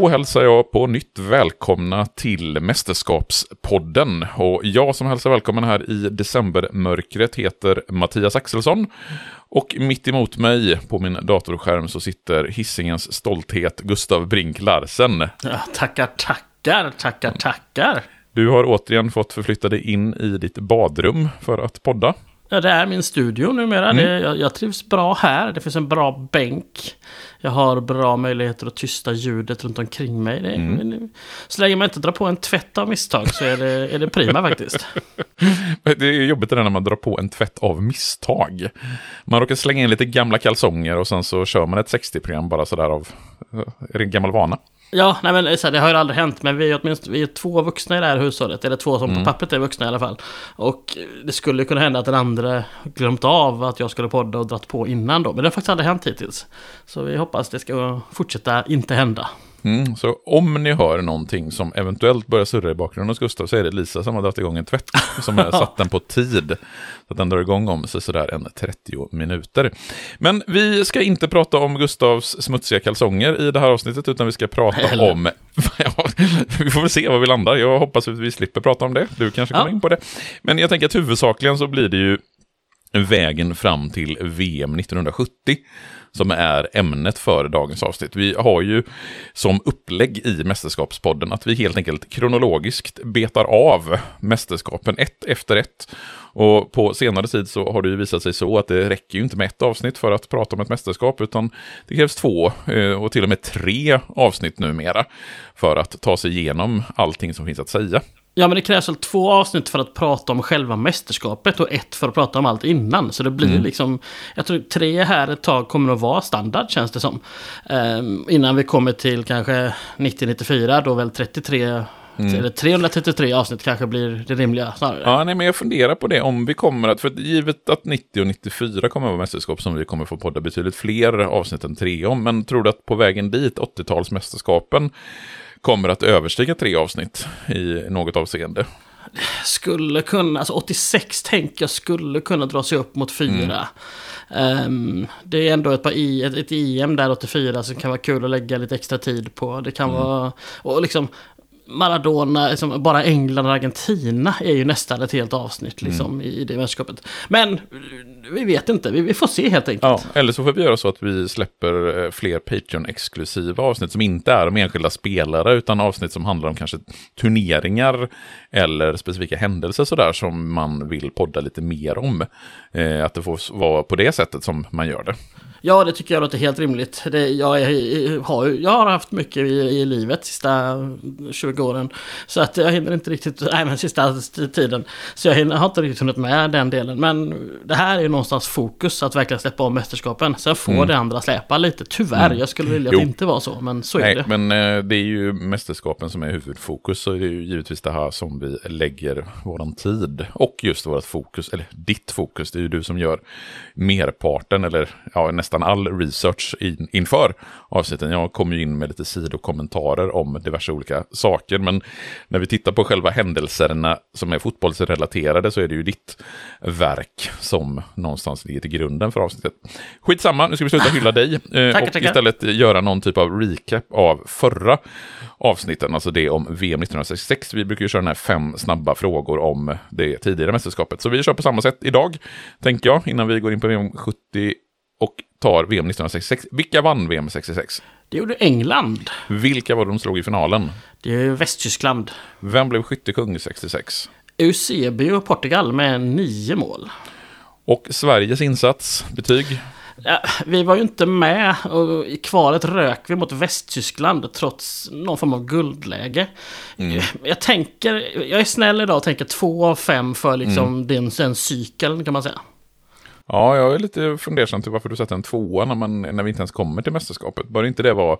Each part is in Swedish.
Då hälsar jag på nytt välkomna till Mästerskapspodden. Och jag som hälsar välkommen här i decembermörkret heter Mattias Axelsson. Och mitt emot mig på min datorskärm så sitter hissingens stolthet Gustav Brink Larsen. Ja, tackar, tackar, tackar, tackar. Du har återigen fått förflytta dig in i ditt badrum för att podda. Ja, det är min studio numera. Mm. Det, jag, jag, trivs bra här. Det finns en bra bänk. Jag har bra möjligheter att tysta ljudet runt omkring mig. Det, mm. Så länge man inte drar på en tvätt av misstag så är det, är det prima faktiskt. det är jobbigt det där när man drar på en tvätt av misstag. Man råkar slänga in lite gamla kalsonger och sen så kör man ett 60-program bara sådär av det gammal vana. Ja, nej men så det har ju aldrig hänt, men vi är åtminstone vi är två vuxna i det här hushållet. Eller två som mm. på pappret är vuxna i alla fall. Och det skulle kunna hända att den andra glömt av att jag skulle podda och dratt på innan då. Men det har faktiskt aldrig hänt hittills. Så vi hoppas det ska fortsätta inte hända. Mm, så om ni hör någonting som eventuellt börjar surra i bakgrunden hos Gustav så är det Lisa som har dragit igång en tvätt. Som har satt den på tid. Så att den drar igång om sig sådär en 30 minuter. Men vi ska inte prata om Gustavs smutsiga kalsonger i det här avsnittet utan vi ska prata Eller. om... vi får väl se var vi landar. Jag hoppas att vi slipper prata om det. Du kanske kommer ja. in på det. Men jag tänker att huvudsakligen så blir det ju vägen fram till VM 1970 som är ämnet för dagens avsnitt. Vi har ju som upplägg i Mästerskapspodden att vi helt enkelt kronologiskt betar av mästerskapen ett efter ett. Och på senare tid så har det ju visat sig så att det räcker ju inte med ett avsnitt för att prata om ett mästerskap, utan det krävs två eh, och till och med tre avsnitt numera för att ta sig igenom allting som finns att säga. Ja men det krävs väl två avsnitt för att prata om själva mästerskapet och ett för att prata om allt innan. Så det blir mm. liksom, jag tror tre här ett tag kommer att vara standard känns det som. Um, innan vi kommer till kanske 90-94 då väl 33 Mm. Eller 333 avsnitt kanske blir det rimliga snarare. Ja, nej, men jag funderar på det om vi kommer att, för givet att 90 och 94 kommer att vara mästerskap som vi kommer få podda betydligt fler avsnitt än tre om, men tror du att på vägen dit, 80-talsmästerskapen, kommer att överstiga tre avsnitt i något avseende. Skulle kunna, alltså 86 tänker jag skulle kunna dra sig upp mot fyra. Mm. Um, det är ändå ett, par I, ett, ett EM där 84 som kan vara kul att lägga lite extra tid på. Det kan mm. vara, och liksom Maradona, liksom, bara England och Argentina är ju nästan ett helt avsnitt liksom, mm. i det mästerskapet. Men vi vet inte, vi, vi, får se helt enkelt. Ja, eller så får vi göra så att vi släpper eh, fler Patreon-exklusiva avsnitt som inte är om enskilda spelare utan avsnitt som handlar om kanske turneringar eller specifika händelser sådär som man vill podda lite mer om. Eh, att det får vara på det sättet som man gör det. Ja, det tycker jag låter helt rimligt. Det, jag, är, har, jag har haft mycket i, i livet sista 20 åren. Så att jag hinner inte riktigt, nej men sista tiden. Så jag hinner, har inte riktigt hunnit med den delen. Men det här är ju någonstans fokus, att verkligen släppa om mästerskapen. Sen får mm. det andra släpa lite, tyvärr. Mm. Jag skulle vilja att det inte var så, men så nej, är det. Men eh, det är ju mästerskapen som är huvudfokus. Så det är ju givetvis det här som vi lägger våran tid. Och just vårt fokus, eller ditt fokus, det är ju du som gör merparten, eller ja, nästan nästan all research in, inför avsnitten. Jag kommer ju in med lite sidokommentarer om diverse olika saker. Men när vi tittar på själva händelserna som är fotbollsrelaterade så är det ju ditt verk som någonstans ligger till grunden för avsnittet. Skitsamma, nu ska vi sluta hylla dig eh, tackar, och tackar. istället göra någon typ av recap av förra avsnitten, alltså det om VM 1966. Vi brukar ju köra den här fem snabba frågor om det tidigare mästerskapet. Så vi kör på samma sätt idag, tänker jag, innan vi går in på VM 70 och tar VM 1966. Vilka vann VM 66? Det gjorde England. Vilka var de slog i finalen? Det är Västtyskland. Vem blev skyttekung 66? Eusebio och Portugal med nio mål. Och Sveriges insats, betyg? Ja, vi var ju inte med och i kvalet rök vi mot Västtyskland trots någon form av guldläge. Mm. Jag tänker, jag är snäll idag och tänker två av fem för liksom mm. den, den cykeln kan man säga. Ja, jag är lite fundersam till varför du sätter en tvåa när, man, när vi inte ens kommer till mästerskapet. Bör inte det vara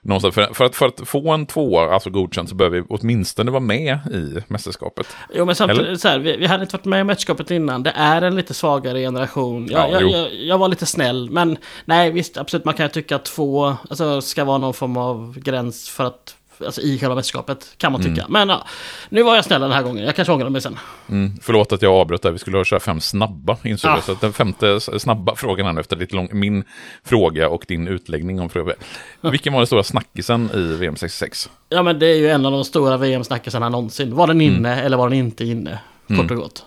någonstans, för, för, att, för att få en tvåa, alltså godkänt, så behöver vi åtminstone vara med i mästerskapet. Jo, men samtidigt, så här, vi, vi hade inte varit med i mästerskapet innan. Det är en lite svagare generation. Jag, ja, jag, jag, jag, var lite snäll, men nej, visst, absolut, man kan tycka att två alltså, ska vara någon form av gräns för att Alltså i själva mästerskapet, kan man tycka. Men ja, nu var jag snäll den här gången. Jag kanske ångrar mig sen. Mm, förlåt att jag avbröt där, vi skulle köra fem snabba insåg Ja. jag. Så att den femte snabba frågan här nu efter lite lång, min fråga och din utläggning om frågan. Vilken var den stora snackisen i VM 66? Ja men det är ju en av de stora VM-snackisarna någonsin. Var den inne eller var den inte inne? Kort och gott.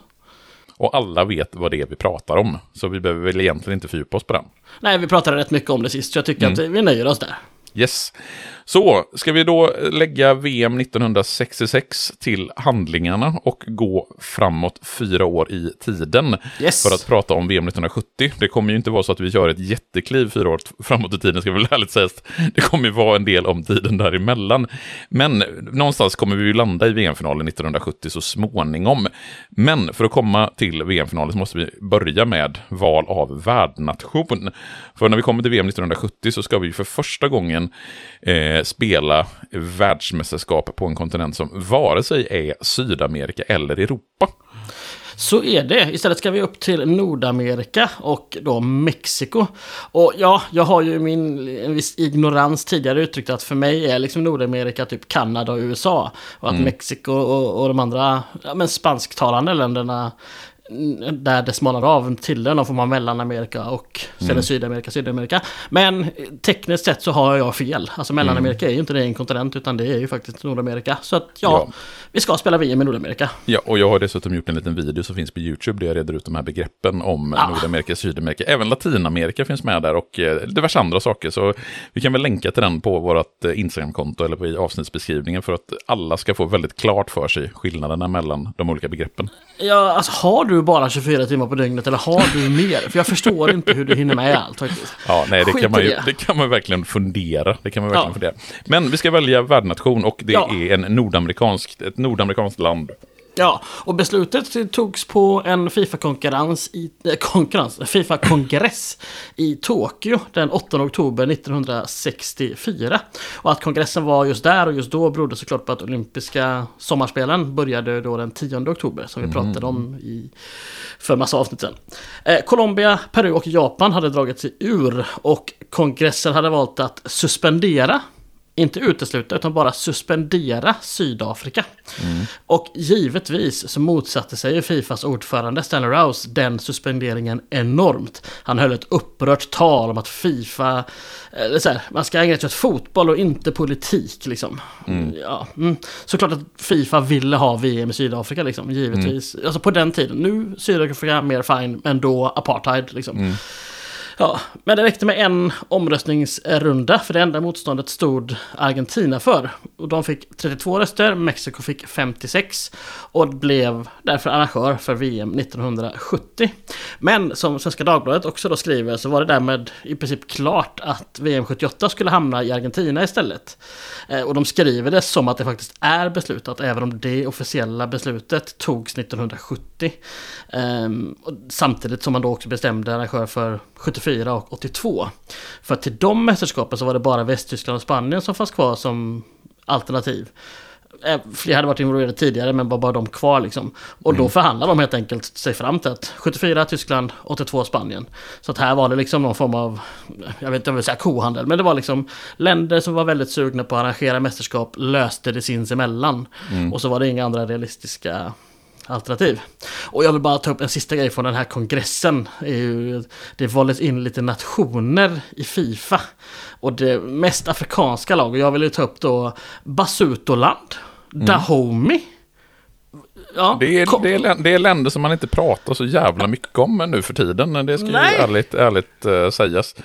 Och alla vet vad det är vi pratar om, så vi behöver väl egentligen inte fördjupa oss på den. Nej, vi pratade rätt mycket om det sist, så jag tycker att vi nöjer oss där. Yes. Så, ska vi då lägga VM 1966 till handlingarna och gå framåt fyra år i tiden Yes. för att prata om VM 1970. Det kommer ju inte vara så att vi gör ett jättekliv fyra år framåt i tiden, ska väl ärligt sägas. Det kommer ju vara en del om tiden däremellan. Men någonstans kommer vi ju landa i VM-finalen 1970 så småningom. Men för att komma till VM-finalen så måste vi börja med val av värdnation. För när vi kommer till VM 1970 så ska vi för första gången eh, spela världsmästerskap på en kontinent som vare sig är Sydamerika eller Europa. Så är det. Istället ska vi upp till Nordamerika och då Mexiko. Och ja, jag har ju min en viss ignorans tidigare uttryckt att för mig är liksom Nordamerika typ Kanada och USA. Och att Mexiko och, och de andra ja, men spansktalande länderna mm, där det smalnar av till någon form av Mellanamerika och sen Sydamerika, Sydamerika. Men tekniskt sett så har jag fel. Alltså Mellanamerika är ju inte det en kontinent utan det är ju faktiskt Nordamerika. Så att ja, Ja. Vi ska spela VM i Nordamerika. Ja, och jag har dessutom gjort en liten video som finns på YouTube där jag reder ut de här begreppen om Ah. Nordamerika, Sydamerika. Även Latinamerika finns med där och eh, diverse andra saker. Så vi kan väl länka till den på vårt eh, Instagramkonto eller i avsnittsbeskrivningen för att alla ska få väldigt klart för sig skillnaderna mellan de olika begreppen. Ja, alltså har du bara 24 timmar på dygnet eller har du mer? För jag förstår inte hur du hinner med allt faktiskt. Ja, nej, det Skit kan, man ju, det. det kan man verkligen fundera. Det kan man verkligen Ja. fundera. Men vi ska välja värdnation och det Ja. är en nordamerikansk, ett nordamerikanskt land. Ja, och beslutet togs på en Fifa-konkurrens i, äh, konkurrens, Fifa-kongress i Tokyo den 8 oktober 1964. Och att kongressen var just där och just då berodde såklart på att olympiska sommarspelen började då den 10 oktober som vi pratade om i för massa avsnitt sen. Eh, Colombia, Peru och Japan hade dragit sig ur och kongressen hade valt att suspendera inte utesluta utan bara suspendera Sydafrika. Och givetvis så motsatte sig ju Fifas ordförande Stanley Rouse den suspenderingen enormt. Han höll ett upprört tal om att Fifa, eller så här, man ska ägna sig åt fotboll och inte politik liksom. Ja, mm. Såklart att Fifa ville ha VM i Sydafrika liksom, givetvis. Alltså på den tiden. Nu Sydafrika mer fine, men då apartheid liksom. Ja, men det räckte med en omröstningsrunda för det enda motståndet stod Argentina för. Och de fick 32 röster, Mexiko fick 56 och blev därför arrangör för VM 1970. Men som Svenska Dagbladet också då skriver så var det därmed i princip klart att VM 78 skulle hamna i Argentina istället. Eh, och de skriver det som att det faktiskt är beslutat, även om det officiella beslutet togs 1970. Ehm, samtidigt som man då också bestämde arrangör för 74 och 82. För till de mästerskapen så var det bara Västtyskland och Spanien som fanns kvar som alternativ. Eh, Fler hade varit involverade tidigare men var bara de kvar liksom. Och då förhandlade de helt enkelt sig fram till att 74 Tyskland, 82 Spanien. Så att här var det liksom någon form av, jag vet inte om jag vill säga kohandel, men det var liksom länder som var väldigt sugna på att arrangera mästerskap löste det sinsemellan. Och så var det inga andra realistiska alternativ. Och jag vill bara ta upp en sista grej från den här kongressen. Det, valdes in lite nationer i Fifa. Och det mest afrikanska lag, och jag vill ju ta upp då Basutoland, Dahomey. Ja, Det är, det, är, det är länder som man inte pratar så jävla mycket om nu för tiden. Det ska Nej. ju ärligt, ärligt eh, sägas.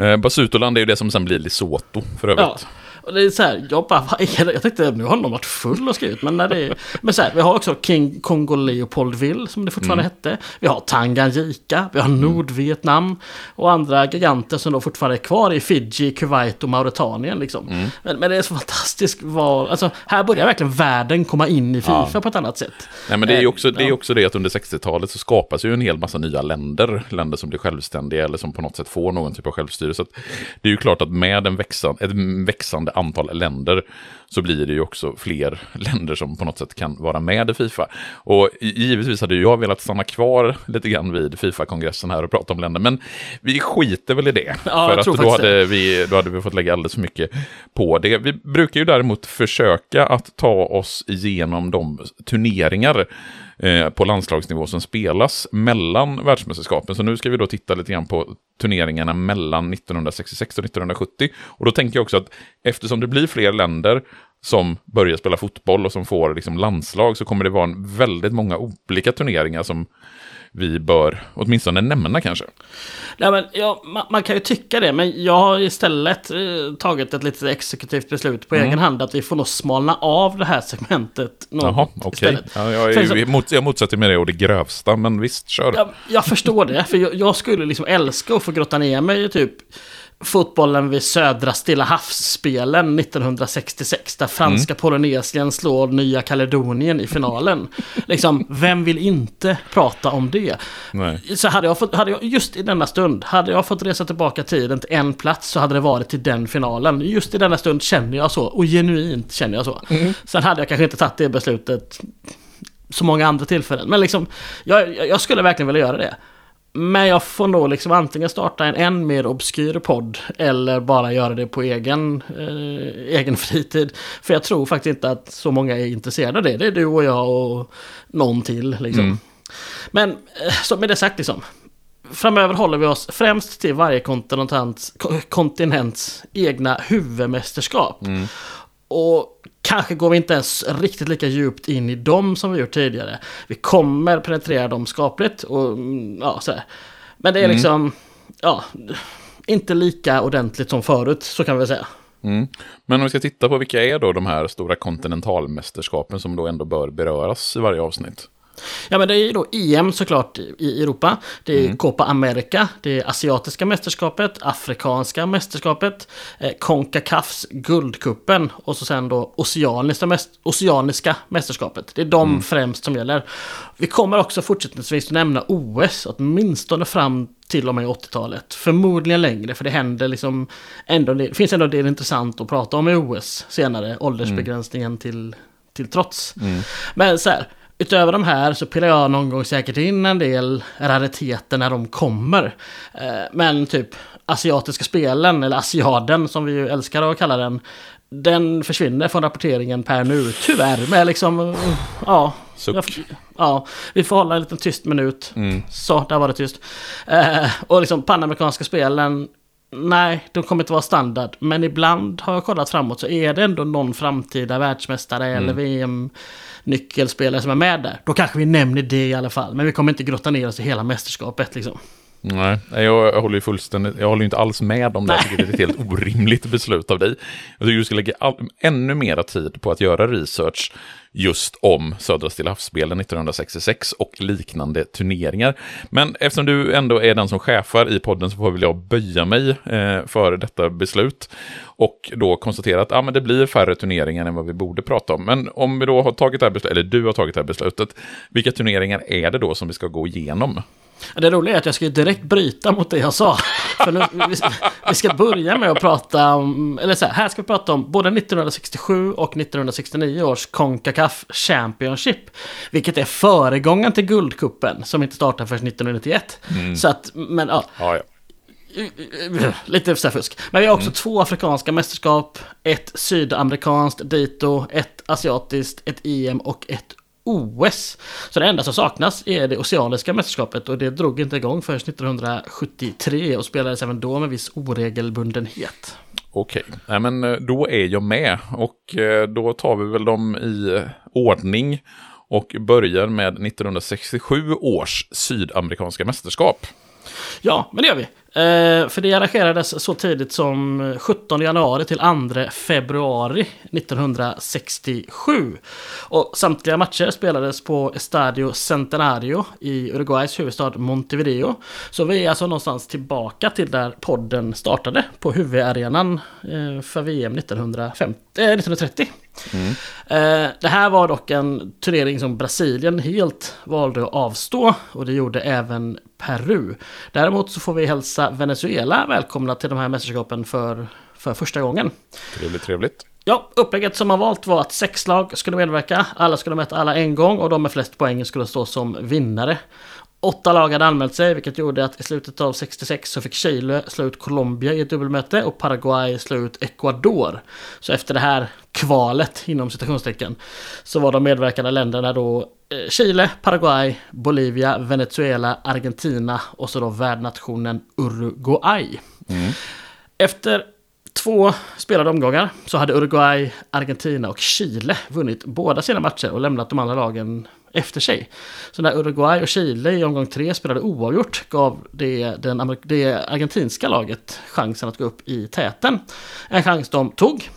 Uh, Basutoland är ju det som sen blir Lesotho för övrigt. Ja. Och det är så här, jag bara, vad är det? Jag tänkte nu har någon varit full och skrivit. Men, när det är, men så här, vi har också King Kongo Leopoldville som det fortfarande hette. Vi har Tanganyika, vi har Nordvietnam och andra giganter som då fortfarande är kvar i Fiji, Kuwait och Mauretanien. Liksom. Men, men det är så fantastiskt val. Alltså, här börjar verkligen världen komma in i Fifa på ett annat sätt. Nej, men det är ju Eh, också det, är ja. också det att under 60-talet så skapas ju en hel massa nya länder. Länder som blir självständiga eller som på något sätt får någon typ av självstyre. Så det är ju klart att med en växande, ett växande antal länder så blir det ju också fler länder som på något sätt kan vara med i Fifa. Och givetvis hade jag velat stanna kvar lite grann vid Fifa-kongressen här och prata om länder, men vi skiter väl i det. Ja, för att då hade, vi, då hade vi fått lägga alldeles för mycket på det. Vi brukar ju däremot försöka att ta oss igenom de turneringar eh, på landslagsnivå som spelas mellan världsmästerskapen. Så nu ska vi då titta lite grann på turneringarna mellan 1966 och 1970. Och då tänker jag också att eftersom det blir fler länder som börjar spela fotboll och som får liksom landslag så kommer det vara en väldigt många olika turneringar som vi bör åtminstone nämna kanske. Nej, men, ja, man, man, kan ju tycka det, men jag har istället eh, tagit ett litet exekutivt beslut på mm. egen hand att vi får nog smalna av det här segmentet något Jaha. Okay. Ja, jag, jag, jag, mot, jag motsätter mig det och det grövsta, men visst, kör. Ja, jag förstår det, för jag, jag, skulle liksom älska att få grotta ner mig i typ fotbollen vid södra Stilla havsspelen 1966 där franska mm. Polynesien slår Nya Kaledonien i finalen. liksom, vem vill inte prata om det? Nej. Så hade jag, fått, hade jag, just i denna stund, hade jag fått resa tillbaka tiden till en plats så hade det varit till den finalen. Just i denna stund känner jag så, och genuint känner jag så. Mm. Sen hade jag kanske inte tagit det beslutet så många andra tillfällen. Men liksom, jag, jag skulle verkligen vilja göra det. Men jag får nog liksom antingen starta en än mer obskyr podd eller bara göra det på egen, eh, egen fritid. För jag tror faktiskt inte att så många är intresserade av det. Det är du och jag och någon till. Liksom. Mm. Men eh, så med det sagt liksom. Framöver håller vi oss främst till varje kontinents, kontinents egna huvudmästerskap. Mm. Och Kanske går vi inte ens riktigt lika djupt in i dem som vi gjort tidigare. Vi kommer penetrera dem skapligt och mm, ja, så här. Men det är mm. liksom, ja, inte lika ordentligt som förut, så kan vi säga. Mm. Men om vi ska titta på vilka är då de här stora kontinentalmästerskapen som då ändå bör beröras i varje avsnitt? Ja men det är ju då EM såklart i Europa. Det är mm. Copa America, det är Asiatiska mästerskapet, Afrikanska mästerskapet, eh, Concacafs Guldkuppen och så sen då Oceaniska, mäst Oceaniska mästerskapet. Det är de mm. främst som gäller. Vi kommer också fortsättningsvis nämna OS, åtminstone fram till och med 80-talet. Förmodligen längre, för det händer liksom ändå, det finns ändå en del intressant att prata om i OS senare, åldersbegränsningen mm. till, till trots. Mm. Men så här, Utöver de här så pillar jag någon gång säkert in en del rariteter när de kommer. Eh, men typ asiatiska spelen, eller asiaden som vi ju älskar att kalla den. Den försvinner från rapporteringen per nu, tyvärr. Med liksom, ja. Suck. Ja, vi får hålla en liten tyst minut. Mm. Så, där var det tyst. Eh, och liksom panamerikanska spelen, nej, de kommer inte vara standard. Men ibland har jag kollat framåt så är det ändå någon framtida världsmästare mm. eller VM nyckelspelare som är med där. Då kanske vi nämner det i alla fall. Men vi kommer inte grotta ner oss i hela mästerskapet liksom. Nej, jag, jag håller ju fullständigt, jag håller inte alls med om det. Jag tycker det är ett helt orimligt beslut av dig. Jag tycker du ska lägga all, ännu mera tid på att göra research just om Södra Stillahavsspelen 1966 och liknande turneringar. Men eftersom du ändå är den som chefar i podden så får väl jag böja mig eh, för detta beslut och då konstatera att ah, men det blir färre turneringar än vad vi borde prata om. Men om vi då har tagit det här beslutet, eller du har tagit det här beslutet, vilka turneringar är det då som vi ska gå igenom? Det roliga är att jag ska direkt bryta mot det jag sa. För nu, vi, ska börja med att prata om, eller så här, här ska vi prata om både 1967 och 1969 års Concacaf Championship. Vilket är föregången till Guldkuppen som inte startar förrän 1991. Mm. Så att, men ja. ja, ja. Lite så fusk. Men vi har också mm. två afrikanska mästerskap, ett sydamerikanskt dito, ett asiatiskt, ett EM och ett OS. Så det enda som saknas är det oceaniska mästerskapet och det drog inte igång förrän 1973 och spelades även då med viss oregelbundenhet. Okej, okay. men eh, då är jag med och eh, då tar vi väl dem i ordning och börjar med 1967 års sydamerikanska mästerskap. Ja, men det gör vi. Eh, för det arrangerades så tidigt som 17 januari till 2 februari 1967. Och samtliga matcher spelades på Estadio Centenario i Uruguays huvudstad Montevideo. Så vi är alltså någonstans tillbaka till där podden startade på huvudarenan eh, för VM 1950, eh, 1930. Mm. Eh, det här var dock en turnering som Brasilien helt valde att avstå och det gjorde även Peru. Däremot så får vi hälsa Venezuela välkomna till de här mästerskapen för, för första gången. Trevligt, trevligt. Ja, upplägget som man valt var att sex lag skulle medverka. Alla skulle möta alla en gång och de med flest poäng skulle stå som vinnare. Åtta lag hade anmält sig, vilket gjorde att i slutet av 66 så fick Chile slå ut Colombia i ett dubbelmöte och Paraguay slå ut Ecuador. Så efter det här kvalet, inom citationstecken, så var de medverkande länderna då eh, Chile, Paraguay, Bolivia, Venezuela, Argentina och så då värdnationen Uruguay. Mm. Efter två spelade omgångar så hade Uruguay, Argentina och Chile vunnit båda sina matcher och lämnat de andra lagen efter sig. Så när Uruguay och Chile i omgång tre spelade oavgjort gav det, den, det argentinska laget chansen att gå upp i täten. En chans de tog.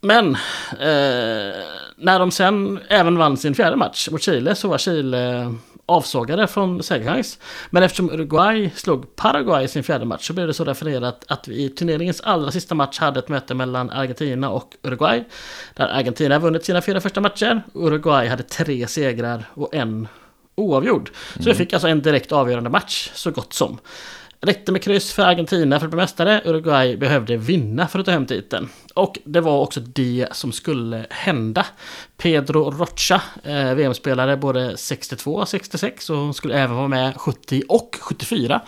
Men eh, när de sen även vann sin fjärde match mot Chile så var Chile avsågade från segerchans. Men eftersom Uruguay slog Paraguay i sin fjärde match så blev det så definierat att vi i turneringens allra sista match hade ett möte mellan Argentina och Uruguay. Där Argentina vunnit sina fyra första matcher. Uruguay hade tre segrar och en oavgjord. Så vi fick alltså en direkt avgörande match så gott som. Räckte med kryss för Argentina för att bli mästare. Uruguay behövde vinna för att ta hem titeln. Och det var också det som skulle hända. Pedro Rocha, eh, VM-spelare både 62 och 66 och skulle även vara med 70 och 74.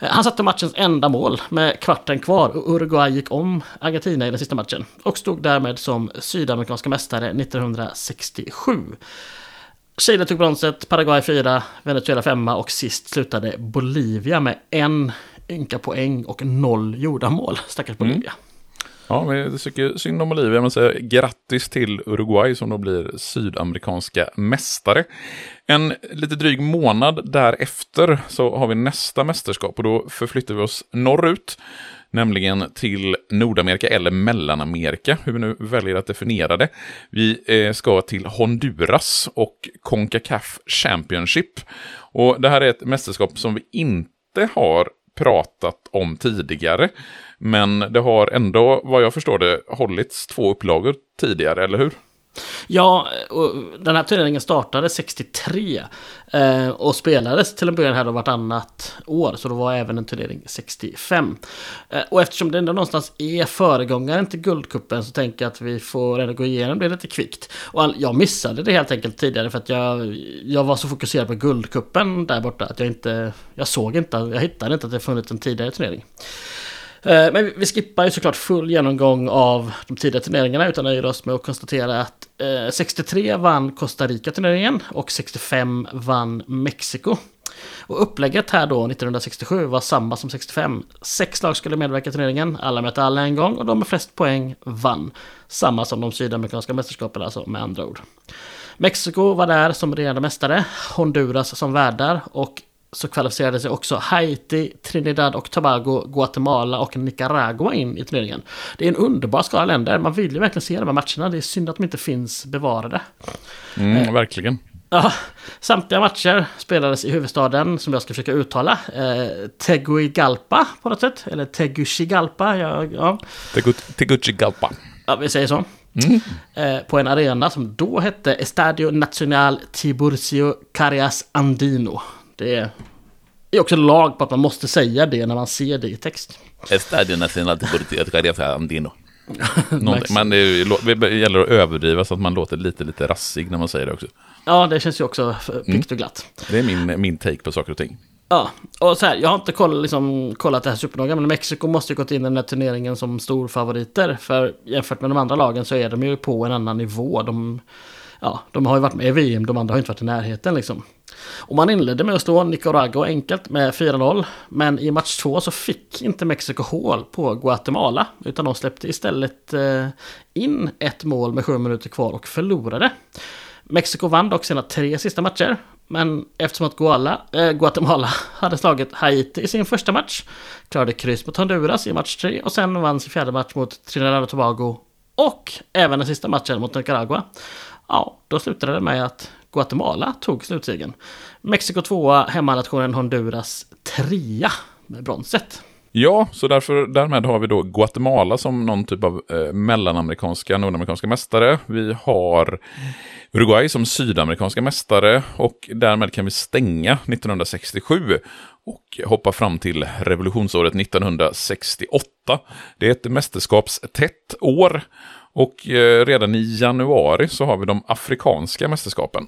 Eh, han satte matchens enda mål med kvarten kvar och Uruguay gick om Argentina i den sista matchen. Och stod därmed som sydamerikanska mästare 1967. Chile tog bronset, Paraguay 4, Venezuela 5 och sist slutade Bolivia med en ynka poäng och noll gjorda mål. Stackars Bolivia. Ja, vi tycker synd om Bolivia, men säger grattis till Uruguay som då blir sydamerikanska mästare. En lite dryg månad därefter så har vi nästa mästerskap och då förflyttar vi oss norrut. Nämligen till Nordamerika eller Mellanamerika, hur vi nu väljer att definiera det. Vi eh, ska till Honduras och Concacaf Championship. Och det här är ett mästerskap som vi inte har pratat om tidigare. Men det har ändå, vad jag förstår det, hållits två upplagor tidigare, eller hur? Ja, och den här turneringen startade 63 eh, och spelades till en början här då vartannat år. Så då var även en turnering 65. Eh, och eftersom det ändå någonstans är föregångaren till Guldkuppen så tänker jag att vi får ändå gå igenom det lite kvickt. Och all, jag missade det helt enkelt tidigare för att jag, jag var så fokuserad på Guldkuppen där borta att jag inte, jag såg inte, jag hittade inte att det funnits en tidigare turnering. Eh, men vi skippar ju såklart full genomgång av de tidigare turneringarna utan nöjer oss med att konstatera att eh, 63 vann Costa Rica-turneringen och 65 vann Mexiko. Och upplägget här då 1967 var samma som 65. Sex lag skulle medverka i turneringen, alla mötte alla en gång och de med flest poäng vann. Samma som de sydamerikanska mästerskapen alltså med andra ord. Mexiko var där som regerande mästare, Honduras som värdar och så kvalificerade sig också Haiti, Trinidad och Tobago, Guatemala och Nicaragua in i turneringen. Det är en underbar skala länder. Man vill ju verkligen se de här matcherna. Det är synd att de inte finns bevarade. Mm, verkligen. Ja, samtliga matcher spelades i huvudstaden som jag ska försöka uttala. Eh, Tegucigalpa på något sätt. Eller Tegucigalpa. Ja, ja. Tegucigalpa. ja vi säger så. Mm. Eh, på en arena som då hette Estadio Nacional Tiburcio Carias Andino. Det är, är också lag på att man måste säga det när man ser det i text. Estadio Nacional de Andino. Men det, är ju- det gäller att överdriva så att man låter lite, lite rassig när man säger det också. Ja, det känns ju också för- piggt och glatt. Det är min, min take på saker och ting. Ja, och så här, jag har inte koll, liksom, kollat det här supernoga, men Mexiko måste ju gått in i den här turneringen som storfavoriter. För jämfört med de andra lagen så är de ju på en annan nivå. De, ja, de har ju varit med i VM, de andra har inte varit i närheten liksom. Och man inledde med att slå Nicaragua enkelt med 4-0. Men i match 2 så fick inte Mexiko hål på Guatemala. Utan de släppte istället eh, in ett mål med 7 minuter kvar och förlorade. Mexiko vann dock sina tre sista matcher. Men eftersom att Guala, äh, Guatemala hade slagit Haiti i sin första match klarade kryss mot Honduras i match 3 och sen vann sin fjärde match mot Trinidad och Tobago och även den sista matchen mot Nicaragua. Ja, då slutade det med att Guatemala tog slutsegern. Mexiko tvåa, hemmanationen Honduras trea med bronset. Ja, så därför, därmed har vi då Guatemala som någon typ av eh, mellanamerikanska, nordamerikanska mästare. Vi har Uruguay som sydamerikanska mästare och därmed kan vi stänga 1967 och hoppa fram till revolutionsåret 1968. Det är ett mästerskapstätt år och eh, redan i januari så har vi de afrikanska mästerskapen.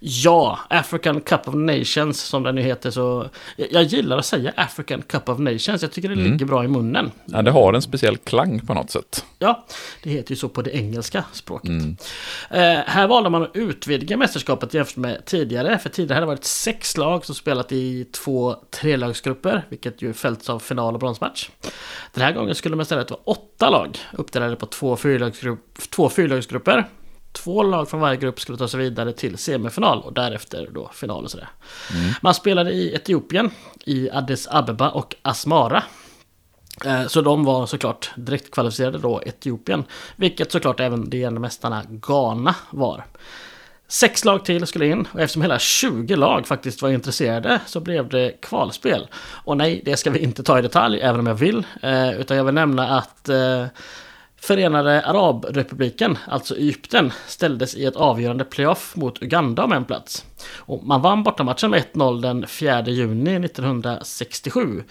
Ja, African Cup of Nations som den nu heter. Så jag gillar att säga African Cup of Nations. Jag tycker det mm. ligger bra i munnen. Ja, det har en speciell klang på något sätt. Ja, det heter ju så på det engelska språket. Mm. Eh, här valde man att utvidga mästerskapet jämfört med tidigare. För tidigare hade det varit sex lag som spelat i två trelagsgrupper. Vilket ju följts av final och bronsmatch. Den här gången skulle man istället vara åtta lag uppdelade på två fyrlagsgrupper. Två lag från varje grupp skulle ta sig vidare till semifinal och därefter då final och sådär. Mm. Man spelade i Etiopien, i Addis Abeba och Asmara. Eh, så de var såklart direkt kvalificerade då, Etiopien. Vilket såklart även de mästarna Ghana var. Sex lag till skulle in och eftersom hela 20 lag faktiskt var intresserade så blev det kvalspel. Och nej, det ska vi inte ta i detalj, även om jag vill. Eh, utan jag vill nämna att eh, Förenade Arabrepubliken, alltså Egypten, ställdes i ett avgörande playoff mot Uganda om en plats. Och man vann bortamatchen med 1-0 den 4 juni 1967.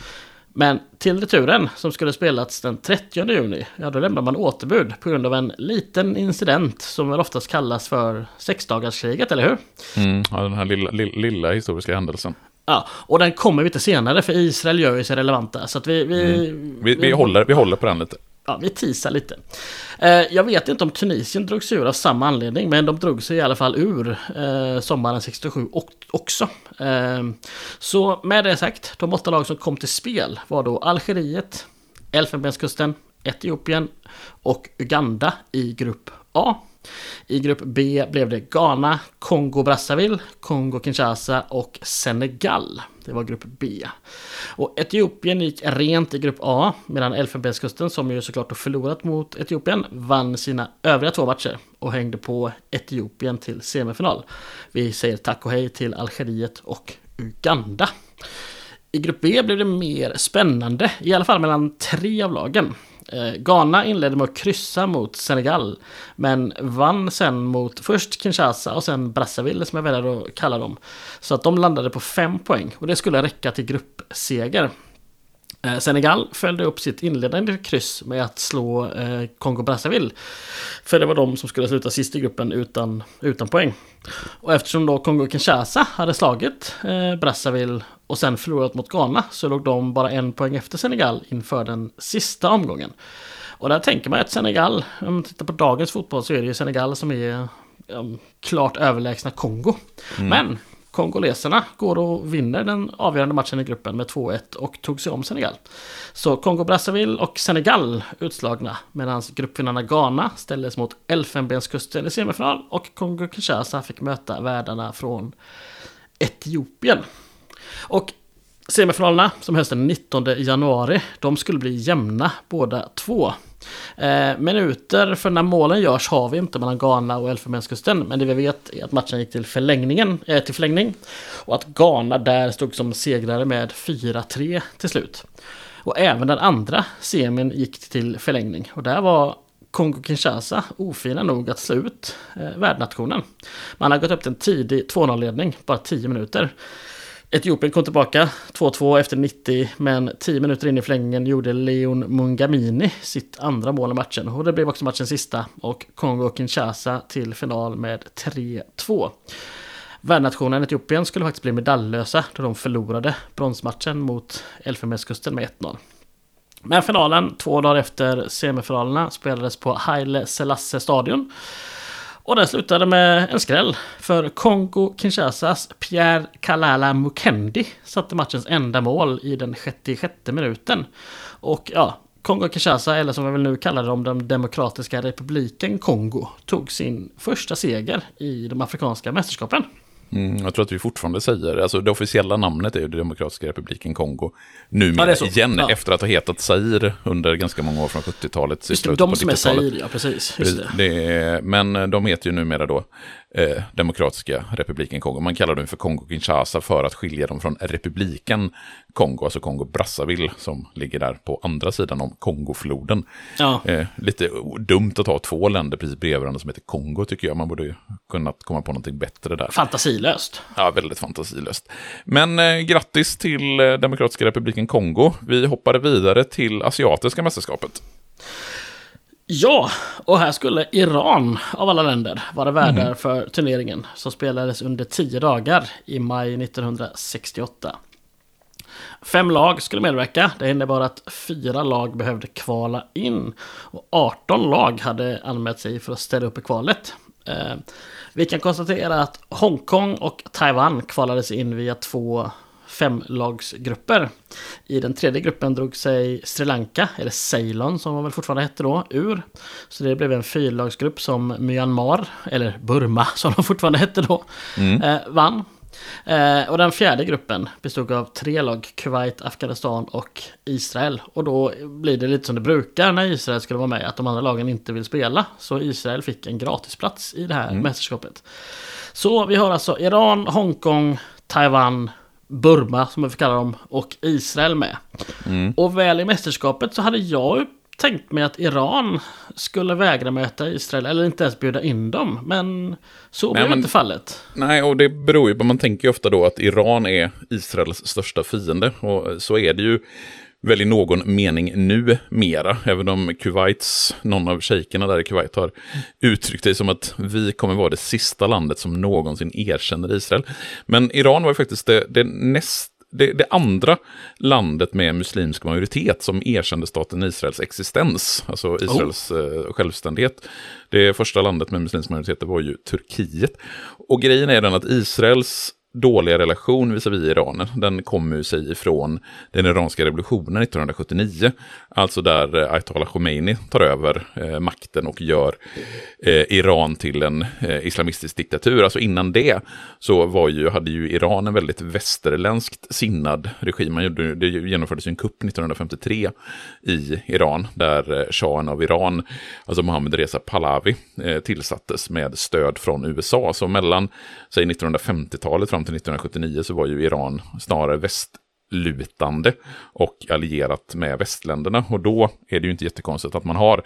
Men till returen, som skulle spelats den 30 juni, ja då lämnade man återbud på grund av en liten incident som väl oftast kallas för sexdagarskriget, eller hur? Mm, ja, den här lilla, lilla, lilla historiska händelsen. Ja, och den kommer lite senare för Israel gör ju sig relevanta. Så att vi, vi, mm. vi, vi, vi, håller, vi håller på den lite ja, vi teasar lite. Eh, jag vet inte om Tunisien drog sig ur av samma anledning, men de drog sig i alla fall ur eh, sommaren 67 också. Eh, så med det sagt, de åtta lag som kom till spel var då Algeriet, Elfenbenskusten, Etiopien och Uganda i grupp A. I grupp B blev det Ghana, Kongo-Brazzaville, Kongo-Kinshasa och Senegal. Det var grupp B. Och Etiopien gick rent i grupp A, medan Elfenbenskusten, som ju såklart har förlorat mot Etiopien, vann sina övriga två matcher och hängde på Etiopien till semifinal. Vi säger tack och hej till Algeriet och Uganda. I grupp B blev det mer spännande, i alla fall mellan tre av lagen. Eh, Ghana inledde med att kryssa mot Senegal. Men vann sen mot först Kinshasa och sen Brazzaville som jag väljer att kalla dem. Så att de landade på fem poäng och det skulle räcka till gruppseger. Eh, Senegal följde upp sitt inledande kryss med att slå eh, Kongo-Brazzaville. För det var de som skulle sluta sist i gruppen utan, utan poäng. Och eftersom då Kongo-Kinshasa hade slagit eh, Brazzaville och sen förlorat mot Ghana så låg de bara en poäng efter Senegal inför den sista omgången. Och där tänker man att Senegal, om man tittar på dagens fotboll så är det ju Senegal som är klart överlägsna Kongo. Mm. Men kongoleserna går och vinner den avgörande matchen i gruppen med 2-1 och tog sig om Senegal. Så Kongo-Brazzaville och Senegal utslagna medan gruppvinnarna Ghana ställdes mot Elfenbenskusten i semifinal och Kongo-Kinshasa fick möta värdarna från Etiopien. Och semifinalerna som hölls den 19 januari, de skulle bli jämna båda två. Eh, minuter för när målen görs har vi inte mellan Ghana och Elfenbenskusten. Men det vi vet är att matchen gick till, förlängningen, eh, till förlängning. Och att Ghana där stod som segrare med 4-3 till slut. Och även den andra semin gick till förlängning. Och där var Kongo-Kinshasa ofina nog att slå ut eh, värdnationen. Man har gått upp till en tidig 2-0-ledning, bara 10 minuter. Etiopien kom tillbaka 2-2 efter 90 men 10 minuter in i förlängningen gjorde Leon Mungamini sitt andra mål i matchen och det blev också matchens sista och Kongo-Kinshasa till final med 3-2. Värdnationen Etiopien skulle faktiskt bli medaljlösa då de förlorade bronsmatchen mot Elfenbenskusten med 1-0. Men finalen, två dagar efter semifinalerna, spelades på Haile Selassie stadion. Och den slutade med en skräll. För Kongo-Kinshasas Pierre Kalala Mukendi satte matchens enda mål i den 66 minuten. Och ja, Kongo-Kinshasa, eller som vi väl nu kallar dem, den Demokratiska republiken Kongo, tog sin första seger i de afrikanska mästerskapen. Mm, jag tror att vi fortfarande säger, alltså det officiella namnet är ju Demokratiska republiken Kongo. Numera ja, igen, ja. efter att ha hetat Zaire under ganska många år från 70-talet. Just det, de som är Zaire, ja precis. Det. Det är, men de heter ju numera då eh, Demokratiska republiken Kongo. Man kallar dem för Kongo-Kinshasa för att skilja dem från republiken Kongo, alltså Kongo-Brazzaville som ligger där på andra sidan om Kongofloden. Ja. Eh, lite dumt att ha två länder precis bredvid varandra som heter Kongo tycker jag. Man borde ju kunnat komma på någonting bättre där. Fantasilöst. Ja, väldigt fantasilöst. Men eh, grattis till eh, Demokratiska republiken Kongo. Vi hoppade vidare till Asiatiska mästerskapet. Ja, och här skulle Iran av alla länder vara värdar för turneringen som spelades under tio dagar i maj 1968. Fem lag skulle medverka. Det innebar att fyra lag behövde kvala in. Och 18 lag hade anmält sig för att ställa upp i kvalet. Eh, vi kan konstatera att Hongkong och Taiwan kvalades in via två femlagsgrupper. I den tredje gruppen drog sig Sri Lanka, eller Ceylon som man väl fortfarande hette då, ur. Så det blev en fyrlagsgrupp som Myanmar, eller Burma som de fortfarande hette då, eh, vann. Eh, och den fjärde gruppen bestod av tre lag, Kuwait, Afghanistan och Israel. Och då blir det lite som det brukar när Israel skulle vara med, att de andra lagen inte vill spela. Så Israel fick en gratisplats i det här mästerskapet. Så vi har alltså Iran, Hongkong, Taiwan, Burma som vi får kalla dem och Israel med. Och väl i mästerskapet så hade jag tänkt mig att Iran skulle vägra möta Israel eller inte ens bjuda in dem. Men så blev inte fallet. Nej, och det beror ju på, man tänker ju ofta då att Iran är Israels största fiende. Och så är det ju väl i någon mening nu mera. Även om Kuwaits, någon av shejkerna där i Kuwait har uttryckt det som att vi kommer vara det sista landet som någonsin erkänner Israel. Men Iran var faktiskt det, det näst det, det andra landet med muslimsk majoritet som erkände staten Israels existens, alltså Israels eh, självständighet. Det första landet med muslimsk majoritet var ju Turkiet. Och grejen är den att Israels dåliga relation visavi Iran, den kommer ju sig ifrån den iranska revolutionen 1979. Alltså där eh, Ayatollah Khomeini tar över eh, makten och gör eh, Iran till en eh, islamistisk diktatur. Alltså innan det så var ju, hade ju Iran en väldigt västerländskt sinnad regim. Man gjorde, det genomfördes ju en kupp 1953 i Iran där eh, shahen av Iran, alltså Mohammed Reza Pahlavi, eh, tillsattes med stöd från USA. Så mellan säg 1950-talet fram till 1979 så var ju Iran snarare västlutande och allierat med västländerna. Och då är det ju inte jättekonstigt att man har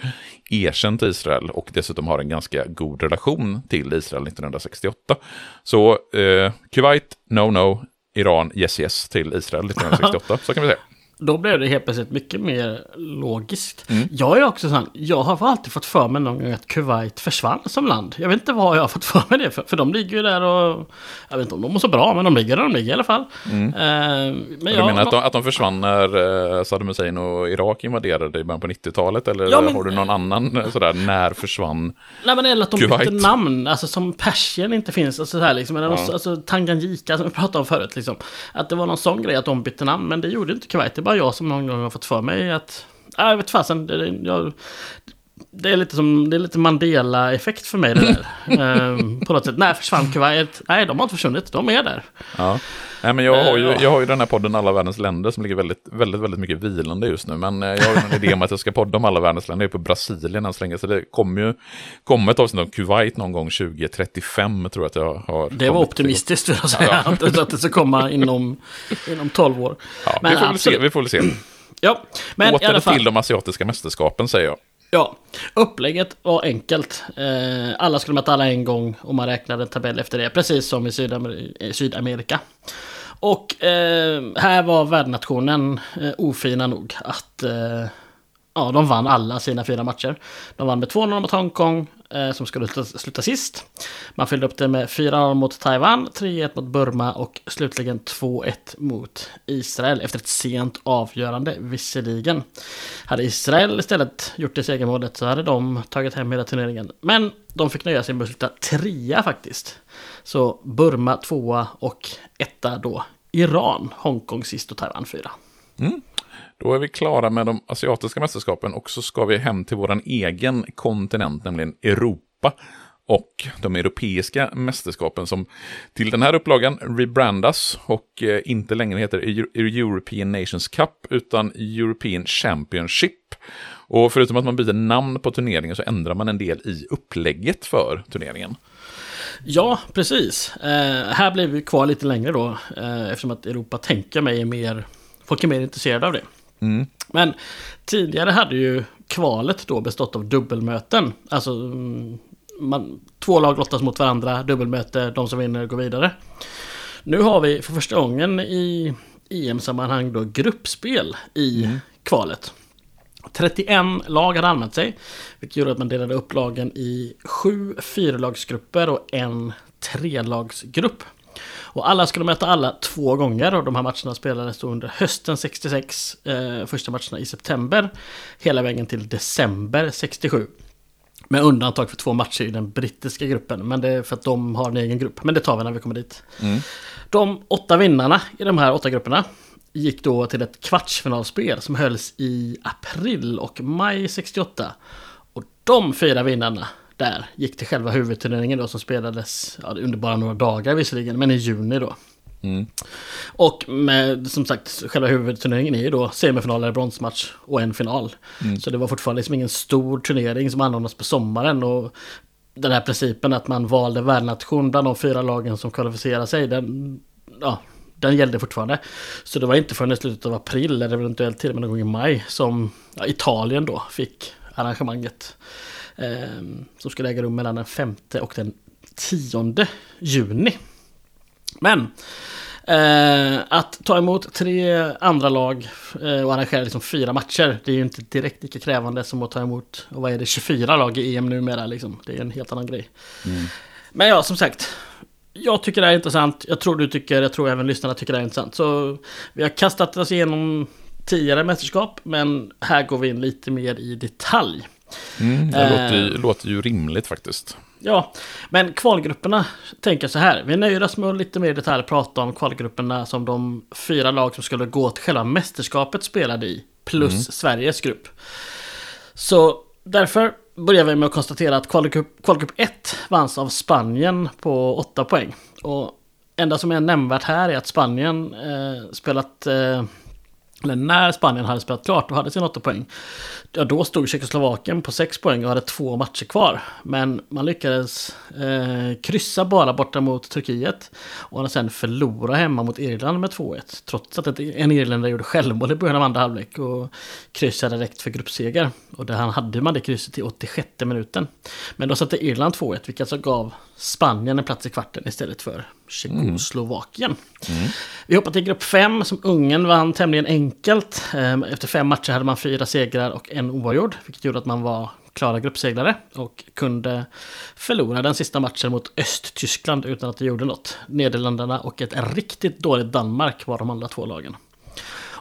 erkänt Israel och dessutom har en ganska god relation till Israel 1968. Så eh, Kuwait, no no, Iran, yes yes till Israel 1968. Så kan vi säga. Då blev det helt plötsligt mycket mer logiskt. Mm. Jag är också sån, jag har alltid fått för mig någon gång att Kuwait försvann som land. Jag vet inte vad jag har fått för mig det för, för de ligger ju där och... Jag vet inte om de mår så bra, men de ligger där de ligger i alla fall. Eh, men Mm. Du jag, menar att de, att de försvann när eh, Saddam Hussein och Irak invaderade i början på 90-talet? Eller Ja, men- har du någon annan eh, sådär, när försvann? Nej men eller att de Kuwait. bytte namn, alltså som Persien inte finns, alltså så här liksom, eller Ja. alltså Tanganyika som vi pratade om förut liksom. Att det var någon sån grej att de bytte namn, men det gjorde inte Kuwait, bara jag som någon gång har fått för mig att... Nej, jag vet fasen, jag, det är lite som, det är lite Mandela-effekt för mig det där. Ehm, på något sätt, när försvann Kuwait? Nej, de har inte försvunnit, de är där. Ja. Nej, men jag har, ju, Eh, ja. jag har ju den här podden Alla världens länder som ligger väldigt, väldigt, väldigt mycket vilande just nu. Men eh, jag har en idé om att jag ska podda om alla världens länder. Jag är på Brasilien än så länge. Så det kommer ju komma ett avsnitt om Kuwait någon gång 2035 tror jag att jag har. Det var optimistiskt vill jag säga, att, att det ska komma inom, inom 12 år. Ja, Men vi, får väl se, absolut. vi får väl se. Ja, men i Åter alla fall. till de asiatiska mästerskapen säger jag. Ja, upplägget var enkelt. Eh, alla skulle möta alla en gång och man räknade en tabell efter det, precis som i eh, Sydamerika. Och eh, här var värdnationen ofina nog att ja, de vann alla sina fyra matcher. De vann med 2-0 mot Hongkong, Eh, som skulle sluta, sluta sist. Man fyllde upp det med 4-0 mot Taiwan, 3-1 mot Burma och slutligen 2-1 mot Israel efter ett sent avgörande visserligen. Hade Israel istället gjort det segermålet så hade de tagit hem hela turneringen. Men de fick nöja sig med att sluta trea faktiskt. Så Burma tvåa och etta då Iran, Hongkong sist och Taiwan fyra. Mm. Då är vi klara med de asiatiska mästerskapen och så ska vi hem till vår egen kontinent, nämligen Europa. Och de europeiska mästerskapen som till den här upplagan rebrandas och eh, inte längre heter European Nations Cup utan European Championship. Och förutom att man byter namn på turneringen så ändrar man en del i upplägget för turneringen. Ja, precis. Eh, här blir vi kvar lite längre då. Eh, eftersom att Europa tänker mig är mer... Folk är mer intresserade av det. Mm. Men tidigare hade ju kvalet då bestått av dubbelmöten. Alltså mm, man, två lag lottas mot varandra, dubbelmöte, de som vinner går vidare. Nu har vi för första gången i EM-sammanhang då gruppspel i kvalet. 31 lag hade anmält sig. Vilket gjorde att man delade upp lagen i sju fyralagsgrupper och en trelagsgrupp. Och alla skulle möta alla två gånger och de här matcherna spelades då under hösten 66, eh, första matcherna i september, hela vägen till december 67. Med undantag för två matcher i den brittiska gruppen, men det är för att de har en egen grupp. Men det tar vi när vi kommer dit. Mm. De åtta vinnarna i de här åtta grupperna gick då till ett kvartsfinalspel som hölls i april och maj 68. Och de fyra vinnarna där gick till själva huvudturneringen då som spelades ja, under bara några dagar visserligen, men i juni då. Mm. Och med, som sagt, själva huvudturneringen är ju då semifinal eller bronsmatch och en final. Mm. Så det var fortfarande liksom ingen stor turnering som anordnas på sommaren. Och den här principen att man valde värdnation bland de fyra lagen som kvalificerar sig, den, ja, den gällde fortfarande. Så det var inte förrän i slutet av april, eller eventuellt till och med någon gång i maj, som ja, Italien då fick arrangemanget. Eh, som skulle äga rum mellan den 5 och den 10 juni. Men eh, att ta emot tre andra lag eh, och arrangera liksom fyra matcher, det är ju inte direkt lika krävande som att ta emot, och vad är det, 24 lag i EM numera liksom. Det är en helt annan grej. Mm. Men ja, som sagt. Jag tycker det är intressant. Jag tror du tycker, jag tror även lyssnarna tycker det är intressant. Så vi har kastat oss igenom tidigare mästerskap, men här går vi in lite mer i detalj. Mm, det Eh. låter, ju, låter ju rimligt faktiskt. Ja, men kvalgrupperna tänker så här. Vi nöjer oss med att lite mer detalj prata om kvalgrupperna som de fyra lag som skulle gå till själva mästerskapet spelade i. Plus Sveriges grupp. Så därför börjar vi med att konstatera att kvalgrupp, kvalgrupp 1 vanns av Spanien på 8 poäng. Och enda som är nämnvärt här är att Spanien eh, spelat... Eh, eller när Spanien hade spelat klart och hade sina 8 poäng. Ja, då stod Tjeckoslovakien på 6 poäng och hade två matcher kvar. Men man lyckades eh, kryssa bara borta mot Turkiet. Och sen förlora hemma mot Irland med 2-1. Trots att en irländare gjorde självmål i början av andra halvlek. Och kryssade direkt för gruppseger. Och där han hade man det krysset i 86 minuten. Men då satte Irland 2-1, vilket alltså gav Spanien en plats i kvarten istället för Tjeckoslovakien. Vi hoppar till grupp 5 som Ungern vann tämligen enkelt. Ehm, Efter fem matcher hade man fyra segrar och en oavgjord. Vilket gjorde att man var klara gruppseglare och kunde förlora den sista matchen mot Östtyskland utan att det gjorde något. Nederländerna och ett riktigt dåligt Danmark var de andra två lagen.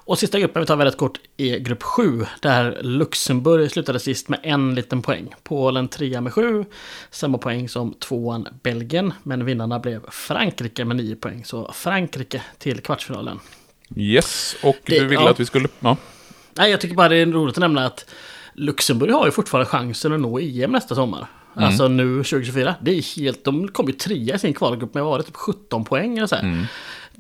Och sista gruppen vi tar väldigt kort är grupp 7. Där Luxemburg slutade sist med en liten poäng. Polen trea med 7. Samma poäng som tvåan Belgien. Men vinnarna blev Frankrike med 9 poäng. Så Frankrike till kvartsfinalen. Yes, och Det- du ville ja. att vi skulle... Ja. Nej, jag tycker bara det är roligt att nämna att Luxemburg har ju fortfarande chansen att nå EM nästa sommar. Alltså nu 2024. Det är helt, de kom ju trea i sin kvalgrupp med var det typ 17 poäng eller så här.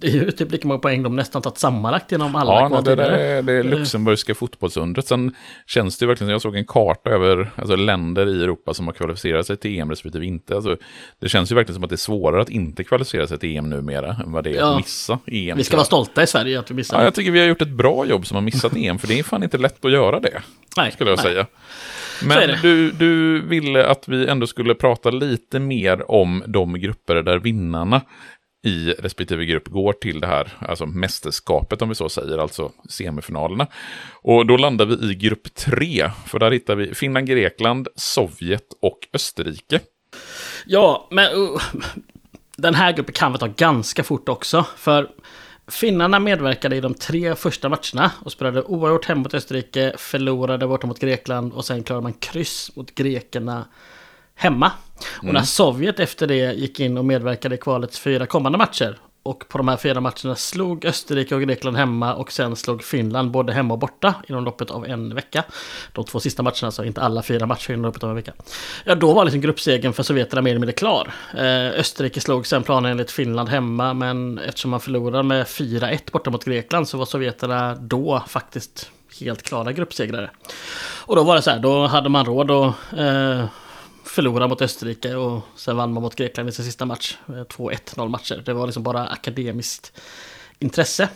Det är ju typ lika många poäng de nästan tagit sammanlagt genom alla Ja, nej, det, där tidigare. är det luxemburgska fotbollsundret. Sen känns det ju verkligen som jag såg en karta över alltså, länder i Europa som har kvalificerat sig till EM respektive inte. Alltså, det känns ju verkligen som att det är svårare att inte kvalificera sig till EM numera än vad det är Ja. att missa EM. Vi ska vara stolta i Sverige att vi missar. Ja, jag tycker vi har gjort ett bra jobb som har missat EM, för det är fan inte lätt att göra det, nej, skulle jag nej. säga. Men det. du, du ville att vi ändå skulle prata lite mer om de grupper där vinnarna i respektive grupp går till det här, alltså mästerskapet om vi så säger, alltså semifinalerna. Och då landar vi i grupp tre, för där hittar vi Finland, Grekland, Sovjet och Österrike. Ja, men uh, den här gruppen kan vi ta ganska fort också. För finnarna medverkade i de tre första matcherna och spelade oavgjort hemma mot Österrike, förlorade borta mot Grekland och sen klarade man kryss mot grekerna hemma. Och när Sovjet efter det gick in och medverkade i kvalets fyra kommande matcher och på de här fyra matcherna slog Österrike och Grekland hemma och sen slog Finland både hemma och borta inom loppet av en vecka. De två sista matcherna, så inte alla fyra matcher inom loppet av en vecka. Ja, då var liksom gruppsegern för sovjeterna mer eller mindre klar. Eh, Österrike slog sen planen enligt Finland hemma, men eftersom man förlorade med 4-1 borta mot Grekland så var sovjeterna då faktiskt helt klara gruppsegrare. Och då var det så här, då hade man råd att eh, förlorade mot Österrike och sen vann man mot Grekland i sin sista match. 2-1-0 matcher. Det var liksom bara akademiskt intresse.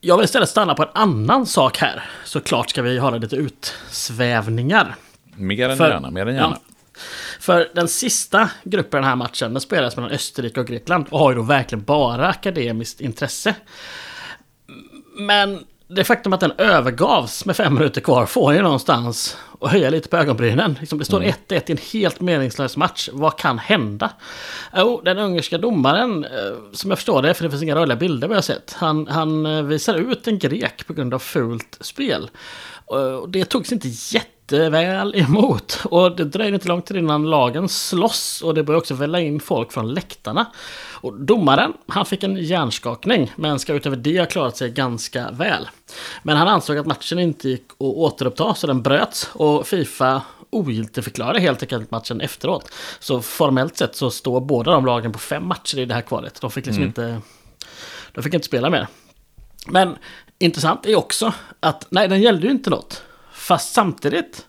Jag vill istället stanna på en annan sak här. Såklart ska vi ha lite utsvävningar. Mer än För, gärna, mer än gärna. Ja, för den sista gruppen i den här matchen, den spelas mellan Österrike och Grekland och har ju då verkligen bara akademiskt intresse. Men det faktum att den övergavs med fem minuter kvar får ju någonstans att höja lite på ögonbrynen. Liksom det står 1-1 mm. i en helt meningslös match. Vad kan hända? Jo, den ungerska domaren, eh, som jag förstår det, för det finns inga rörliga bilder vad jag sett, han, han eh, visar ut en grek på grund av fult spel. Det togs inte jätte jätteväl emot. Och det dröjde inte långt innan lagen slåss och det började också välla in folk från läktarna. Och domaren, han fick en hjärnskakning men ska utöver det ha klarat sig ganska väl. Men han ansåg att matchen inte gick att återuppta så den bröts och Fifa ogiltigförklarade helt enkelt matchen efteråt. Så formellt sett så står båda de lagen på fem matcher i det här kvalet. De fick liksom mm. inte... De fick inte spela mer. Men intressant är också att nej, den gällde ju inte något. Fast samtidigt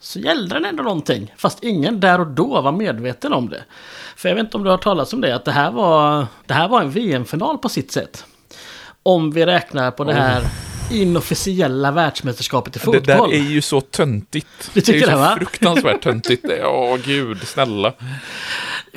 så gällde den ändå någonting. Fast ingen där och då var medveten om det. För jag vet inte om du har talat om det, att det här var, det här var en VM-final på sitt sätt. Om vi räknar på det här inofficiella världsmästerskapet i fotboll. Det där är ju så töntigt. Du tycker det är så det, fruktansvärt töntigt. Ja, gud, snälla.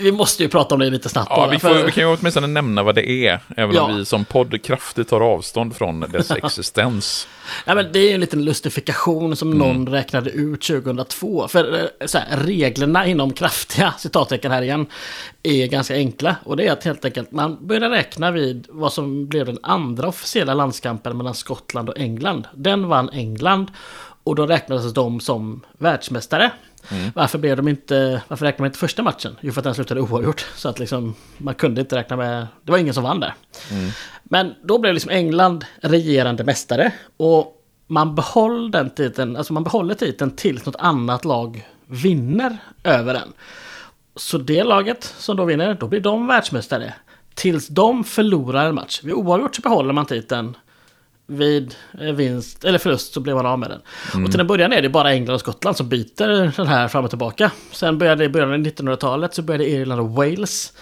Vi måste ju prata om det lite snabbt. Ja, vi, får, för... vi kan ju åtminstone nämna vad det är. Även ja. om vi som podd kraftigt tar avstånd från dess existens. Ja, men det är ju en liten lustifikation som mm. någon räknade ut 2002. För eh, här, reglerna inom kraftiga citattecken här igen är ganska enkla. Och det är att helt enkelt man börjar räkna vid vad som blev den andra officiella landskampen mellan Skottland och England. Den vann England och då räknades de som världsmästare. Mm. Varför, blev de inte, varför räknade man inte första matchen? Jo, för att den slutade oavgjort. Så att liksom, man kunde inte räkna med... Det var ingen som vann där. Mm. Men då blev liksom England regerande mästare. Och man behåller den titeln, alltså man behåller titeln tills något annat lag vinner över den. Så det laget som då vinner, då blir de världsmästare. Tills de förlorar en match. Vid oavgjort så behåller man titeln vid eh, vinst eller förlust så blev man av med den. Mm. Och till en början är det bara England och Skottland som byter den här fram och tillbaka. Sen började i början av 1900-talet så började Irland och Wales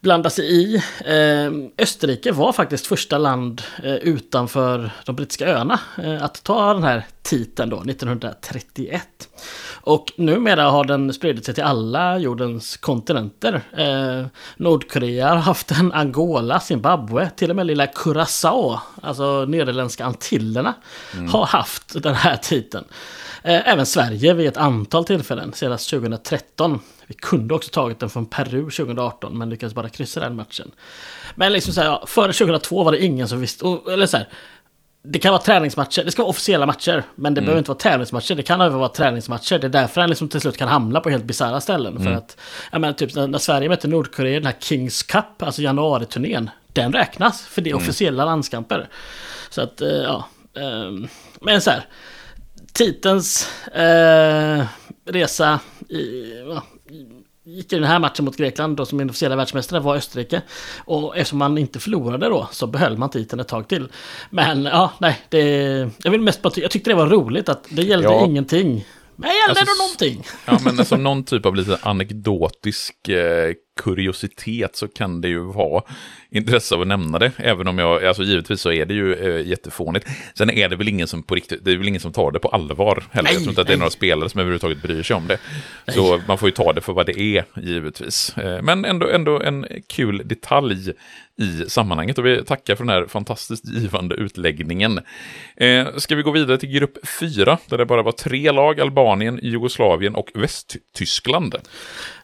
blanda sig i. Eh, Österrike var faktiskt första land eh, utanför de brittiska öarna att ta den här titeln då, 1931. Och numera har den spridit sig till alla jordens kontinenter. Eh, Nordkorea har haft en, Angola, Zimbabwe, till och med lilla Curaçao, alltså Nederländska Antillerna, mm. har haft den här titeln. Eh, även Sverige vid ett antal tillfällen, senast 2013. Vi kunde också tagit den från Peru 2018 men lyckades bara kryssa den matchen. Men liksom så här, ja, före 2002 var det ingen som visste, eller så här, det kan vara träningsmatcher, det ska vara officiella matcher. Men det mm. behöver inte vara tävlingsmatcher, det kan även vara träningsmatcher. Det är därför han liksom till slut kan hamna på helt bisarra ställen. Mm. För att, jag menar typ när, när Sverige mötte Nordkorea, den här Kings Cup, alltså januariturnén. Den räknas, för det är mm. officiella landskamper. Så att, eh, ja. Um, men så här. Titens eh, resa i, ja, gick i den här matchen mot Grekland då som officiella världsmästare var Österrike. Och eftersom man inte förlorade då så behöll man titeln ett tag till. Men ja, nej, det... Jag vill mest bara... Jag tyckte det var roligt att det gällde ja. ingenting. Men det gällde alltså, någonting. Ja, men alltså någon typ av lite anekdotisk eh, kuriositet så kan det ju vara intresse av att nämna det. Även om jag, alltså givetvis så är det ju äh, jättefånigt. Sen är det väl ingen som på riktigt, det är väl ingen som tar det på allvar heller. Nej, jag tror inte att det är några spelare som överhuvudtaget bryr sig om det. Nej. Så man får ju ta det för vad det är, givetvis. Eh, men ändå, ändå en kul detalj i sammanhanget och vi tackar för den här fantastiskt givande utläggningen. Eh, ska vi gå vidare till grupp 4 där det bara var tre lag, Albanien, Jugoslavien och Västtyskland.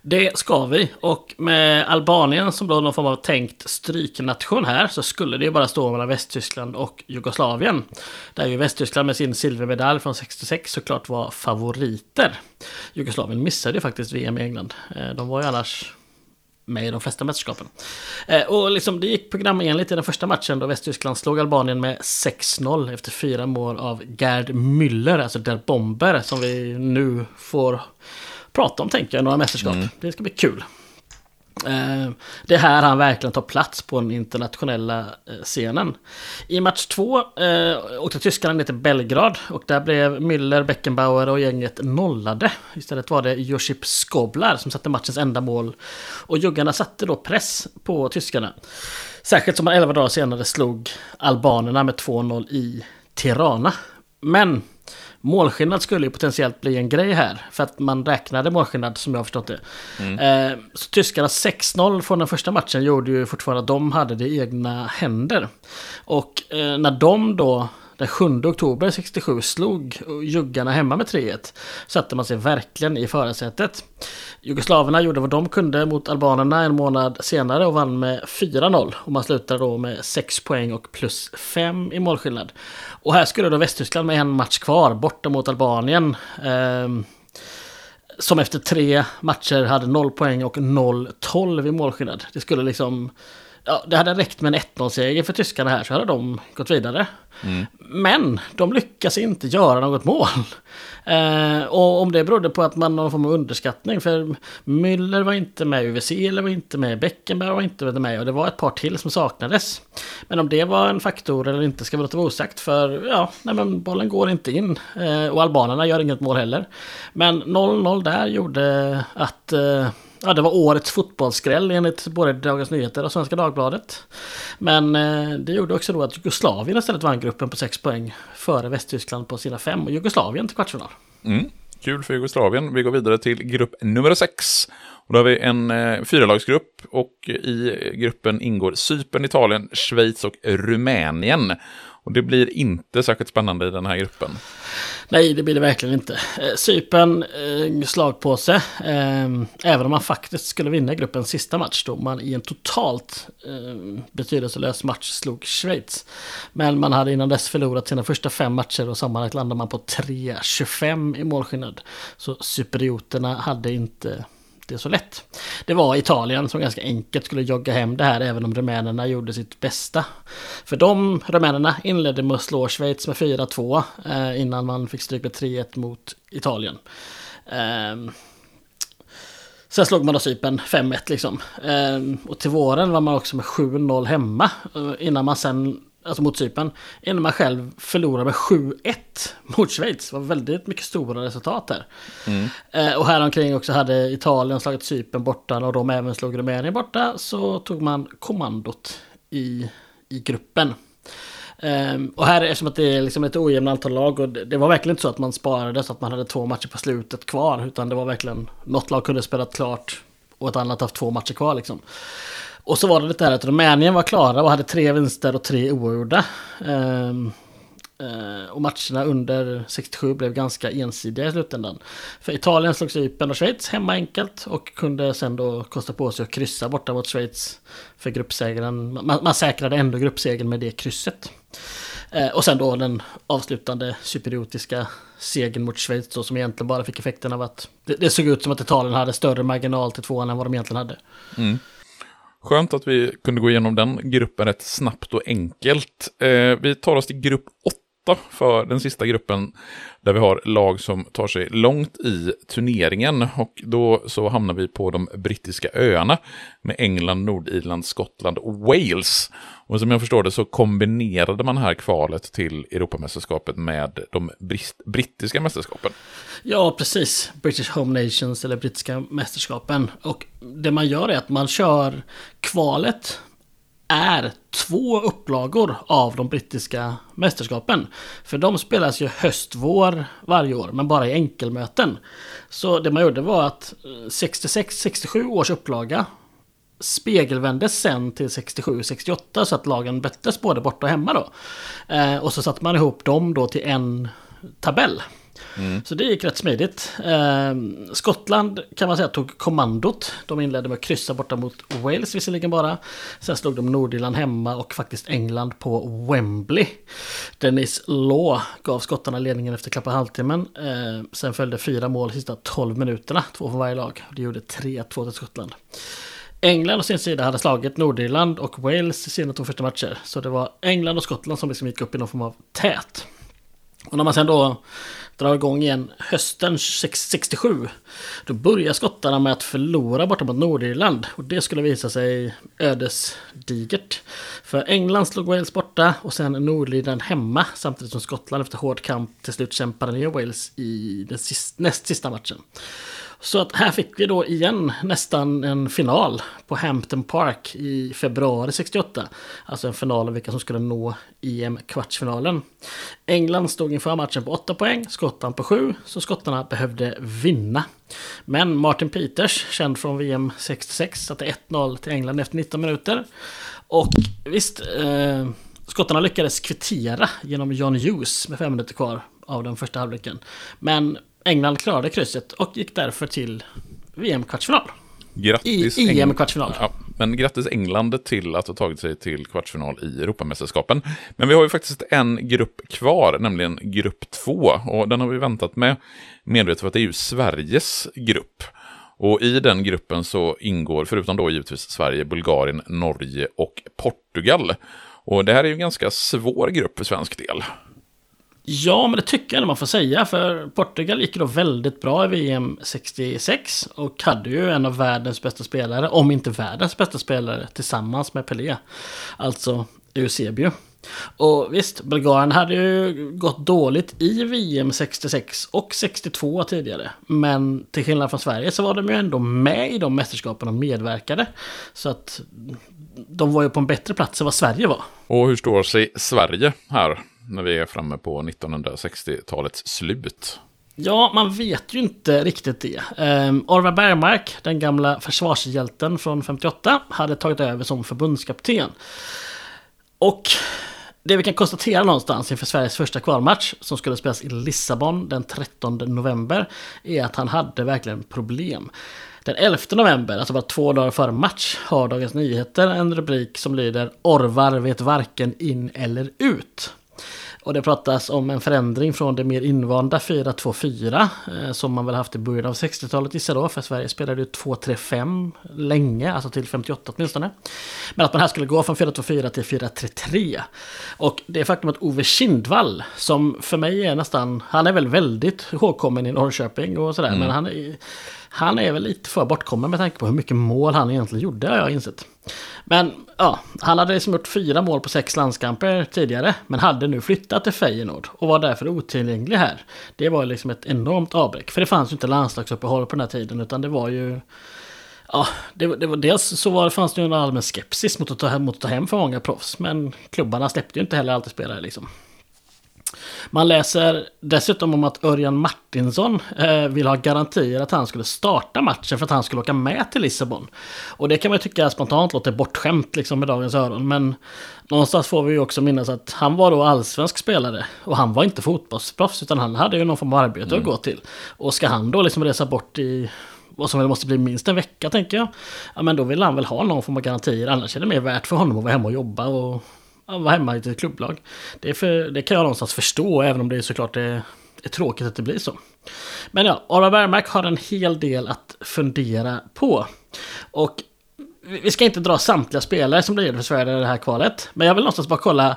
Det ska vi. Och med Albanien som då någon form av tänkt stryknation här så skulle det ju bara stå mellan Västtyskland och Jugoslavien. Där ju Västtyskland med sin silvermedalj från 66 såklart var favoriter. Jugoslavien missade ju faktiskt VM i England. Eh, de var ju annars med i de flesta mästerskapen. Eh, och liksom det gick programenligt i den första matchen då Västtyskland slog Albanien med 6-0 efter fyra mål av Gerd Müller, alltså Der Bomber, som vi nu får prata om tänker jag, några mästerskap. Mm. Det ska bli kul. Eh, det är här han verkligen tar plats på den internationella eh, scenen. I match två eh, åkte tyskarna ner till Belgrad och där blev Müller, Beckenbauer och gänget nollade. Istället var det Josip Skoblar som satte matchens enda mål. Och juggarna satte då press på tyskarna. Särskilt som man 11 dagar senare slog albanerna med 2-0 i Tirana. Men målskillnad skulle ju potentiellt bli en grej här. För att man räknade målskillnad som jag har förstått det. Mm. Eh, så tyskarna 6-0 från den första matchen gjorde ju fortfarande att de hade det i egna händer. Och eh, när de då den 7 oktober 67 slog juggarna hemma med 3-1 satte man sig verkligen i förarsätet. Jugoslaverna gjorde vad de kunde mot albanerna en månad senare och vann med 4-0. Och man slutade då med 6 poäng och plus 5 i målskillnad. Och här skulle då Västtyskland med en match kvar borta mot Albanien. Ehm som efter tre matcher hade 0 poäng och 0-12 i målskillnad. Det skulle liksom ja, det hade räckt med en 1-0-seger för tyskarna här så hade de gått vidare. Mm. Men de lyckas inte göra något mål. Eh, och om det berodde på att man har någon form av underskattning. För Müller var inte med, UVC eller var inte med, Beckenberg var inte med och det var ett par till som saknades. Men om det var en faktor eller inte ska vi låta vara osagt. För ja, nej, men bollen går inte in. Eh, och albanerna gör inget mål heller. Men 0-0 där gjorde att eh, Ja, det var årets fotbollsskräll enligt både Dagens Nyheter och Svenska Dagbladet. Men eh, det gjorde också då att Jugoslavien istället vann gruppen på 6 poäng före Västtyskland på sina 5 och Jugoslavien till kvartsfinal. Mm. Kul för Jugoslavien. Vi går vidare till grupp nummer 6. Och då har vi en eh, fyralagsgrupp och i gruppen ingår Cypern, Italien, Schweiz och Rumänien. Och det blir inte särskilt spännande i den här gruppen. Nej, det blir det verkligen inte. Eh, Cypern, eh, slagpåse. Eh, även om man faktiskt skulle vinna gruppens sista match då man i en totalt eh, betydelselös match slog Schweiz. Men man hade innan dess förlorat sina första fem matcher och sammanlagt landar man på 3-25 i målskillnad. Så cyprioterna hade inte det är så lätt. Det var Italien som ganska enkelt skulle jogga hem det här även om rumänerna gjorde sitt bästa. För de rumänerna inledde med att slå Schweiz med 4-2 eh, innan man fick stryk med 3-1 mot Italien. Eh, Sen slog man då Cypern 5-1 liksom. Ehm, och till våren var man också med 7-0 hemma. Eh, innan man sen alltså mot Cypern, innan man själv förlorade med 7-1 mot Schweiz. Det var väldigt mycket stora resultat där. Mm. Eh, och häromkring också hade Italien slagit Cypern borta och de även slog Rumänien borta. Så tog man kommandot i, i gruppen. Um, och här, eftersom att det är liksom ett ojämnt antal lag och det, det, var verkligen inte så att man sparade så att man hade två matcher på slutet kvar. Utan det var verkligen, något lag kunde spela klart och ett annat haft två matcher kvar liksom. Och så var det det här att Rumänien var klara och hade tre vinster och tre oavgjorda. Um, uh, och matcherna under 67 blev ganska ensidiga i slutändan. För Italien slog Cypern och Schweiz hemma enkelt och kunde sen då kosta på sig att kryssa borta mot Schweiz för gruppsegern. Man, man säkrade ändå gruppsegern med det krysset. Uh, och sen då den avslutande cypriotiska segern mot Schweiz då, som egentligen bara fick effekten av att det, det, såg ut som att Italien hade större marginal till tvåan än vad de egentligen hade. Mm. Skönt att vi kunde gå igenom den gruppen rätt snabbt och enkelt. Eh, vi tar oss till grupp 8 för den sista gruppen där vi har lag som tar sig långt i turneringen. Och då så hamnar vi på de brittiska öarna med England, Nordirland, Skottland och Wales. Och som jag förstår det så kombinerade man här kvalet till Europamästerskapet med de brittiska mästerskapen. Ja, precis. British Home Nations eller brittiska mästerskapen. Och det man gör är att man kör kvalet är två upplagor av de brittiska mästerskapen. För de spelas ju höst-vår varje år, men bara i enkelmöten. Så det man gjorde var att eh, 66-67 års upplaga spegelvändes sen till 67-68 så att lagen bättres både borta och hemma då. Eh, och så satte man ihop dem då till en tabell. Mm. Så det gick rätt smidigt. Eh, Skottland kan man säga tog kommandot. De inledde med att kryssa borta mot Wales visserligen bara. Sen slog de Nordirland hemma och faktiskt England på Wembley. Dennis Law gav skottarna ledningen efter klappa halvtimmen. Eh, sen följde fyra mål de sista 12 minuterna, två från varje lag. Det gjorde 3-2 till Skottland. England å sin sida hade slagit Nordirland och Wales i sina två första matcher. Så det var England och Skottland som liksom gick upp i någon form av tät. Och när man sen då drar igång igen hösten 67. Då börjar skottarna med att förlora borta mot Nordirland. Och det skulle visa sig ödesdigert. För England slog Wales borta och sen Nordirland hemma. Samtidigt som Skottland efter hård kamp till slut kämpade ner Wales i den sist, näst sista matchen. Så att här fick vi då igen nästan en final på Hampton Park i februari 68. Alltså en final av vilka som skulle nå EM-kvartsfinalen. England stod inför matchen på 8 poäng, Skottland på 7, så skottarna behövde vinna. Men Martin Peters, känd från VM 66, satte 1-0 till England efter 19 minuter. Och visst, eh, skottarna lyckades kvittera genom John Hughes med 5 minuter kvar av den första halvleken. Men England klarade krysset och gick därför till VM-kvartsfinal. Grattis I EM-kvartsfinal. Ja, men grattis England till att ha tagit sig till kvartsfinal i Europamästerskapen. Men vi har ju faktiskt en grupp kvar, nämligen grupp två. Och den har vi väntat med medvetet för att det är ju Sveriges grupp. Och i den gruppen så ingår, förutom då givetvis Sverige, Bulgarien, Norge och Portugal. Och det här är ju en ganska svår grupp för svensk del. Ja, men det tycker jag man får säga. För Portugal gick då väldigt bra i VM 66 och hade ju en av världens bästa spelare, om inte världens bästa spelare, tillsammans med Pelé. Alltså Eusebio. Och visst, Bulgarien hade ju gått dåligt i VM 66 och 62 tidigare. Men till skillnad från Sverige så var de ju ändå med i de mästerskapen och medverkade. Så att de var ju på en bättre plats än vad Sverige var. Och hur står sig Sverige här? När vi är framme på 1960-talets slut? Ja, man vet ju inte riktigt det. Um, Orvar Bergmark, den gamla försvarshjälten från 58, hade tagit över som förbundskapten. Och det vi kan konstatera någonstans inför Sveriges första kvalmatch som skulle spelas i Lissabon den 13 november är att han hade verkligen problem. Den 11 november, alltså bara två dagar före match, har Dagens Nyheter en rubrik som lyder Orvar vet varken in eller ut. Och det pratas om en förändring från det mer invanda 4-2-4 eh, som man väl haft i början av 60-talet gissar då. För Sverige spelade ju 2-3-5 länge, alltså till 58 åtminstone. Men att man här skulle gå från 4-2-4 till 4-3-3. Och det faktum att Ove Kindvall, som för mig är nästan, han är väl väldigt ihågkommen i Norrköping och sådär. Mm. Men han är, han är väl lite för bortkommen med tanke på hur mycket mål han egentligen gjorde har jag insett. Men ja, han hade liksom gjort fyra mål på sex landskamper tidigare. Men hade nu flyttat till Feyenoord och var därför otillgänglig här. Det var liksom ett enormt avbräck. För det fanns ju inte landslagsuppehåll på den här tiden utan det var ju... Ja, det, det var, dels så var, fanns det ju en allmän skepsis mot att, ta, mot att ta hem för många proffs. Men klubbarna släppte ju inte heller alltid spelare liksom. Man läser dessutom om att Örjan Martinsson eh, vill ha garantier att han skulle starta matchen för att han skulle åka med till Lissabon. Och det kan man tycka spontant låter bortskämt liksom med dagens öron. Men någonstans får vi ju också minnas att han var då allsvensk spelare. Och han var inte fotbollsproffs utan han hade ju någon form av arbete mm. att gå till. Och ska han då liksom resa bort i vad som väl måste bli minst en vecka tänker jag. Ja men då vill han väl ha någon form av garantier. Annars är det mer värt för honom att vara hemma och jobba och vara hemma i ett klubblag. Det, för, det, kan jag någonstans förstå, även om det är såklart är, är tråkigt att det blir så. Men ja, Ara Bergmark har en hel del att fundera på. Och vi ska inte dra samtliga spelare som blir för Sverige i det här kvalet. Men jag vill någonstans bara kolla,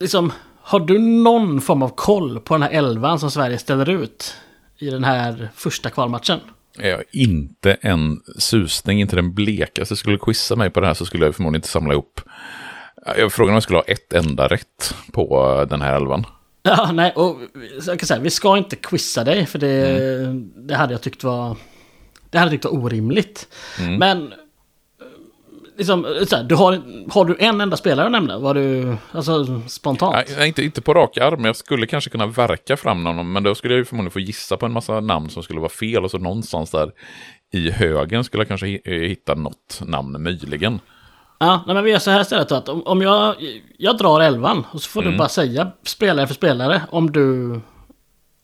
liksom, har du någon form av koll på den här elvan som Sverige ställer ut i den här första kvalmatchen? Jag har inte en susning, inte den blekaste. Skulle du quizza mig på det här så skulle jag förmodligen inte samla ihop jag frågade om jag skulle ha ett enda rätt på den här elvan. Ja, nej, och jag kan säga, vi ska inte quizza dig, för det, mm. det hade jag tyckt var... Det hade jag tyckt var orimligt. Mm. Men... Liksom, här, du har, har du en enda spelare att nämna? Var du, alltså spontant? Nej, inte, inte på rak arm. Jag skulle kanske kunna verka fram någon, men då skulle jag ju förmodligen få gissa på en massa namn som skulle vara fel. Och så någonstans där i högen skulle jag kanske hitta något namn möjligen. Ja, nej, men vi gör så här istället att om, om jag, jag drar elvan och så får mm. du bara säga spelare för spelare om du,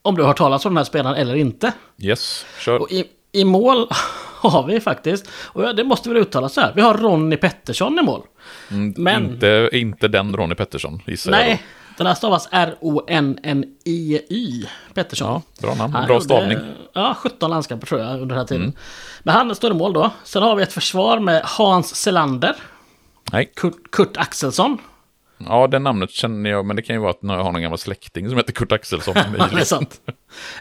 om du har talat om den här spelaren eller inte. Yes, kör. Och i, i mål har vi faktiskt, och det måste väl uttalas så här, vi har Ronny Pettersson i mål. Mm, men... Inte, inte den Ronny Pettersson, gissar Nej, jag den här stavas R-O-N-N-E-Y. Pettersson. Ja, bra namn. Han bra stavning. Ja, 17 landskamper tror jag under den här tiden. Mm. Men han står i mål då. Sen har vi ett försvar med Hans Selander. Nej. Kurt, Kurt Axelsson. Ja, det namnet känner jag, men det kan ju vara att jag har någon gammal släkting som heter Kurt Axelsson. det är sant.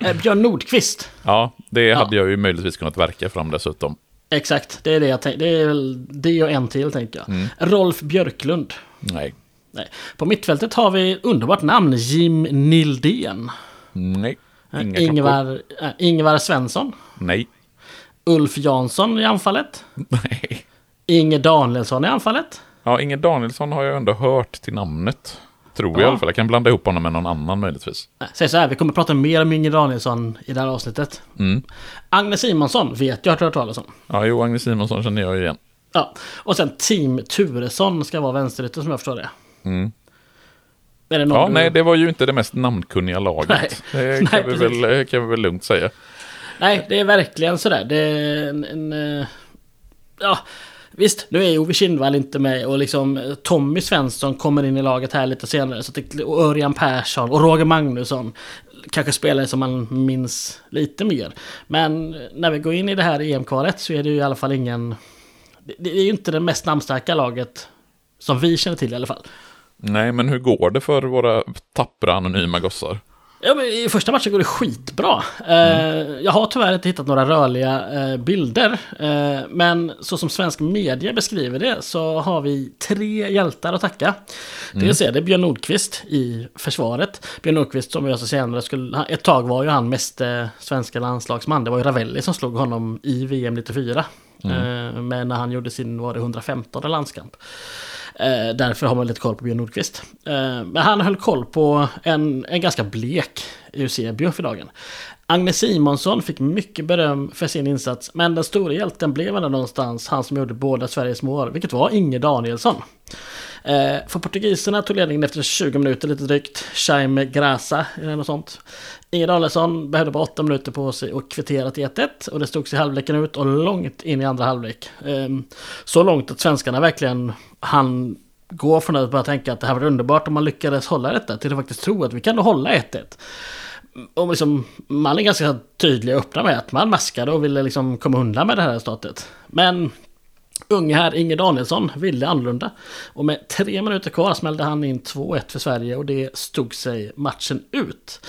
Eh, Björn Nordqvist. Ja, det ja. hade jag ju möjligtvis kunnat verka fram dessutom. Exakt, det är det jag tänkte. Det är väl det och en till tänker jag. Mm. Rolf Björklund. Nej. Nej. På mittfältet har vi underbart namn, Jim Nildén. Nej. Inga Ingvar, äh, Ingvar Svensson. Nej. Ulf Jansson i anfallet. Nej. Inge Danielsson i anfallet. Ja, Inge Danielsson har jag ändå hört till namnet. Tror jag i alla fall. Jag kan blanda ihop honom med någon annan möjligtvis. Säg så här, vi kommer prata mer om Inge Danielsson i det här avsnittet. Mm. Agnes Simonsson vet jag har hört talas om. Ja, jo, Agnes Simonsson känner jag igen. Ja, och sen Team Turesson ska vara vänsterytter som jag förstår det. Mm. Är det ja, du... nej, det var ju inte det mest namnkunniga laget. Nej. Det kan, nej, vi väl, kan vi väl lugnt säga. Nej, det är verkligen sådär. Det är en... en eh, ja, visst, nu är Ove Kindvall inte med och liksom eh, Tommy Svensson kommer in i laget här lite senare. Så det, och Örjan Persson och Roger Magnusson kanske spelare som man minns lite mer. Men när vi går in i det här EM-kvalet så är det ju i alla fall ingen... Det, det är ju inte det mest namnstarka laget som vi känner till i alla fall. Nej, men hur går det för våra tappra anonyma gossar? Ja, men I första matchen går det skitbra. Mm. jag har tyvärr inte hittat några rörliga eh, bilder. Eh, men så som svensk media beskriver det så har vi tre hjältar att tacka. Mm. Dels är det Björn Nordqvist i försvaret. Björn Nordqvist som vi också senare skulle... Ett tag var ju han mest svenska landslagsman. Det var ju Ravelli som slog honom i VM 94. Mm. men när han gjorde sin, var det 115 landskamp. Eh, därför har man lite koll på Björn Nordqvist. Eh, men han höll koll på en, en ganska blek Eusebio för dagen. Agnes Simonsson fick mycket beröm för sin insats, men den stora hjälten blev ändå någonstans han som gjorde båda Sveriges mål, vilket var Inge Danielsson. Eh, för portugiserna tog ledningen efter 20 minuter lite drygt. Jaime Grasa eller något sånt. Inge Danielsson behövde bara 8 minuter på sig och kvittera till 1-1. Och det stod sig halvleken ut och långt in i andra halvlek. Ehm, så långt att svenskarna verkligen han gå från att bara tänka att det här var underbart om man lyckades hålla detta till att faktiskt tro att vi kan hålla 1-1. Och liksom, man är ganska tydlig och öppna med att man maskade och ville liksom komma undan med det här resultatet. Men unge här Inge Danielsson ville annorlunda. Och med tre minuter kvar smällde han in 2-1 för Sverige och det stod sig matchen ut.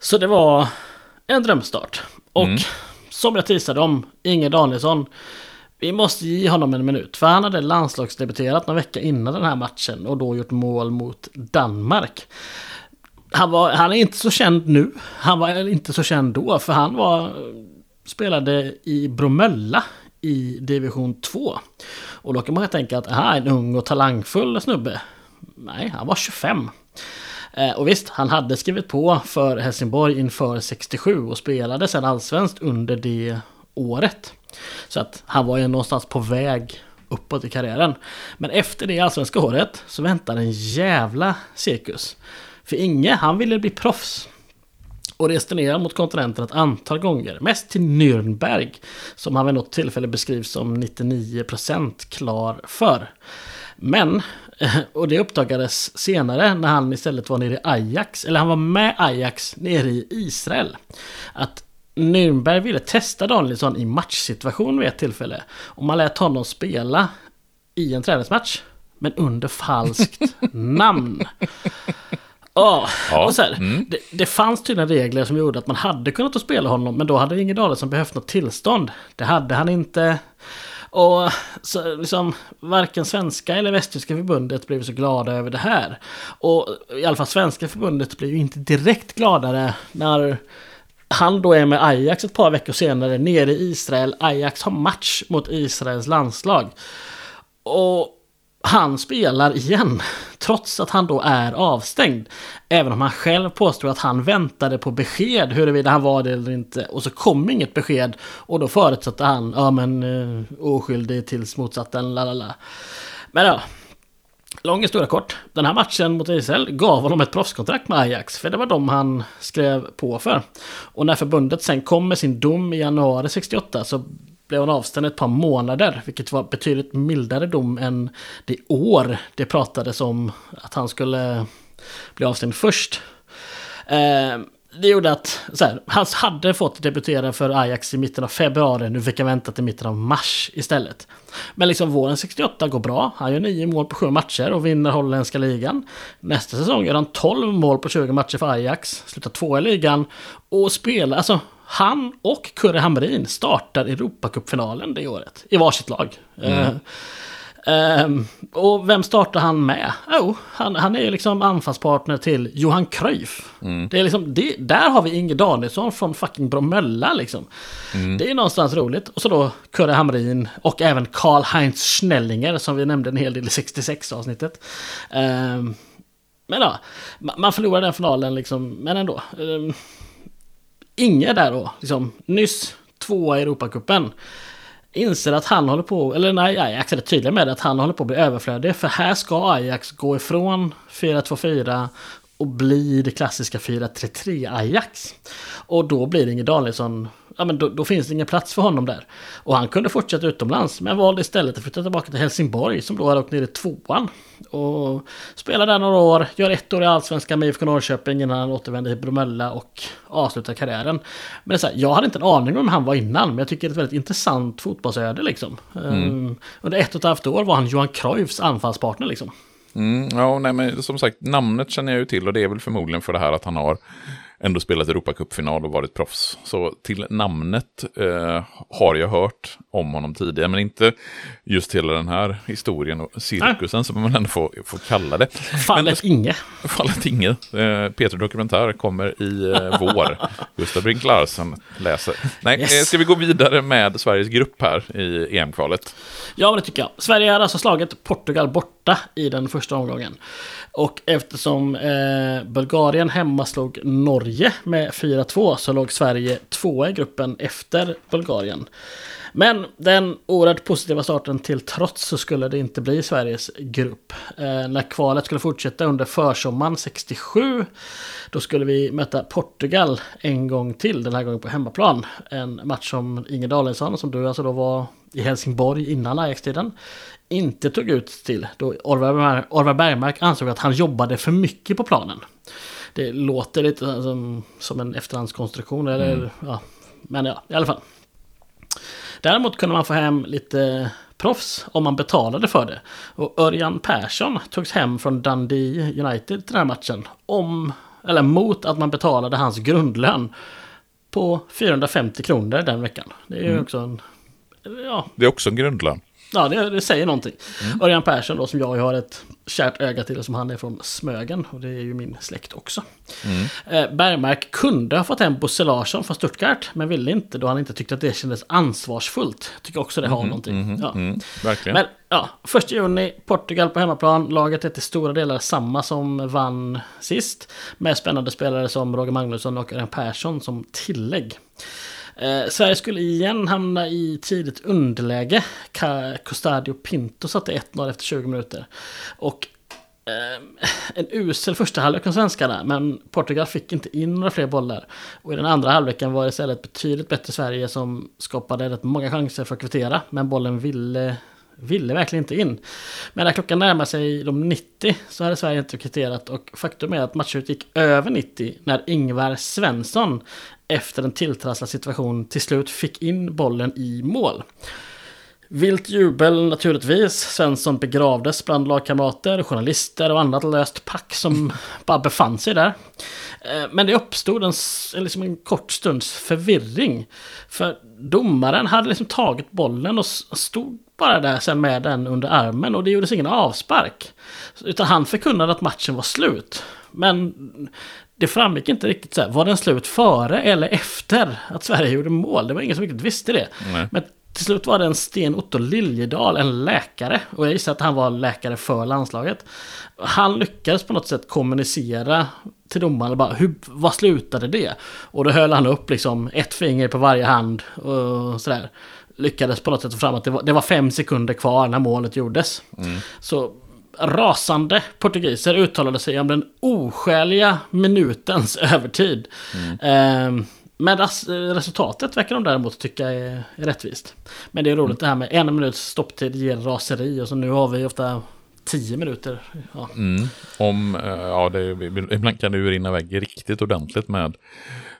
Så det var en drömstart. Och mm. som jag teasade om, Inge Danielsson. Vi måste ge honom en minut, för han hade landslagsdebuterat några vecka innan den här matchen och då gjort mål mot Danmark. Han, var, han är inte så känd nu, han var inte så känd då, för han var spelade i Bromölla i division 2. Och då kan man tänka att han är en ung och talangfull snubbe. Nej, han var 25. Eh, och visst, han hade skrivit på för Helsingborg inför 67 och spelade sedan allsvenskt under det året. Så att han var ju någonstans på väg uppåt i karriären. Men efter det allsvenska året så väntade en jävla cirkus. För Inge, han ville bli proffs och reste ner mot kontinenten ett antal gånger. Mest till Nürnberg, som han vid något tillfälle beskrivs som 99% klar för. Men, och det uppdagades senare när han istället var nere i Ajax, eller han var med Ajax nere i Israel. Att Nürnberg ville testa Danielsson i matchsituation vid ett tillfälle. Och man lät honom spela i en träningsmatch. Men under falskt namn. Ja, och så här, mm. det, det, fanns tydligen regler som gjorde att man hade kunnat spela honom. Men då hade Inge Danielsson behövt något tillstånd. Det hade han inte. Och så, liksom, varken svenska eller västtyska förbundet blev så glada över det här. Och i alla fall svenska förbundet blev ju inte direkt gladare när han då är med Ajax ett par veckor senare nere i Israel. Ajax har match mot Israels landslag. Och han spelar igen, trots att han då är avstängd. Även om han själv påstår att han väntade på besked huruvida han var det eller inte. Och så kom inget besked. Och då förutsatte han, ja men uh, oskyldig tills motsatsen, lalala. Men ja, Lång historia kort. Den här matchen mot Israel gav honom ett proffskontrakt med Ajax. För det var de han skrev på för. Och när förbundet sen kom med sin dom i januari 68 så blev han avstängd ett par månader. Vilket var betydligt mildare dom än det år det pratades om att han skulle bli avstängd först. Eh, det gjorde att så här, han hade fått debutera för Ajax i mitten av februari. Nu fick han vänta till mitten av mars istället. Men liksom våren 68 går bra. Han gör 9 mål på 7 matcher och vinner holländska ligan. Nästa säsong gör han 12 mål på 20 matcher för Ajax. Slutar tvåa i ligan. Och spelar, alltså han och Kurre Hamrin startar Europacupfinalen det året. I varsitt lag. Mm. Uh, Um, och vem startar han med? Jo, oh, han, han är liksom anfallspartner till Johan Cruyff. Mm. Det är liksom, det, där har vi Inge Danielsson från fucking Bromölla liksom. Mm. Det är någonstans roligt. Och så då Kurre Hamrin och även Karl-Heinz Schnellinger som vi nämnde en hel del i 66 avsnittet. Um, men ja, man förlorar den finalen liksom, men ändå. Um, Inge där då, liksom, nyss tvåa i Europacupen inser att han håller på, eller nej, Ajax är rätt tydlig med det, att han håller på att bli överflödig. För här ska Ajax gå ifrån 4-2-4 och bli det klassiska 4-3-3 Ajax. Och då blir det Inge Danielsson ja, men då, då, finns det ingen plats för honom där. Och han kunde fortsätta utomlands, men valde istället att flytta tillbaka till Helsingborg som då hade åkt ner i tvåan. Och spelade där några år, gör ett år i Allsvenskan med IFK Norrköping innan han återvände till Bromölla och avslutar karriären. Men det är så här, jag hade inte en aning om han var innan, men jag tycker det är ett väldigt intressant fotbollsöde liksom. Mm. Um, under ett och ett halvt år var han Johan Cruyffs anfallspartner liksom. Mm, ja, nej, men som sagt, namnet känner jag ju till och det är väl förmodligen för det här att han har ändå spelat Europacupfinal och varit proffs. Så till namnet eh, har jag hört om honom tidigare, men inte just hela den här historien och cirkusen, som man ändå får, får kalla det. Fallet men, Inge. Fallet Inge. Eh, Peter Dokumentär kommer i eh, vår. Gustav Brink Larsen läser. Nej, yes. eh, ska vi gå vidare med Sveriges grupp här i EM-kvalet? Ja, det tycker jag. Sverige har alltså slagit Portugal borta i den första omgången. Och eftersom eh, Bulgarien hemma slog Norge med 4-2 så låg Sverige tvåa i gruppen efter Bulgarien. Men den oerhört positiva starten till trots så skulle det inte bli Sveriges grupp. Eh, när kvalet skulle fortsätta under försommaren 67 då skulle vi möta Portugal en gång till, den här gången på hemmaplan. En match som Inge Danielsson, som du alltså då var i Helsingborg innan Ajax-tiden, inte tog ut till. Då Orvar Bergmark ansåg att han jobbade för mycket på planen. Det låter lite som, som en efterhandskonstruktion. Eller, mm. ja, men ja, i alla fall. Däremot kunde man få hem lite proffs om man betalade för det. Och Örjan Persson togs hem från Dundee United till den här matchen. Om, eller mot att man betalade hans grundlön på 450 kronor den veckan. Det är ju mm. också en... Ja. Det är också en grundlön. Ja, det, det, säger någonting. Mm. Örjan Persson då, som jag har ett kärt öga till, som han är från Smögen. Och det är ju min släkt också. Mm. Eh, Bergmark kunde ha fått hem Bosse Larsson från Stuttgart, men ville inte då han inte tyckte att det kändes ansvarsfullt. Tycker också det har mm. någonting. Mm. Ja. Mm. Verkligen. Men ja, första juni, Portugal på hemmaplan. Laget är till stora delar samma som vann sist. Med spännande spelare som Roger Magnusson och Örjan Persson som tillägg. Eh, Sverige skulle igen hamna i tidigt underläge. Costadio Pinto satte 1-0 efter 20 minuter. Och eh, en usel första halvlek från svenskarna, men Portugal fick inte in några fler bollar. Och i den andra halvleken var det istället betydligt bättre Sverige som skapade rätt många chanser för att kvittera, men bollen ville ville verkligen inte in. Men när klockan närmade sig de 90 så hade Sverige inte kvitterat och faktum är att matchen gick över 90 när Ingvar Svensson efter en tilltrasslad situation till slut fick in bollen i mål. Vilt jubel naturligtvis. Svensson begravdes bland lagkamrater, journalister och annat löst pack som bara befann sig där. Eh, men det uppstod en, liksom en kort stunds förvirring. För domaren hade liksom tagit bollen och stod bara där sen med den under armen och det gjordes ingen avspark. Utan han förkunnade att matchen var slut. Men det framgick inte riktigt så här, var den slut före eller efter att Sverige gjorde mål? Det var ingen som riktigt visste det. Nej. Men till slut var det en Sten Otto Liljedahl, en läkare, och jag gissar att han var läkare för landslaget. Han lyckades på något sätt kommunicera till domaren, bara, hur, vad slutade det? Och då höll han upp liksom ett finger på varje hand och sådär. Lyckades på något sätt få fram att det var, det var fem sekunder kvar när målet gjordes. Mm. Så rasande portugiser uttalade sig om den oskäliga minutens övertid. Mm. Eh, men resultatet verkar de däremot tycka är, rättvist. Men det är roligt mm. det här med en minuts stopptid ger raseri och så nu har vi ofta tio minuter. Ja. Mm. Om, eh, ja, det, ibland kan det ju rinna iväg riktigt ordentligt med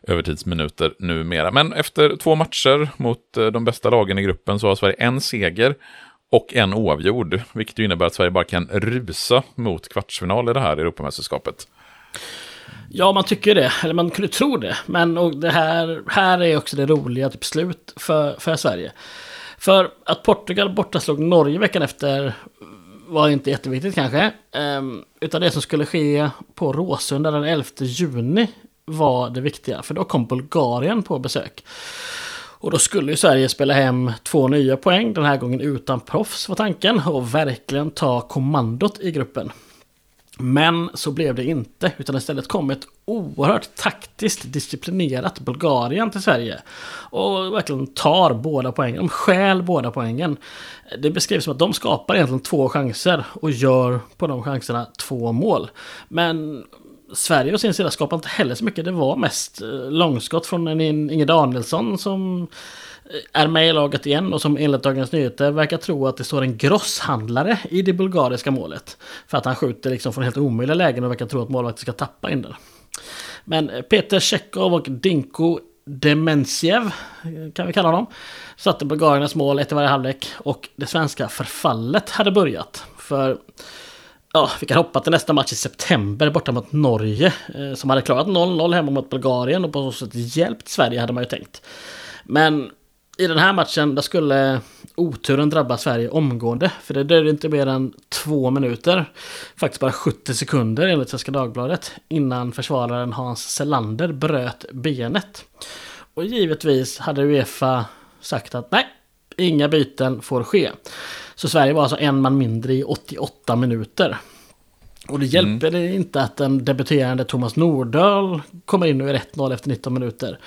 övertidsminuter numera. Men efter två matcher mot eh, de bästa lagen i gruppen så har Sverige en seger och en oavgjord, vilket ju innebär att Sverige bara kan rusa mot kvartsfinal i det här Europamästerskapet. Ja, man tycker det. Eller man kunde tro det. Men och det här, här är också det roliga typ slut för, för Sverige. För att Portugal borta slog Norge veckan efter var inte jätteviktigt kanske. Um, utan det som skulle ske på Råsunda den 11 juni var det viktiga. För då kom Bulgarien på besök. Och då skulle ju Sverige spela hem två nya poäng, den här gången utan proffs var tanken. Och verkligen ta kommandot i gruppen. Men så blev det inte, utan istället kom ett oerhört taktiskt disciplinerat Bulgarien till Sverige. Och verkligen tar båda poängen, de stjäl båda poängen. Det beskrivs som att de skapar egentligen två chanser och gör på de chanserna två mål. Men Sverige å sin sida skapade inte heller så mycket. Det var mest eh, långskott från en Inge Danielsson som eh, är med i laget igen och som enligt Dagens Nyheter verkar tro att det står en grosshandlare i det bulgariska målet. För att han skjuter liksom från helt omöjliga lägen och verkar tro att målvakten ska tappa in den. Men eh, Peter Tjechov och Dinko Demensiev, kan vi kalla honom, satte bulgariernas mål ett i varje halvlek och det svenska förfallet hade börjat. För ja, vi kan hoppa till nästa match i september borta mot Norge. Eh, som hade klarat 0-0 hemma mot Bulgarien och på så sätt hjälpt Sverige hade man ju tänkt. Men i den här matchen där skulle oturen drabba Sverige omgående. För det dröjde inte mer än två minuter, faktiskt bara 70 sekunder enligt Svenska Dagbladet, innan försvararen Hans Selander bröt benet. Och givetvis hade Uefa sagt att nej, inga byten får ske. Så Sverige var alltså en man mindre i 88 minuter. Och det hjälper mm. inte att den debuterande Thomas Nordahl kommer in och är 1-0 efter 19 minuter.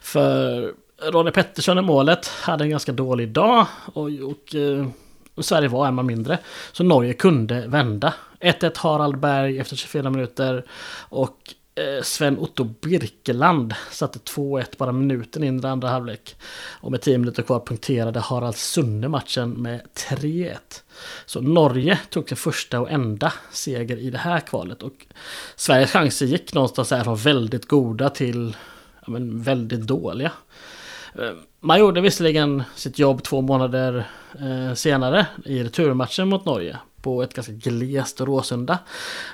För Ronny Pettersson i målet hade en ganska dålig dag och, och, eh, och Sverige var en man mindre. Så Norge kunde vända. 1-1 Harald Berg efter 24 minuter och Eh, Sven Otto Birkeland satte 2-1 bara minuten in i andra halvlek. Och med 10 minuter kvar punkterade Harald Sunne matchen med 3-1. Så Norge tog sin första och enda seger i det här kvalet. Och Sveriges chanser gick någonstans här från väldigt goda till ja, men väldigt dåliga. Eh, man gjorde visserligen sitt jobb två månader eh, senare i returmatchen mot Norge på ett ganska glest Råsunda.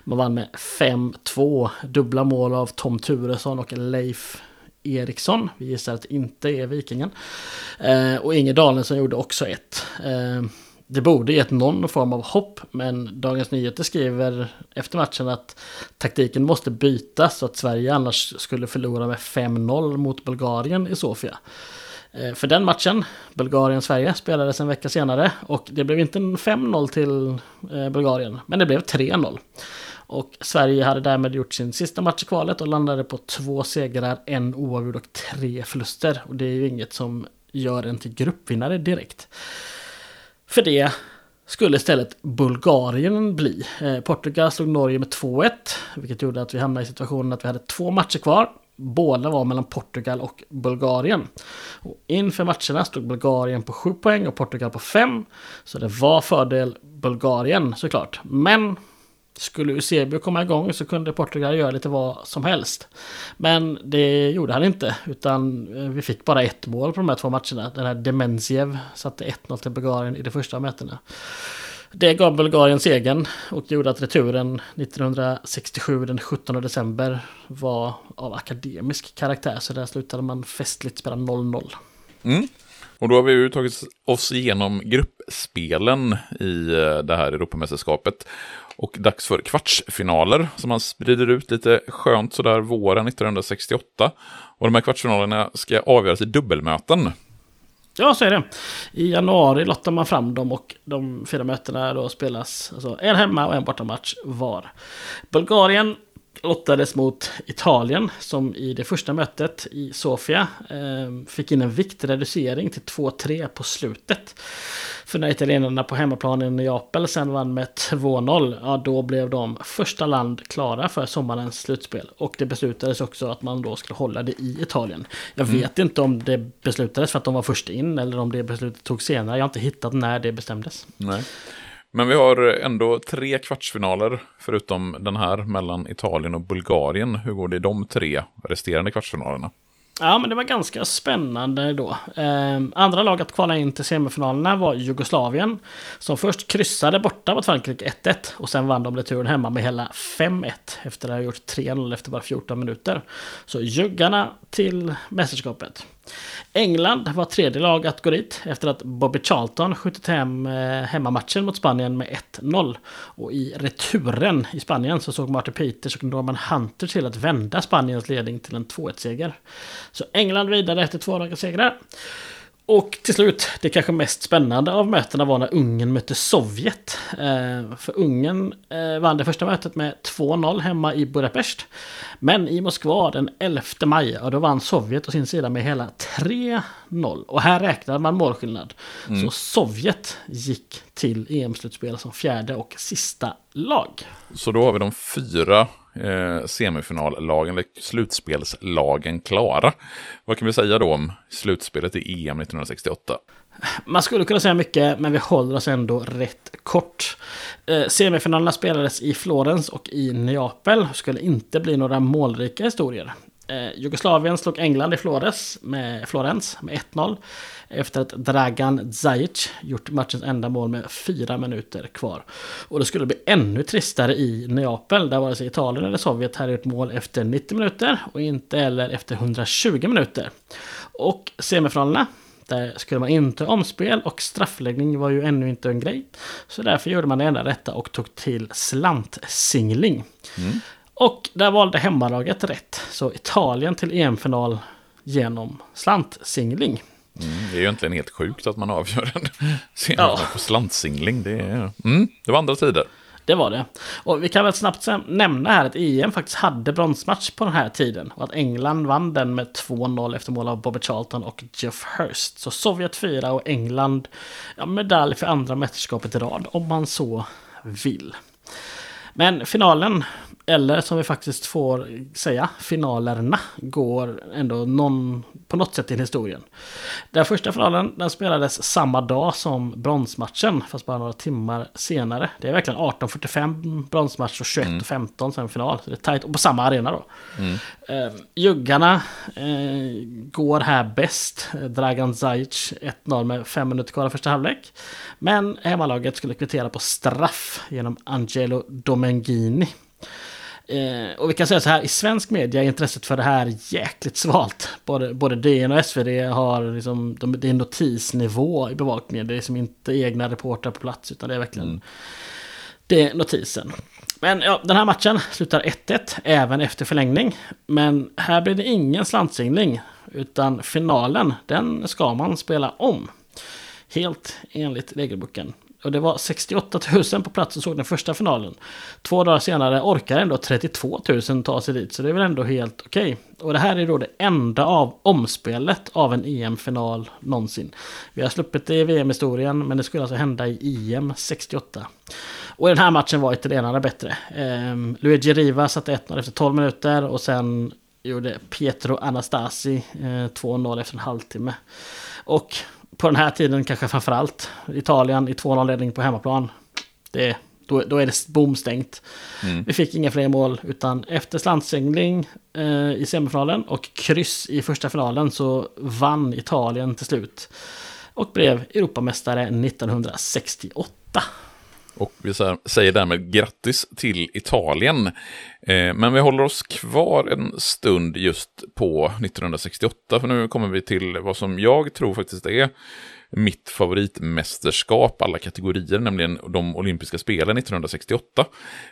Man vann med 5-2, dubbla mål av Tom Turesson och Leif Eriksson. Vi gissar att det inte är Vikingen. Eh, och Inge Danielsson gjorde också ett. Eh, det borde gett någon form av hopp, men Dagens Nyheter skriver efter matchen att taktiken måste bytas så att Sverige annars skulle förlora med 5-0 mot Bulgarien i Sofia. Eh, för den matchen, Bulgarien-Sverige, spelades en vecka senare och det blev inte 5-0 till eh, Bulgarien, men det blev 3-0. Och Sverige hade därmed gjort sin sista match i kvalet och landade på två segrar, en oavgjord och tre förluster. Och det är ju inget som gör en till gruppvinnare direkt. För det skulle istället Bulgarien bli. Eh, Portugal slog Norge med 2-1, vilket gjorde att vi hamnade i situationen att vi hade två matcher kvar Båda var mellan Portugal och Bulgarien. Och inför matcherna stod Bulgarien på 7 poäng och Portugal på 5. Så det var fördel Bulgarien såklart. Men skulle Eusebio komma igång så kunde Portugal göra lite vad som helst. Men det gjorde han inte, utan eh, vi fick bara ett mål på de här två matcherna. Den här Demensiev satte 1-0 till Bulgarien i de första mötena. Det gav Bulgarien segern och gjorde att returen 1967 den 17 december var av akademisk karaktär. Så där slutade man festligt spela 0-0. Mm. Och då har vi ju tagit oss igenom gruppspelen i eh, det här Europamästerskapet. Och dags för kvartsfinaler som man sprider ut lite skönt sådär våren 1968. Och de här kvartsfinalerna ska avgöras i dubbelmöten. Ja, så är det. I januari lottar man fram dem och de fyra mötena då spelas alltså en hemma och en bortamatch var. Bulgarien lottades mot Italien som i det första mötet i Sofia eh, fick in en viktreducering till 2-3 på slutet. För när italienarna på hemmaplan i Neapel sen vann med 2-0, ja då blev de första land klara för sommarens slutspel. Och det beslutades också att man då skulle hålla det i Italien. Jag mm. vet inte om det beslutades för att de var först in eller om det beslutet togs senare. Jag har inte hittat när det bestämdes. Nej. Men vi har ändå tre kvartsfinaler, förutom den här, mellan Italien och Bulgarien. Hur går det i de tre resterande kvartsfinalerna? Ja, men det var ganska spännande då. Eh, andra lag att kvala in till semifinalerna var Jugoslavien. Som först kryssade borta mot Frankrike 1-1 och sen vann de returen hemma med hela 5-1 efter att ha gjort 3-0 efter bara 14 minuter. Så juggarna till mästerskapet. England var tredje lag att gå dit efter att Bobby Charlton skjutit hem eh, hemmamatchen mot Spanien med 1-0. Och i returen i Spanien så såg Martin Peters och Norman Hunter till att vända Spaniens ledning till en 2-1-seger. Så England vidare efter två raka segrar. Och till slut, det kanske mest spännande av mötena var när Ungern mötte Sovjet. Eh, för Ungern eh, vann det första mötet med 2-0 hemma i Budapest. Men i Moskva den 11 maj, och då vann Sovjet å sin sida med hela 3-0. Och här räknade man målskillnad. Mm. Så Sovjet gick till EM-slutspel som fjärde och sista lag. Så då har vi de fyra eh, semifinallagen, eller slutspelslagen, klara. Vad kan vi säga då om slutspelet i EM 1968? Man skulle kunna säga mycket, men vi håller oss ändå rätt kort. Eh, semifinalerna spelades i Florens och i Neapel. Det skulle inte bli några målrika historier. Eh, Jugoslavien slog England i Flores med, Florens med 1-0 efter att Dragan Zajic gjort matchens enda mål med fyra minuter kvar. Och det skulle bli ännu tristare i Neapel där vare sig Italien eller Sovjet hade gjort mål efter 90 minuter och inte heller efter 120 minuter. Och semifinalerna där skulle man inte omspel och straffläggning var ju ännu inte en grej. Så därför gjorde man det enda rätta och tog till slantsingling. Mm. Och där valde hemmalaget rätt. Så Italien till EM-final genom slantsingling. Mm, det är ju egentligen helt sjukt att man avgör en senare ja. på slantsingling. Det, är, mm, det var andra tider. Det var det. Och vi kan väl snabbt nämna här att EM faktiskt hade bronsmatch på den här tiden. Och att England vann den med 2-0 efter mål av Bobby Charlton och Jeff Hurst. Så Sovjet 4 och England ja, medalj för andra mästerskapet i rad om man så vill. Men finalen eller som vi faktiskt får säga, finalerna går ändå någon, på något sätt i historien. Den första finalen den spelades samma dag som bronsmatchen, fast bara några timmar senare. Det är verkligen 18.45 bronsmatch och 21.15 mm. sen final. Så det är tajt, och på samma arena då. Mm. Eh, juggarna eh, går här bäst. Dragan Zajic 1-0 med fem minuter kvar av första halvlek. Men hemmalaget skulle kvittera på straff genom Angelo Domengini. Eh, och vi kan säga så här, i svensk media är intresset för det här jäkligt svalt. Både, både DN och SvD har liksom, de, det är notisnivå i bevakningen. Det är som inte egna reportrar på plats, utan det är verkligen mm. det är notisen. Men ja, den här matchen slutar 1-1, även efter förlängning. Men här blir det ingen slantsingling, utan finalen, den ska man spela om. Helt enligt regelboken. Och det var 68 000 på plats och såg den första finalen. Två dagar senare orkar ändå 32 000 ta sig dit, så det är väl ändå helt okej. Okay. Och det här är då det enda av omspelet av en EM-final någonsin. Vi har sluppit det i VM-historien, men det skulle alltså hända i EM 68. Och i den här matchen var italienarna bättre. Ehm, Luigi Riva satte 1-0 efter 12 minuter och sen gjorde Pietro Anastasi eh, 2-0 efter en halvtimme. Och på den här tiden kanske framförallt Italien i 2-0 ledning på hemmaplan. Det, då, då är det bomstängt. Mm. Vi fick inga fler mål utan efter slantsingling eh, i semifinalen och kryss i första finalen så vann Italien till slut. Och blev Europamästare 1968. Och vi säger därmed grattis till Italien. Eh, men vi håller oss kvar en stund just på 1968, för nu kommer vi till vad som jag tror faktiskt är mitt favoritmästerskap alla kategorier, nämligen de olympiska spelen 1968.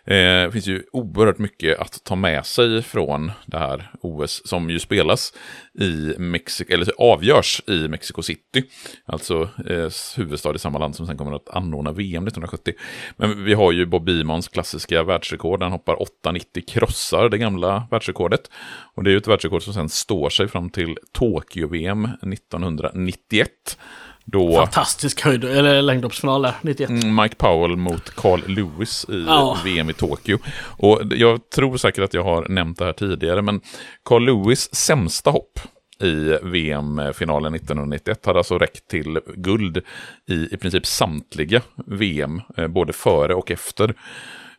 Eh, det finns ju oerhört mycket att ta med sig från det här OS som ju spelas i Mexiko, eller avgörs i Mexico City, alltså eh, huvudstad i samma land som sen kommer att anordna VM 1970. Men vi har ju Bob Beamons klassiska världsrekord, han hoppar 8,90, krossar det gamla världsrekordet. Och det är ju ett världsrekord som sen står sig fram till Tokyo-VM 1991. Då, Fantastisk höjd, eller längdhoppsfinal där, 91. Mm, Mike Powell mot Carl Lewis i ja. VM i Tokyo. Och jag tror säkert att jag har nämnt det här tidigare, men Carl Lewis sämsta hopp i VM-finalen 1991 hade alltså räckt till guld i i princip samtliga VM, eh, både före och efter.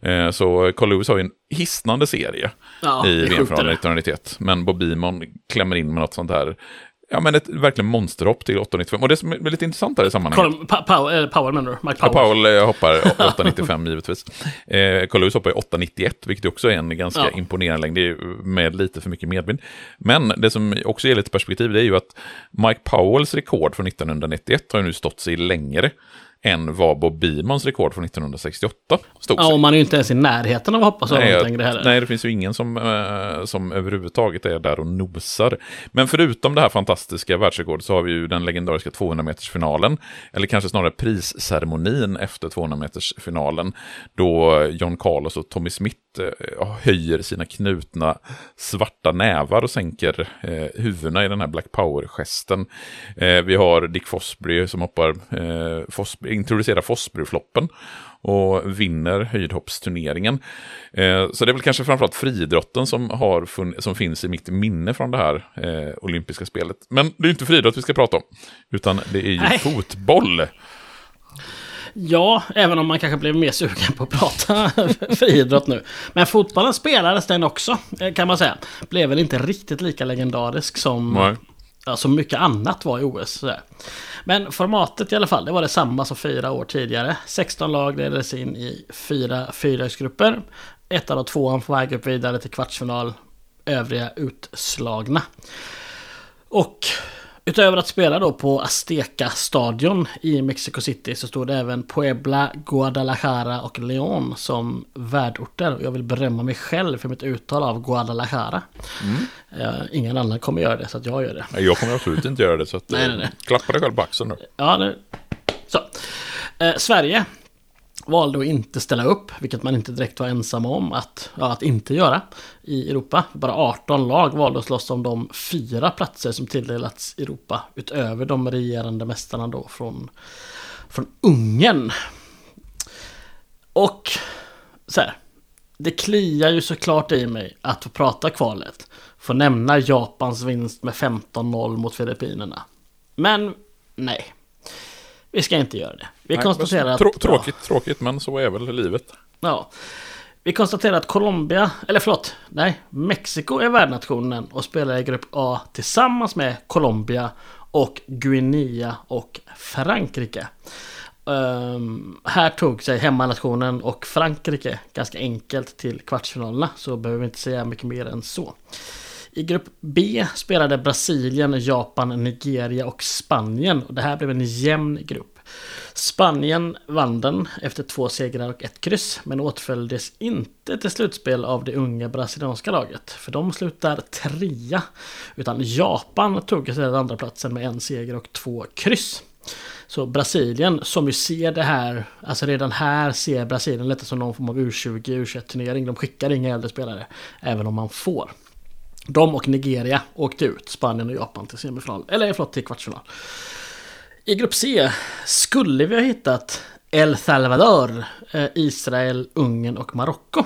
Eh, så Carl Lewis har ju en hisnande serie Ja, i VM-finalen det. 1991. Men Bob Beamon klämmer in med något sånt här, ja men ett verkligen monsterhopp till 8,95. Och det som är lite intressant här i sammanhanget, Colin Powell, Powell menar du? Mike Ja, Powell. Paul eh, hoppar 8,95 givetvis. Eh, Carl Lewis hoppar ju 8,91, vilket också är en ganska Ja. imponerande längd. Det är ju med lite för mycket medvind. Men det som också ger lite perspektiv, det är ju att Mike Powells rekord från 1991 har ju nu stått sig längre än vad Bob Beamons rekord från 1968 stod sig. Ja, och man är ju inte ens i närheten av att hoppa så Nej, långt jag- längre heller. nej, det finns ju ingen som, eh, som överhuvudtaget är där och nosar. Men förutom det här fantastiska världsrekordet så har vi ju den legendariska 200-metersfinalen, eller kanske snarare prisceremonin efter 200-metersfinalen, då John Carlos och Tommy Smith eh, höjer sina knutna svarta nävar och sänker eh, huvudena i den här Black Power-gesten. Eh, vi har Dick Fosbury som hoppar, eh, Fosbury, introducerar Fosbury-floppen och vinner höjdhoppsturneringen. Eh, så det är väl kanske framförallt friidrotten som, har som finns i mitt minne från det här eh, olympiska spelet. Men det är inte friidrott vi ska prata om, utan det är ju Nej. fotboll. Ja, även om man kanske blev mer sugen på att prata friidrott nu. Men fotbollen spelades den också, eh, kan man säga. Blev väl inte riktigt lika legendarisk som, Nej. som mycket annat var i OS. Sådär. Men formatet i alla fall, det var detsamma som fyra år tidigare. 16 lag delades in i fyra fyrlagsgrupper. Ettan och tvåan får väg upp vidare till kvartsfinal. Övriga utslagna. Och utöver att spela då på Azteca-stadion i Mexico City så stod det även Puebla, Guadalajara och León som värdorter. Jag vill berömma mig själv för mitt uttal av Guadalajara. Eh, ingen annan kommer göra det så att jag gör det. Nej, Jag kommer absolut inte göra det, så att, Nej, eh, nej, nej. klappa dig själv på axeln nu. Ja, det... Så. Eh, Sverige valde att inte ställa upp, vilket man inte direkt var ensam om att, ja, att inte göra i Europa. Bara 18 lag valde att slåss om de fyra platser som tilldelats Europa utöver de regerande mästarna då från, från Ungern. Och så här, det kliar ju såklart i mig att få prata kvalet. Få nämna Japans vinst med 15-0 mot Filippinerna. Men nej, vi ska inte göra det. Vi Nej, konstaterar men att... trå- tråkigt, tråkigt, men så är väl livet. Ja. Vi konstaterar att Colombia, eller förlåt, nej, Mexiko är värdnationen och spelar i grupp A tillsammans med Colombia och Guinea och Frankrike. Ehm, här tog sig hemmanationen och Frankrike ganska enkelt till kvartsfinalerna så behöver vi inte säga mycket mer än så. I grupp B spelade Brasilien, Japan, Nigeria och Spanien. Och det här blev en jämn grupp. Spanien vann den efter två segrar och ett kryss. Men åtföljdes inte till slutspel av det unga brasilianska laget. För de slutar trea. Utan Japan tog sig den andra platsen med en seger och två kryss. Så Brasilien som ju ser det här, alltså redan här ser Brasilien lite som någon form av U20, U21-turnering. De skickar inga äldre spelare, även om man får. De och Nigeria åkte ut, Spanien och Japan till semifinal, eller förlåt till kvartsfinal. I grupp C skulle vi ha hittat El Salvador, eh, Israel, Ungern och Marocko.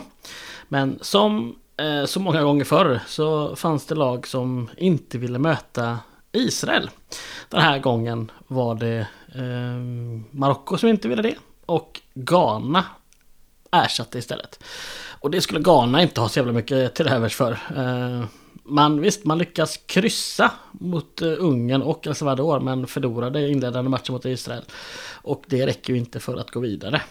Men som eh, så många gånger förr så fanns det lag som inte ville möta Israel. Den här gången var det eh, Marocko som inte ville det och Ghana ersatte istället. Och det skulle Ghana inte ha så jävla mycket till övers för. Eh, man, visst, man lyckas kryssa mot eh, Ungern och El Salvador men förlorade inledande matchen mot Israel. Och det räcker ju inte för att gå vidare.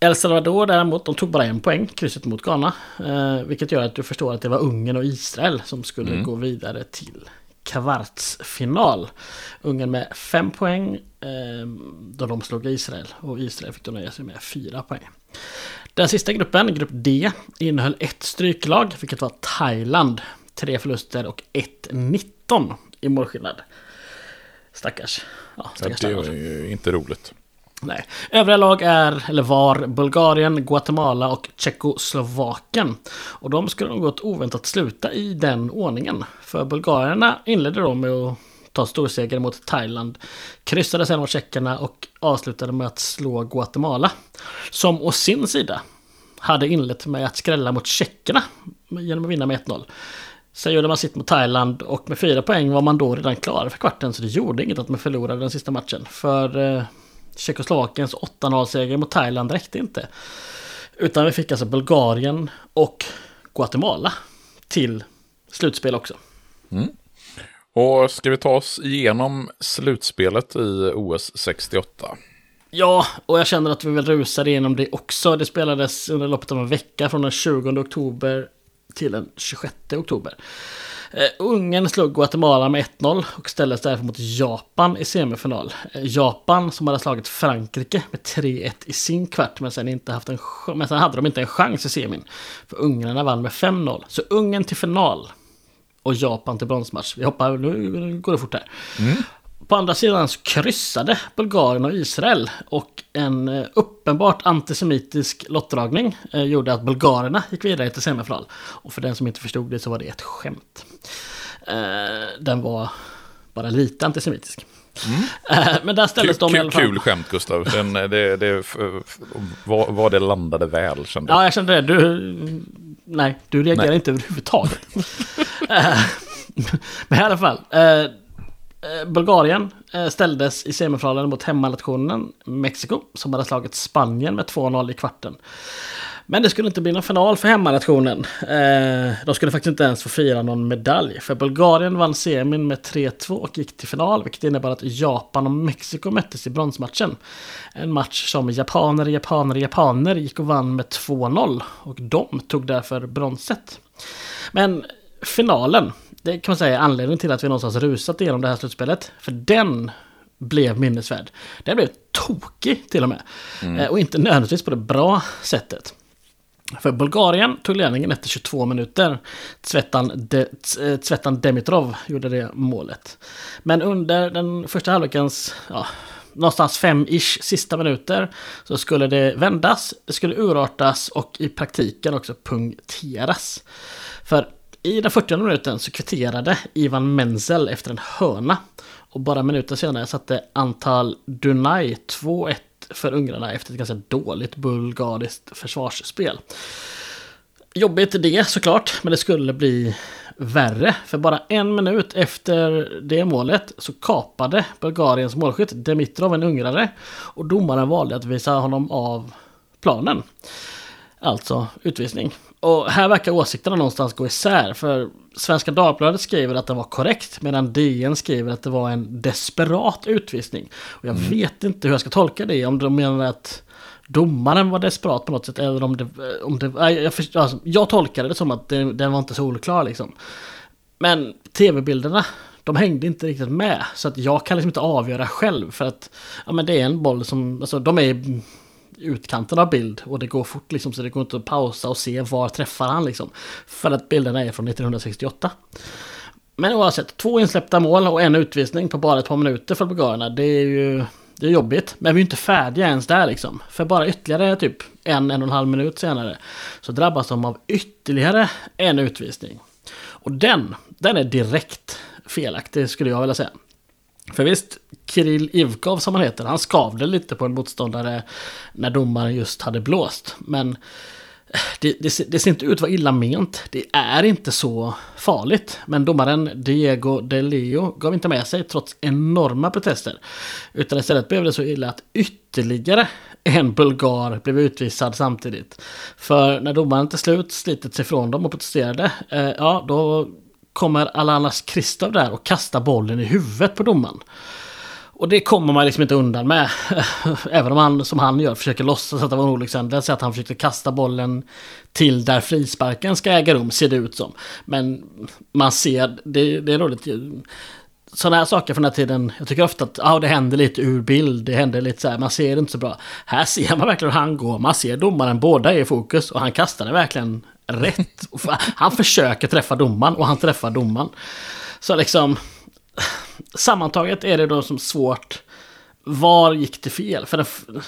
El Salvador däremot, de tog bara en poäng, krysset mot Ghana. Eh, vilket gör att du förstår att det var Ungern och Israel som skulle gå vidare till kvartsfinal. Ungern med fem poäng eh, då de slog Israel och Israel fick då nöja sig med fyra poäng. Den sista gruppen, grupp D, innehöll ett stryklag, vilket var Thailand. Tre förluster och 1-19 i målskillnad. Stackars. Ja, Ja, stackars det är ju inte roligt. Nej. Övriga lag är, eller var, Bulgarien, Guatemala och Tjeckoslovakien. Och de skulle nog gått oväntat sluta i den ordningen. För bulgarierna inledde då med att ta storseger mot Thailand. Kryssade sen mot tjeckerna och avslutade med att slå Guatemala. Som å sin sida hade inlett med att skrälla mot tjeckerna genom att vinna med 1-0. Sen gjorde man sitt mot Thailand och med fyra poäng var man då redan klar för kvarten. Så det gjorde inget att man förlorade den sista matchen. För eh, Tjeckoslovakiens 8-0-seger mot Thailand räckte inte. Utan vi fick alltså Bulgarien och Guatemala till slutspel också. Mm. Och ska vi ta oss igenom slutspelet i OS 68? Ja, och jag känner att vi vill rusa igenom det också. Det spelades under loppet av en vecka från den 20 oktober till den 26 oktober. Uh, Ungern slog Guatemala med 1-0 och ställdes därför mot Japan i semifinal. Uh, Japan som hade slagit Frankrike med 3-1 i sin kvart men sen, inte haft en, men sen hade de inte en chans i semin. För ungrarna vann med 5-0. Så Ungern till final och Japan till bronsmatch. Vi hoppar, nu går det fort här. Mm. På andra sidan så kryssade Bulgarien och Israel och en eh, uppenbart antisemitisk lottdragning eh, gjorde att bulgarerna gick vidare till semifinal. Och för den som inte förstod det så var det ett skämt. Eh, den var bara lite antisemitisk. Mm. Men där ställdes kul, de i alla fall. Kul skämt Gustav. Den, det, det, var, var det landade väl kände jag. Ja, jag kände det. Du, nej, du reagerar nej. inte överhuvudtaget. Men i alla fall. Eh, Bulgarien eh, ställdes i semifinalen mot hemmanationen Mexiko som hade slagit Spanien med 2-0 i kvarten. Men det skulle inte bli någon final för hemmanationen. Eh, de skulle faktiskt inte ens få fira någon medalj. För Bulgarien vann semin med 3-2 och gick till final. Vilket innebar att Japan och Mexiko möttes i bronsmatchen. En match som japaner, japaner, japaner gick och vann med 2-0. Och de tog därför bronset. Men finalen det kan man säga är anledningen till att vi någonstans rusat igenom det här slutspelet. För den blev minnesvärd. Den blev tokig till och med. Mm. Eh, och inte nödvändigtvis på det bra sättet. För Bulgarien tog ledningen efter 22 minuter. Tsvetan, De, eh, Demitrov gjorde det målet. Men under den första halvlekens, ja, någonstans fem-ish sista minuter så skulle det vändas, det skulle urartas och i praktiken också punkteras. För i den 40 minuten så kvitterade Ivan Menzel efter en hörna. Och bara minuter senare satte antal Dunay 2-1 för ungrarna efter ett ganska dåligt bulgariskt försvarsspel. Jobbigt det såklart, men det skulle bli värre. För bara en minut efter det målet så kapade Bulgariens målskytt Dimitrov en ungrare. Och domaren valde att visa honom av planen. Alltså utvisning. Och här verkar åsikterna någonstans gå isär. För Svenska Dagbladet skriver att det var korrekt. Medan DN skriver att det var en desperat utvisning. Och jag mm. vet inte hur jag ska tolka det. Om de menar att domaren var desperat på något sätt. Eller om det... Om det jag, förstår, alltså, jag tolkade det som att det, den var inte solklar liksom. Men tv-bilderna, de hängde inte riktigt med. Så att jag kan liksom inte avgöra själv. För att ja, men det är en boll som... Alltså, de är utkanten av bild och det går fort liksom så det går inte att pausa och se var träffar han liksom. För att bilderna är från 1968. Men oavsett, två insläppta mål och en utvisning på bara ett par minuter för bulgarerna. Det är ju det är jobbigt. Men vi är inte färdiga ens där liksom. För bara ytterligare typ en, en och en halv minut senare så drabbas de av ytterligare en utvisning. Och den, den är direkt felaktig skulle jag vilja säga. För visst, Kirill Ivkov som han heter, han skavde lite på en motståndare när domaren just hade blåst. Men eh, det, det, det, ser inte ut att vara illa ment. Det är inte så farligt. Men domaren Diego De Leo gav inte med sig trots enorma protester. Utan istället blev det så illa att ytterligare en bulgar blev utvisad samtidigt. För när domaren till slut slitit sig från dem och protesterade, eh, ja då kommer Alanas Kristov där och kastar bollen i huvudet på domaren. Och det kommer man liksom inte undan med. Även om han, som han gör, försöker låtsas att det var en olyckshändelse. Att han försökte kasta bollen till där frisparken ska äga rum, ser det ut som. Men man ser, det, det är roligt. Sådana här saker från den här tiden, jag tycker ofta att ah, det händer lite ur bild, det händer lite så här, man ser det inte så bra. Här ser man verkligen hur han går, man ser domaren, båda är i fokus och han kastar det verkligen rätt. Han försöker träffa domaren och han träffar domaren. Så liksom... Sammantaget är det då som svårt. Var gick det fel? För den,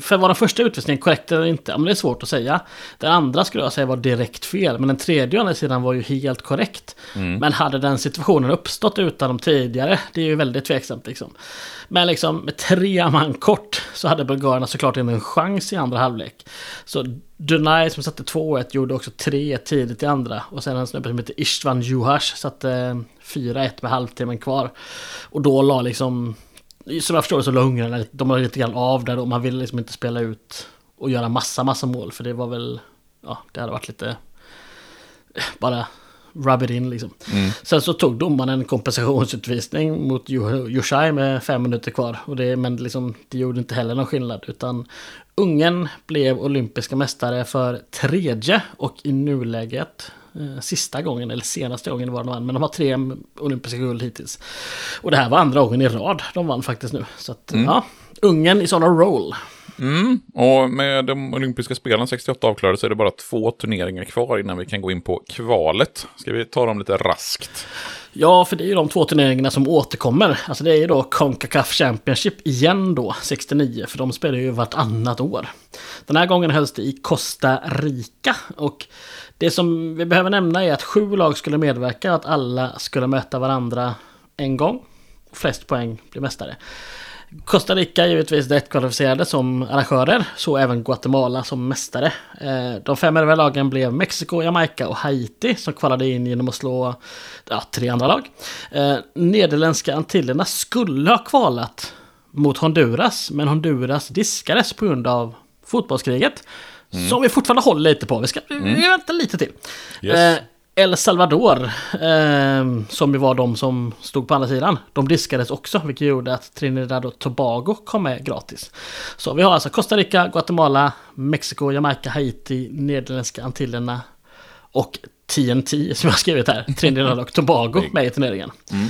för var den första utvisningen korrekt eller inte? Ja, men det är svårt att säga. Den andra skulle jag säga var direkt fel, men den tredje å andra sidan var ju helt korrekt. Mm. Men hade den situationen uppstått utan de tidigare? Det är ju väldigt tveksamt liksom. Men liksom med tre man kort så hade bulgarerna såklart inte en chans i andra halvlek. Så Dunay som satte 2-1 gjorde också 3-1 tidigt i andra. Och sen en snubbe som heter Istvan Juhas satte 4-1 med halvtimmen kvar. Och då la liksom som jag förstår det så la ungrarna, de har lite grann av där och man ville liksom inte spela ut och göra massa, massa mål. För det var väl, ja, det hade varit lite, bara rub it in liksom. Mm. Sen så tog domaren en kompensationsutvisning mot Jushai med fem minuter kvar. Och det, men liksom, det gjorde inte heller någon skillnad. Utan Ungern blev olympiska mästare för tredje och i nuläget sista gången, eller senaste gången var de vann. Men de har tre olympiska guld hittills. Och det här var andra gången i rad de vann faktiskt nu. Så att, mm. ja, Ungern i sådana roll. Mm, och med de olympiska spelen 68 avklarade så är det bara två turneringar kvar innan vi kan gå in på kvalet. Ska vi ta dem lite raskt? Ja, för det är ju de två turneringarna som återkommer. Alltså det är ju då Concacaf Championship igen då, 69, för de spelar ju vartannat år. Den här gången hölls det i Costa Rica och det som vi behöver nämna är att sju lag skulle medverka och att alla skulle möta varandra en gång. Flest poäng blir mästare. Costa Rica givetvis rätt kvalificerade som arrangörer, så även Guatemala som mästare. Eh, de fem övriga lagen blev Mexiko, Jamaica och Haiti som kvalade in genom att slå ja, tre andra lag. Eh, nederländska Antillerna skulle ha kvalat mot Honduras, men Honduras diskades på grund av fotbollskriget. Mm. Som vi fortfarande håller lite på. Vi ska mm. vi vänta lite till. Yes. Eh, El Salvador, eh, som ju var de som stod på andra sidan, de diskades också, vilket gjorde att Trinidad och Tobago kom med gratis. Så vi har alltså Costa Rica, Guatemala, Mexiko, Jamaica, Haiti, Nederländska Antillerna och TNT som jag har skrivit här, Trinidad och Tobago med i turneringen. Mm.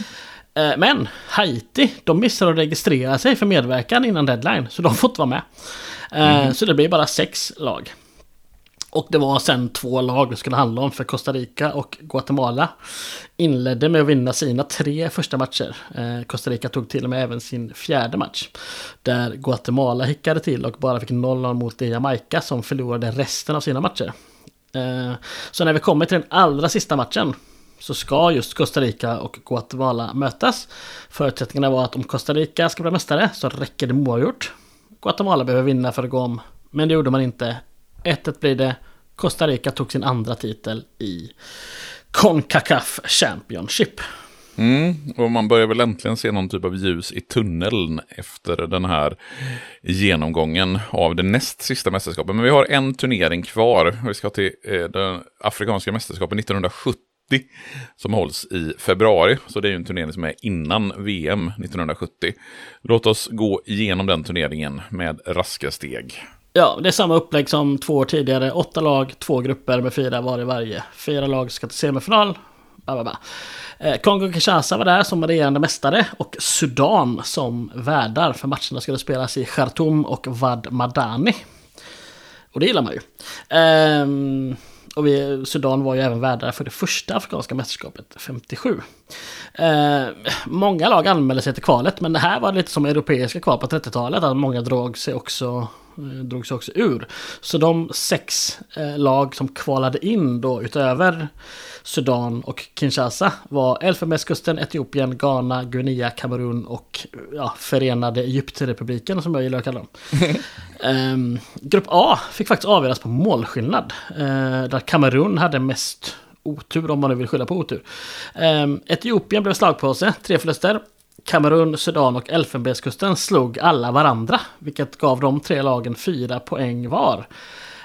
Eh, men Haiti, de missade att registrera sig för medverkan innan deadline, så de får inte vara med. Mm. Så det blir bara sex lag. Och det var sen två lag det skulle handla om för Costa Rica och Guatemala. Inledde med att vinna sina tre första matcher. Eh, Costa Rica tog till och med även sin fjärde match. Där Guatemala hickade till och bara fick 0-0 mot Jamaica som förlorade resten av sina matcher. Eh, så när vi kommer till den allra sista matchen så ska just Costa Rica och Guatemala mötas. Förutsättningarna var att om Costa Rica ska bli mästare så räcker det oavgjort. Guatemala behöver vinna för att gå om, men det gjorde man inte. 1-1 blir det. Costa Rica tog sin andra titel i Concacaf Championship. Mm, och man börjar väl äntligen se någon typ av ljus i tunneln efter den här genomgången av det näst sista mästerskapet. Men vi har en turnering kvar. Vi ska till eh, det afrikanska mästerskapet 1970 som hålls i februari. Så det är ju en turnering som är innan VM 1970. Låt oss gå igenom den turneringen med raska steg. Ja, det är samma upplägg som två år tidigare. Åtta lag, två grupper med fyra var i varje. Fyra lag ska till semifinal. Eh, Kongo-Kinshasa var där som regerande mästare och Sudan som värdar för matcherna skulle spelas i Khartoum och Wad Madani. Och det gillar man ju. Ehm, och vi, Sudan var ju även värdar för det första afrikanska mästerskapet 57. Eh, många lag anmälde sig till kvalet, men det här var lite som europeiska kval på 30-talet, att många drog sig också eh, drog sig också ur. Så de sex eh, lag som kvalade in då utöver Sudan och Kinshasa var Elfenbenskusten, Etiopien, Ghana, Guinea, Kamerun och ja, Förenade Egyptrepubliken som jag gillar att kalla dem. um, grupp A fick faktiskt avgöras på målskillnad. Uh, där Kamerun hade mest otur om man nu vill skylla på otur. Um, Etiopien blev slagpåse, tre förluster. Kamerun, Sudan och Elfenbenskusten slog alla varandra, vilket gav de tre lagen fyra poäng var.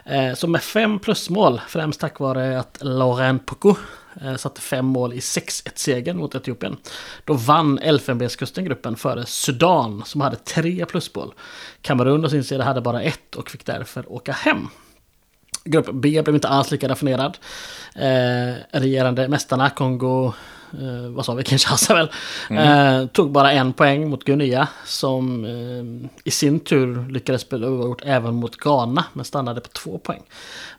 Eh, så med fem plusmål, främst tack vare att Laurent Poko eh, satte fem mål i 6-1-segern mot Etiopien. Då vann Elfenbenskusten gruppen före Sudan som hade tre plusmål. Kamerun å sin sida hade bara ett och fick därför åka hem. Grupp B blev inte alls lika raffinerad. Eh, regerande mästarna Kongo eh, vad sa vi, Kinshasa väl, mm. eh, tog bara en poäng mot Guinea som eh, i sin tur lyckades spela oavgjort även mot Ghana men stannade på två poäng.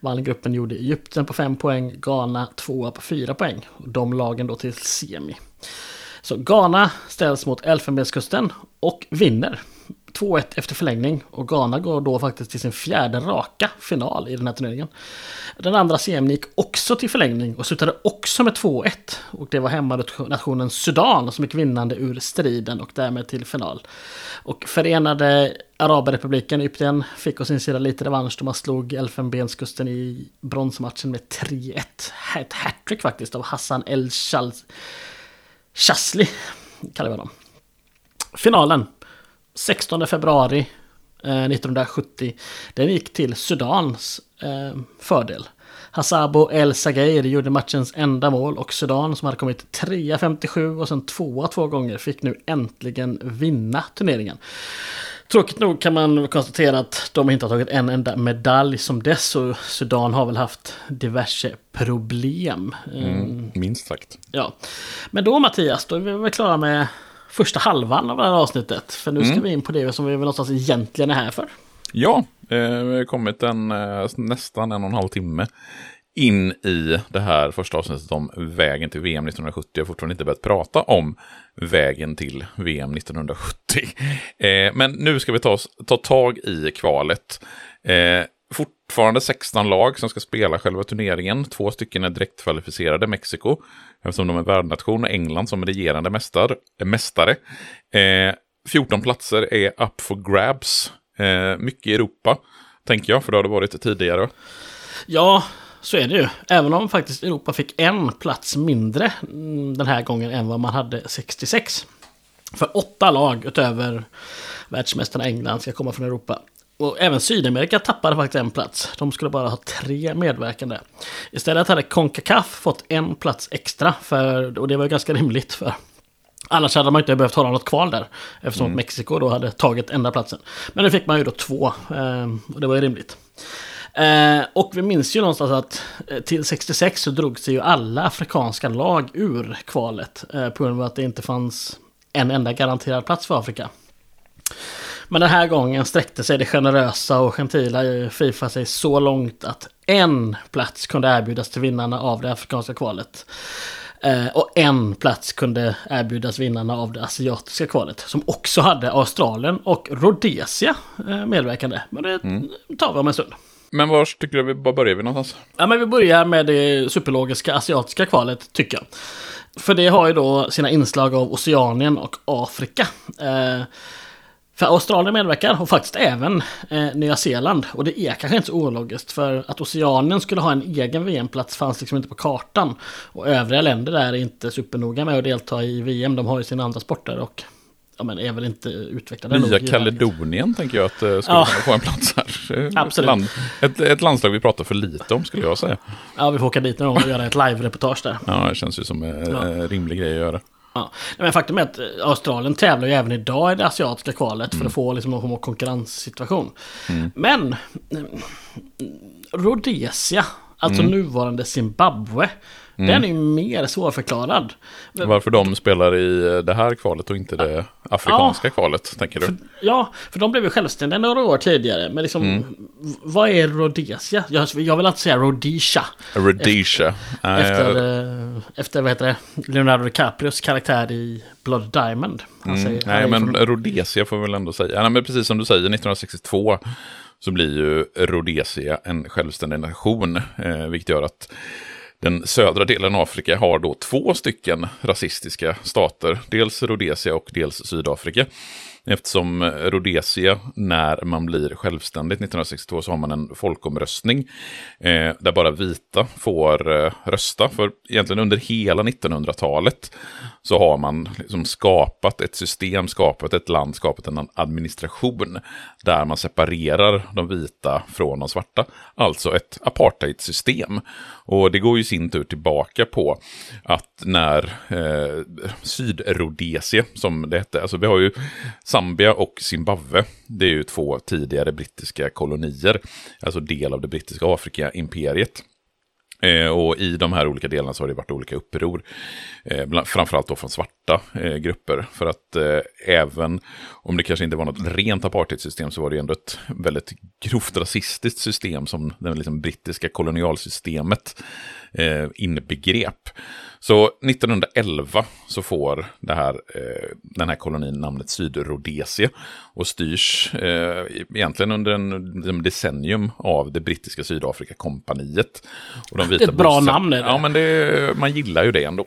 Vallengruppen gjorde Egypten på fem poäng, Ghana tvåa på fyra poäng. De lagen då till semi. Så Ghana ställs mot Elfenbenskusten och vinner 2-1 efter förlängning och Ghana går då faktiskt till sin fjärde raka final i den här turneringen. Den andra semin gick också till förlängning och slutade också med 2-1. Och det var hemmanationen Sudan som gick vinnande ur striden och därmed till final. Och Förenade Arabrepubliken, Egypten, fick å sin sida lite revansch då man slog Elfenbenskusten i bronsmatchen med 3-1. Ett hattrick faktiskt av Hassan El Shazli, kallar vi honom. Finalen, 16 februari eh, 1970, den gick till Sudans eh, fördel. Hassabo El Sagair gjorde matchens enda mål och Sudan som hade kommit 3-57 och sen 2 två gånger fick nu äntligen vinna turneringen. Tråkigt nog kan man konstatera att de inte har tagit en enda medalj som dess och Sudan har väl haft diverse problem. Mm, minst sagt. Ja. Men då Mattias, då är vi väl klara med första halvan av det här avsnittet. För nu ska mm. vi in på det som vi väl någonstans egentligen är här för. Ja, eh, vi har kommit en, eh, nästan en och en halv timme in i det här första avsnittet om vägen till VM 1970. Jag har fortfarande inte börjat prata om vägen till VM 1970. Eh, men nu ska vi ta, ta tag i kvalet. Eh, fortfarande 16 lag som ska spela själva turneringen. Två stycken är direktkvalificerade, Mexiko, eftersom de är värdnation, och England som regerande mästar, mästare. Eh, 14 platser är up for grabs. Eh, mycket i Europa, tänker jag, för det har det varit tidigare. Ja, så är det ju. Även om faktiskt Europa fick en plats mindre mm, den här gången än vad man hade 66. För åtta lag utöver världsmästarna England ska komma från Europa. Och även Sydamerika tappade faktiskt en plats. De skulle bara ha tre medverkande. Istället hade Concacaf fått en plats extra. För, och det var ganska rimligt. för Annars hade man inte behövt ha något kval där. Eftersom mm. Mexiko då hade tagit enda platsen. Men nu fick man ju då två. Eh, och det var ju rimligt. Eh, och vi minns ju någonstans att eh, till 66 så drog sig ju alla afrikanska lag ur kvalet. Eh, på grund av att det inte fanns en enda garanterad plats för Afrika. Men den här gången sträckte sig det generösa och gentila i Fifa sig så långt att en plats kunde erbjudas till vinnarna av det afrikanska kvalet. Eh, och en plats kunde erbjudas vinnarna av det asiatiska kvalet. Som också hade Australien och Rhodesia eh, medverkande. Men det mm. tar vi om en stund. Men var tycker du vi, börjar vi någonstans? Ja, men vi börjar med det superlogiska asiatiska kvalet, tycker jag. För det har ju då sina inslag av Oceanien och Afrika. Eh, för Australien medverkar och faktiskt även eh, Nya Zeeland. Och det är kanske inte så ologiskt för att Oceanien skulle ha en egen VM-plats fanns liksom inte på kartan. Och övriga länder där är inte supernoga med att delta i VM. De har ju sina andra sporter och ja, men är väl inte utvecklade Nya Kaledonien tänker jag att uh, skulle ja. kunna få en plats här. Absolut. Ett, land, ett, ett, landslag vi pratar för lite om skulle jag säga. Ja, vi får åka dit någon gång och göra ett live-reportage där. Ja, det känns ju som en ja. rimlig grej att göra. Ja. Men faktum är att Australien tävlar ju även idag i det asiatiska kvalet mm. för att få liksom någon konkurrenssituation. Mm. Men mm, Rhodesia, alltså mm. nuvarande Zimbabwe, Mm. Den är ju mer svårförklarad. Varför de spelar i det här kvalet och inte det afrikanska ja, kvalet, tänker du? För, ja, för de blev ju självständiga några år tidigare. Men liksom, mm. vad är Rhodesia? Jag, jag vill inte säga Rhodesia. Rhodesia. Efter, efter, äh, efter, vad heter det, Leonardo DiCaprios karaktär i Blood Diamond. Mm. Säger, Nej, men från... Rhodesia får vi väl ändå säga. Nej, men precis som du säger, 1962 så blir ju Rhodesia en självständig nation. Eh, vilket gör att den södra delen av Afrika har då två stycken rasistiska stater. Dels Rhodesia och dels Sydafrika. Eftersom Rhodesia, när man blir självständigt 1962, så har man en folkomröstning eh, där bara vita får eh, rösta. För egentligen under hela 1900-talet så har man liksom skapat ett system, skapat ett land, skapat en administration där man separerar de vita från de svarta. Alltså ett apartheidsystem. Och det går ju sin tur tillbaka på att när eh, Sydrhodesia, som det hette, alltså vi har ju Zambia och Zimbabwe, det är ju två tidigare brittiska kolonier, alltså del av det brittiska Afrika-imperiet. Eh, och i de här olika delarna så har det varit olika uppror. Eh, bland, framförallt då från svarta eh, grupper. För att eh, även om det kanske inte var något rent apartheidsystem så var det ändå ett väldigt grovt rasistiskt system som det liksom brittiska kolonialsystemet eh, inbegrep. Så 1911 så får här, eh, den här kolonin namnet Sydrhodesia och styrs eh, egentligen under en, en decennium av det brittiska Sydafrikakompaniet. Och de vita det är ett bra namn är det. Ja, men det, man gillar ju det ändå.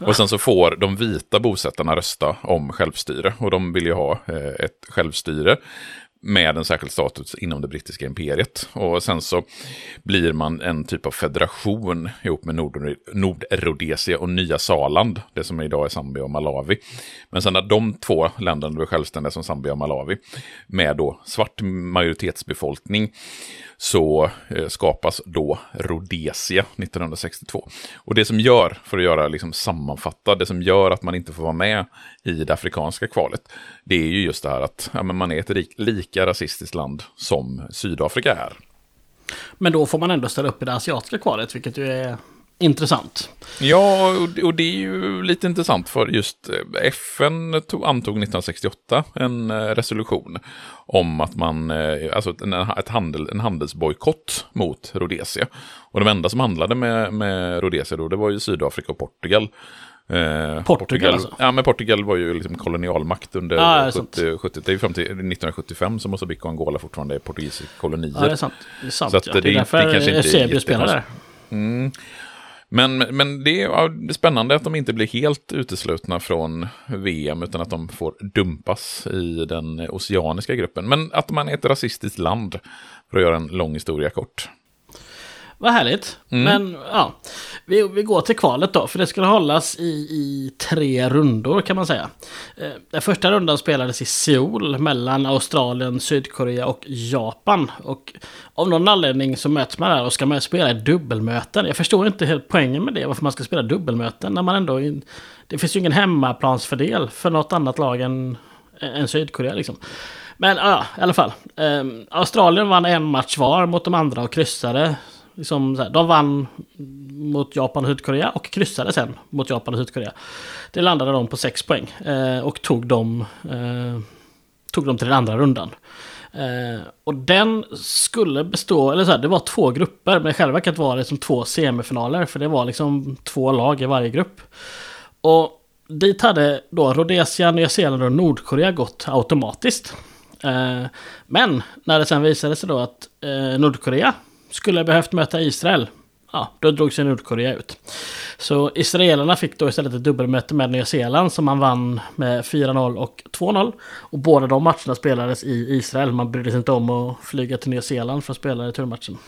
Och sen så får de vita bosättarna rösta om självstyre och de vill ju ha eh, ett självstyre med en särskild status inom det brittiska imperiet. Och sen så blir man en typ av federation ihop med Nordrhodesia och Nya Saland, det som idag är Zambia och Malawi. Men sen när de två länderna blev självständiga som Zambia och Malawi, med då svart majoritetsbefolkning, så eh, skapas då Rhodesia 1962. Och det som gör, för att göra liksom sammanfatta, det som gör att man inte får vara med i det afrikanska kvalet, det är ju just det här att ja, man är ett lika rasistiskt land som Sydafrika är. Men då får man ändå ställa upp i det asiatiska kvalet, vilket ju är intressant. Ja, och det är ju lite intressant för just eh, FN tog, antog 1968 en eh, resolution om att man, eh, alltså en, ett handel, en handelsbojkott mot Rhodesia. Och de enda som handlade med, med Rhodesia då, det var ju Sydafrika och Portugal. Portugal, Portugal alltså? Ja, men Portugal var ju liksom kolonialmakt under ah, 70, 70, det är fram till 1975 som Mozambique och Angola fortfarande är portugisiska kolonier. Ja, det är sant. Det är sant, så ja. det, det är därför Eusebio spelar där. Mm. Men, men det, är, spännande att de inte blir helt uteslutna från VM, utan att de får dumpas i den oceaniska gruppen. Men att man är ett rasistiskt land, för att göra en lång historia kort. Vad härligt. Mm. Men ja, vi, vi går till kvalet då. För det skulle hållas i, i tre rundor kan man säga. Eh, den första rundan spelades i Seoul mellan Australien, Sydkorea och Japan. Och av någon anledning så möts man där och ska man spela dubbelmöten. Jag förstår inte helt poängen med det. Varför man ska spela dubbelmöten när man ändå... Det finns ju ingen hemmaplansfördel för något annat lag än, än Sydkorea liksom. Men ja, i alla fall. Eh, Australien vann en match var mot de andra och kryssade. Liksom, här, de vann mot Japan och Sydkorea och kryssade sen mot Japan och Sydkorea. Det landade de på 6 poäng eh, och tog dem, eh, tog dem till den andra rundan. Eh, och den skulle bestå, eller så här, det var två grupper, men i själva verket var det som två semifinaler, för det var liksom två lag i varje grupp. Och dit hade då Rhodesia, Nya Zeeland och Nordkorea gått automatiskt. Eh, men när det sen visade sig då att eh, Nordkorea skulle behövt möta Israel, ja, då drog sig Nordkorea ut. Så israelerna fick då istället ett dubbelmöte med Nya Zeeland som man vann med 4-0 och 2-0. Och båda de matcherna spelades i Israel. Man brydde sig inte om att flyga till Nya Zeeland för att spela returmatchen.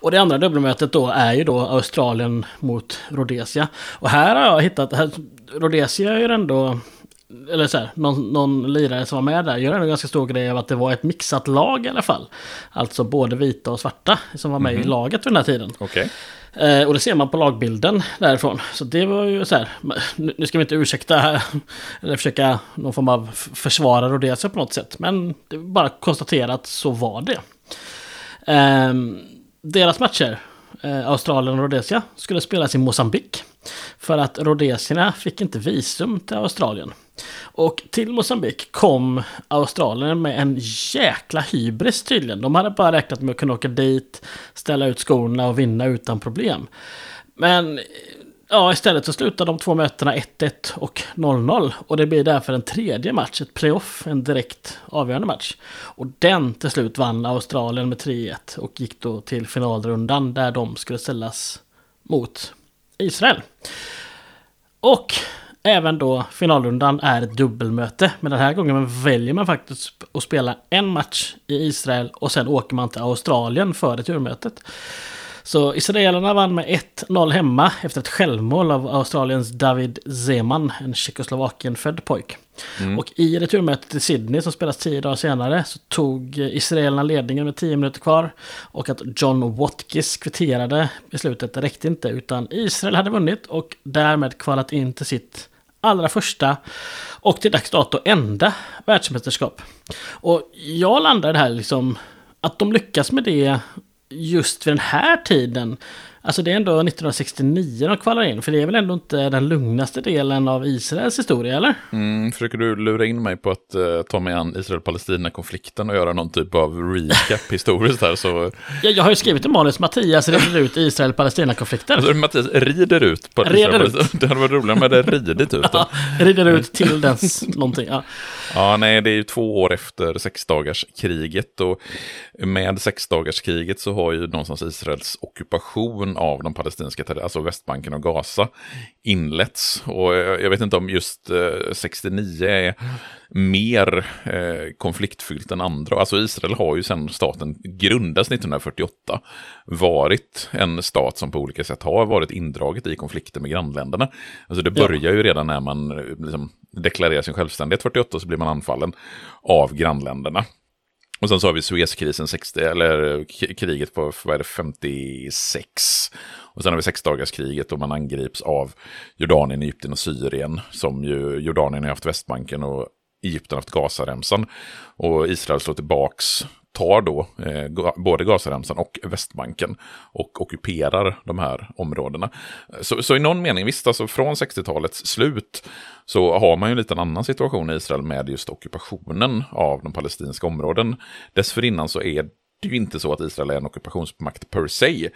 Och det andra dubbelmötet då är ju då Australien mot Rhodesia. Och här har jag hittat, här, Rhodesia är ju ändå eller så här, någon, någon lirare som var med där gör en ganska stor grej av att det var ett mixat lag i alla fall. Alltså både vita och svarta som var med mm -hmm. i mhm. laget vid den här tiden. Okay. Eh, och det ser man på lagbilden därifrån. Så det var ju så här, nu ska vi inte ursäkta eller försöka någon form av försvara Rhodesia på något sätt. Men det är bara konstatera att så var det. Eh, deras matcher, eh, Australien och Rhodesia, skulle spelas i Mosambik. För att rhodesierna fick inte visum till Australien. Och till Mosambik kom Australien med en jäkla hybris tydligen. De hade bara räknat med att kunna åka dit, ställa ut skorna och vinna utan problem. Men ja, istället så slutar de två mötena 1-1 och 0-0. Och det blir därför en tredje match, ett playoff, en direkt avgörande match. Och den till slut vann Australien med 3-1 och gick då till finalrundan där de skulle ställas mot Israel. Och även då finalrundan är ett dubbelmöte. Men den här gången väljer man faktiskt att spela en match i Israel och sen åker man till Australien för returmötet. Så israelerna vann med 1-0 hemma efter ett självmål av Australiens David Zeman, en Tjeckoslovakien-född pojk. Mm. Och i returmötet i Sydney som spelas tio dagar senare så tog israelerna ledningen med tio minuter kvar. Och att John Watkis kvitterade beslutet räckte inte utan Israel hade vunnit och därmed kvalat in till sitt allra första och till dags dato enda världsmästerskap. Och jag landade här liksom att de lyckas med det just vid den här tiden. Alltså det är ändå 1969 de kvalar in, för det är väl ändå inte den lugnaste delen av Israels historia, eller? Mm, försöker du lura in mig på att uh, ta mig an Israel-Palestina-konflikten och göra någon typ av recap historiskt här så... Ja, jag har ju skrivit en manus, Mattias rider ut Israel-Palestina-konflikten. Alltså Mattias rider ut på ut. Det hade varit roligare med det ridit ut. ja, rider ut till dens någonting, ja. Ja, nej, det är ju två år efter sexdagarskriget och med sexdagarskriget så har ju någonstans Israels ockupation av de palestinska, alltså Västbanken och Gaza inletts. Och eh, jag vet inte om just eh, 69 är mer eh, konfliktfyllt än andra. Alltså Israel har ju sedan staten grundades 1948 varit en stat som på olika sätt har varit indraget i konflikter med grannländerna. Alltså det börjar ja. ju redan när man liksom, deklarerar sin självständighet 48 så blir man anfallen av grannländerna. Och sen så har vi Suezkrisen 60, eller kriget på vad är det, 56. Och sen har vi sexdagarskriget och man angrips av Jordanien, Egypten och Syrien. Som ju Jordanien har haft Västbanken och Egypten haft Gazaremsan. Och Israel slår tillbaks tar då eh, både Gazaremsan och Västbanken och ockuperar de här områdena. Så, så i någon mening, visst, alltså från 60-talets slut så har man ju en liten annan situation i Israel med just ockupationen av de palestinska områden. Dessförinnan så är det ju inte så att Israel är en ockupationsmakt per se.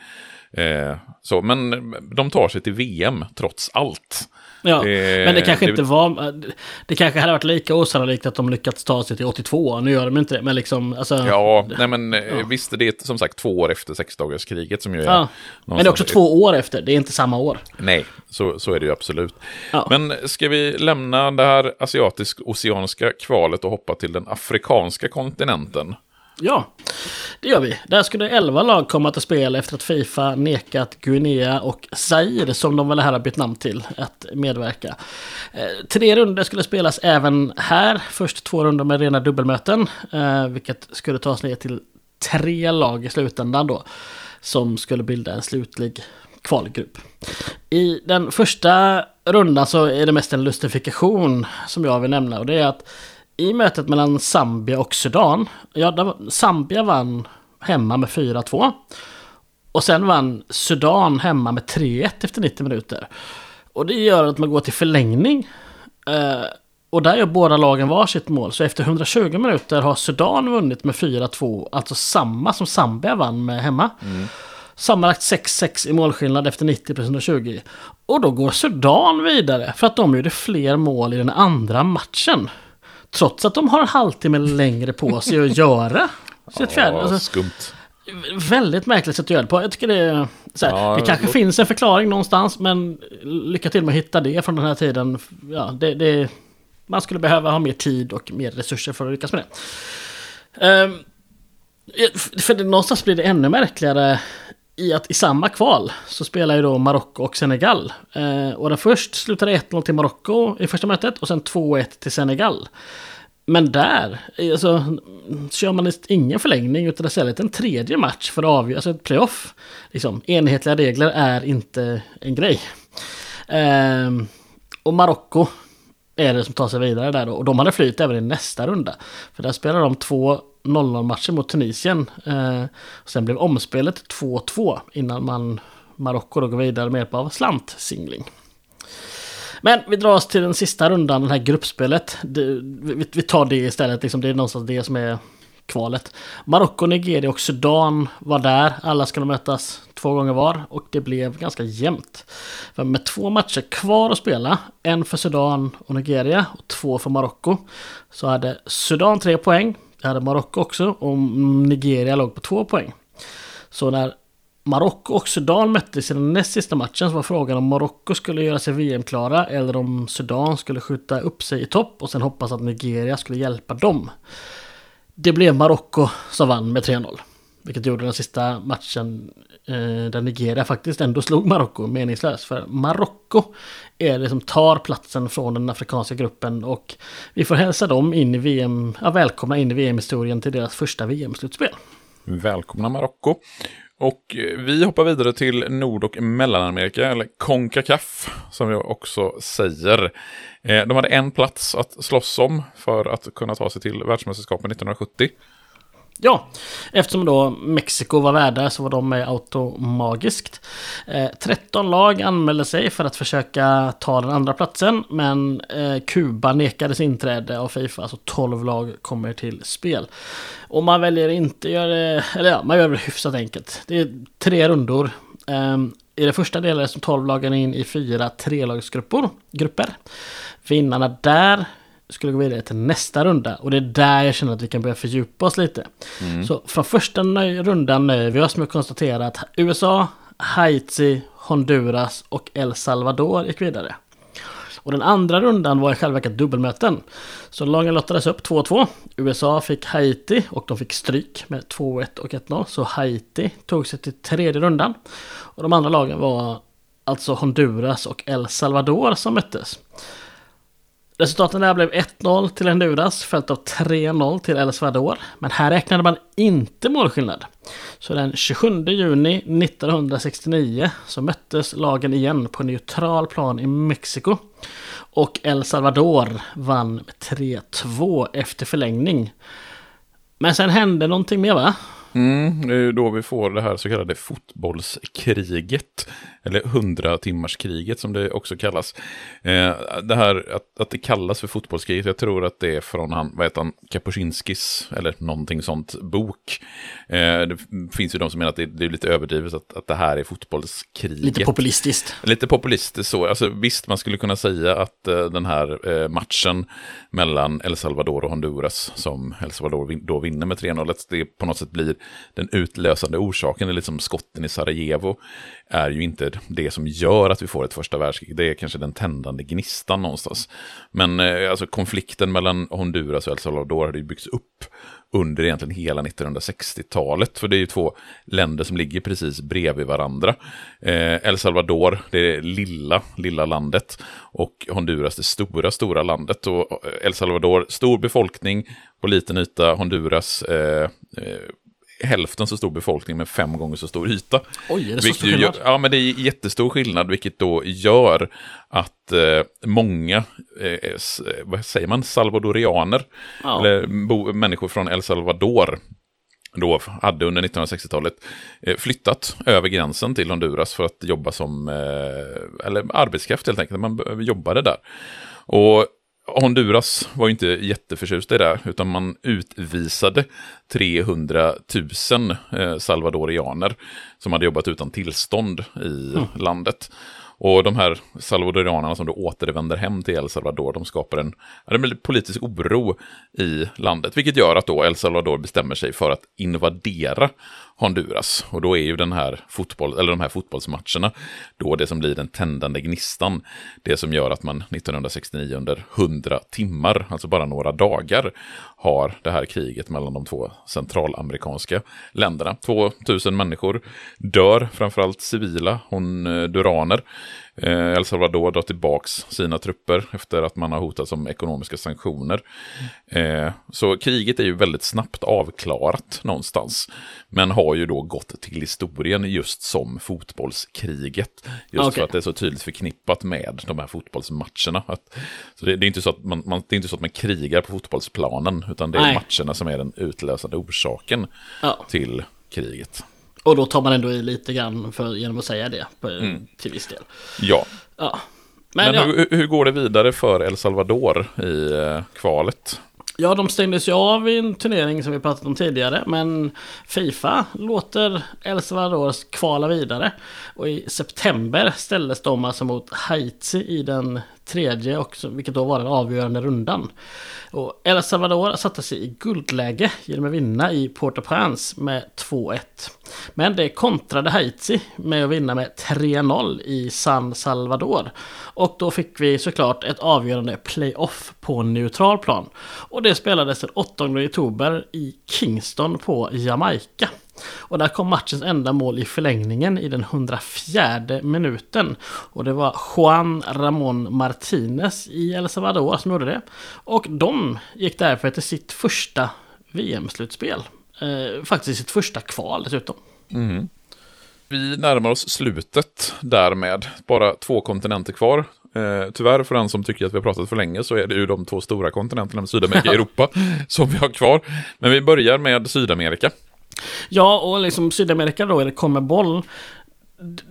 Eh, så, men de tar sig till VM trots allt. Ja, eh, men det kanske det, inte var... Det kanske hade varit lika osannolikt att de lyckats ta sig till 82. Nu gör de inte det, men liksom... Alltså, ja, nej men eh, ja. visst, det är som sagt två år efter sexdagarskriget som ju är... Ja. Men det är också två år efter, det är inte samma år. Nej, så, så är det ju absolut. Ja. Men ska vi lämna det här asiatisk-oceanska kvalet och hoppa till den afrikanska kontinenten? Ja, det gör vi. Där skulle 11 lag komma till spel efter att Fifa nekat Guinea och Zaire, som de väl här har bytt namn till, att medverka. Eh, tre runder skulle spelas även här. Först två runder med rena dubbelmöten, eh, vilket skulle tas ner till tre lag i slutändan då, som skulle bilda en slutlig kvalgrupp. I den första rundan så är det mest en lustifikation som jag vill nämna och det är att i mötet mellan Zambia och Sudan, ja, Zambia vann hemma med 4-2. Och sen vann Sudan hemma med 3-1 efter 90 minuter. Och det gör att man går till förlängning. Eh, och där gör båda lagen varsitt mål. Så efter 120 minuter har Sudan vunnit med 4-2. Alltså samma som Zambia vann med hemma. Mm. Sammanlagt 6-6 i målskillnad efter 90 plus 120. Och då går Sudan vidare för att de gjorde fler mål i den andra matchen. Trots att de har en halvtimme längre på sig att göra sitt fjärde. Ja, alltså, skumt. Väldigt märkligt sätt att göra det på. Jag tycker det är... Här, ja, det kanske då... finns en förklaring någonstans, men lycka till med att hitta det från den här tiden. Ja, det, det, man skulle behöva ha mer tid och mer resurser för att lyckas med det. Um, för det, någonstans blir det ännu märkligare i att i samma kval så spelar ju då Marocko och Senegal. Eh, och den först slutade 1-0 till Marocko i första mötet och sen 2-1 till Senegal. Men där, eh, alltså, kör man ingen förlängning utan istället en tredje match för att avgöra, alltså ett playoff. Liksom, enhetliga regler är inte en grej. Eh, och Marocko är det som tar sig vidare där då. Och de hade flyt även i nästa runda. För där spelar de två 0-0 matchen mot Tunisien. Eh, sen blev omspelet 2-2 innan man Marocko då går vidare med hjälp av slantsingling. Men vi drar oss till den sista rundan, det här gruppspelet. Det, vi, vi, tar det istället, liksom, det är någonstans det som är kvalet. Marocko, Nigeria och Sudan var där. Alla skulle mötas två gånger var och det blev ganska jämnt. För med två matcher kvar att spela, en för Sudan och Nigeria och två för Marocko, så hade Sudan tre poäng, det hade Marocko också och Nigeria låg på två poäng. Så när Marocko och Sudan möttes i den näst sista matchen så var frågan om Marocko skulle göra sig VM-klara eller om Sudan skulle skjuta upp sig i topp och sen hoppas att Nigeria skulle hjälpa dem. Det blev Marocko som vann med 3-0. Vilket gjorde den sista matchen eh, där Nigeria faktiskt ändå slog Marocko meningslös. För Marocko är det som tar platsen från den afrikanska gruppen och vi får hälsa dem in i VM, ja, välkomna in i VM-historien till deras första VM-slutspel. Välkomna Marocko. Och eh, vi hoppar vidare till Nord och Mellanamerika, eller Concacaf, som jag också säger. Eh, de hade en plats att slåss om för att kunna ta sig till världsmästerskapen 1970. Ja, eftersom då Mexiko var värdar så var de med automagiskt. Eh, 13 lag anmälde sig för att försöka ta den andra platsen, men eh, Kuba nekades inträde av Fifa, så 12 lag kommer till spel. Och man väljer inte göra det, eller ja, man gör det hyfsat enkelt. Det är tre rundor. Eh, I det första delen de 12 lagen in i fyra trelagsgrupper. Grupper. Vinnarna där skulle gå vidare till nästa runda. Och det är där jag känner att vi kan börja fördjupa oss lite. Mm. Så från första rundan nöjer vi oss med att konstatera att USA, Haiti, Honduras och El Salvador gick vidare. Och den andra rundan var i själva verket dubbelmöten. Så lagen lottades upp 2-2. USA fick Haiti och de fick stryk med 2-1 och 1-0. Så Haiti tog sig till tredje rundan. Och de andra lagen var alltså Honduras och El Salvador som möttes. Resultaten där blev 1-0 till Honduras följt av 3-0 till El Salvador. Men här räknade man inte målskillnad. Så den 27 juni 1969 så möttes lagen igen på neutral plan i Mexiko. Och El Salvador vann med 3-2 efter förlängning. Men sen hände någonting mer va? Mm, det är då vi får det här så kallade fotbollskriget. Eller hundratimmarskriget som det också kallas. Eh, det här att, att det kallas för fotbollskriget, jag tror att det är från han, vad heter han, Kapuscinskis, eller någonting sånt, bok. Eh, det finns ju de som menar att det, det är lite överdrivet att, att det här är fotbollskriget. Lite populistiskt. Lite populistiskt så. Alltså, visst, man skulle kunna säga att uh, den här uh, matchen mellan El Salvador och Honduras, som El Salvador vin då vinner med 3-0, det på något sätt blir den utlösande orsaken, eller liksom skotten i Sarajevo, är ju inte det som gör att vi får ett första världskrig. Det är kanske den tändande gnistan någonstans. Men eh, alltså, konflikten mellan Honduras och El Salvador hade ju byggts upp under egentligen hela 1960-talet. För det är ju två länder som ligger precis bredvid varandra. Eh, El Salvador, det lilla, lilla landet. Och Honduras, det stora, stora landet. Och eh, El Salvador, stor befolkning på liten yta. Honduras, eh, eh, hälften så stor befolkning med fem gånger så stor yta. Oj, är det så stor skillnad? ja, men det är jättestor skillnad, vilket då gör att eh, många, eh, vad säger man, salvadorianer, ja. eller bo, människor från El Salvador, då hade under 1960-talet eh, flyttat över gränsen till Honduras för att jobba som, eh, eller arbetskraft helt enkelt, man jobbade där. Och Honduras var ju inte jätteförtjust i det, utan man utvisade 300 000 eh, salvadorianer som hade jobbat utan tillstånd i mm. landet. Och de här salvadorianerna som då återvänder hem till El Salvador, de skapar en, en politisk oro i landet, vilket gör att då El Salvador bestämmer sig för att invadera Honduras. Och då är ju den här fotboll, eller de här fotbollsmatcherna då det som blir den tändande gnistan. Det som gör att man 1969 under 100 timmar, alltså bara några dagar, har det här kriget mellan de två centralamerikanska länderna. 2000 människor dör, framförallt civila honduraner. Eh, Eh, El Salvador drar tillbaka sina trupper efter att man har hotats om ekonomiska sanktioner. Eh, så kriget är ju väldigt snabbt avklarat någonstans. Men har ju då gått till historien just som fotbollskriget. Just okay. för att det är så tydligt förknippat med de här fotbollsmatcherna. Att, så det, det, är inte så att man, man, det är inte så att man krigar på fotbollsplanen, utan det är Nej. matcherna som är den utlösande orsaken ja. till kriget. Och då tar man ändå i lite grann för, genom att säga det på, mm. till viss del. Ja. ja. Men, Men ja. Hur, hur, går det vidare för El Salvador i eh, kvalet? Ja, de stängdes ju av i en turnering som vi pratat om tidigare. Men Fifa låter El Salvador kvala vidare. Och i september ställdes de alltså mot Haiti i den tredje, och, vilket då var den avgörande rundan. Och El Salvador satte sig i guldläge genom att vinna i Port-au-Prince med 2-1. Men det kontrade Haiti med att vinna med 3-0 i San Salvador. Och då fick vi såklart ett avgörande playoff på neutral plan. Och det spelades den 8 oktober i Kingston på Jamaica. Och där kom matchens enda mål i förlängningen i den 104 minuten. Och det var Juan Ramon Martinez i El Salvador som gjorde det. Och de gick därför till sitt första VM-slutspel. Eh, faktiskt sitt första kval dessutom. Mm. Vi närmar oss slutet därmed. Bara två kontinenter kvar. Eh, tyvärr för den som tycker att vi har pratat för länge så är det ju de två stora kontinenterna med Sydamerika och Europa som vi har kvar. Men vi börjar med Sydamerika. Ja, och liksom Sydamerika då, eller kommer boll.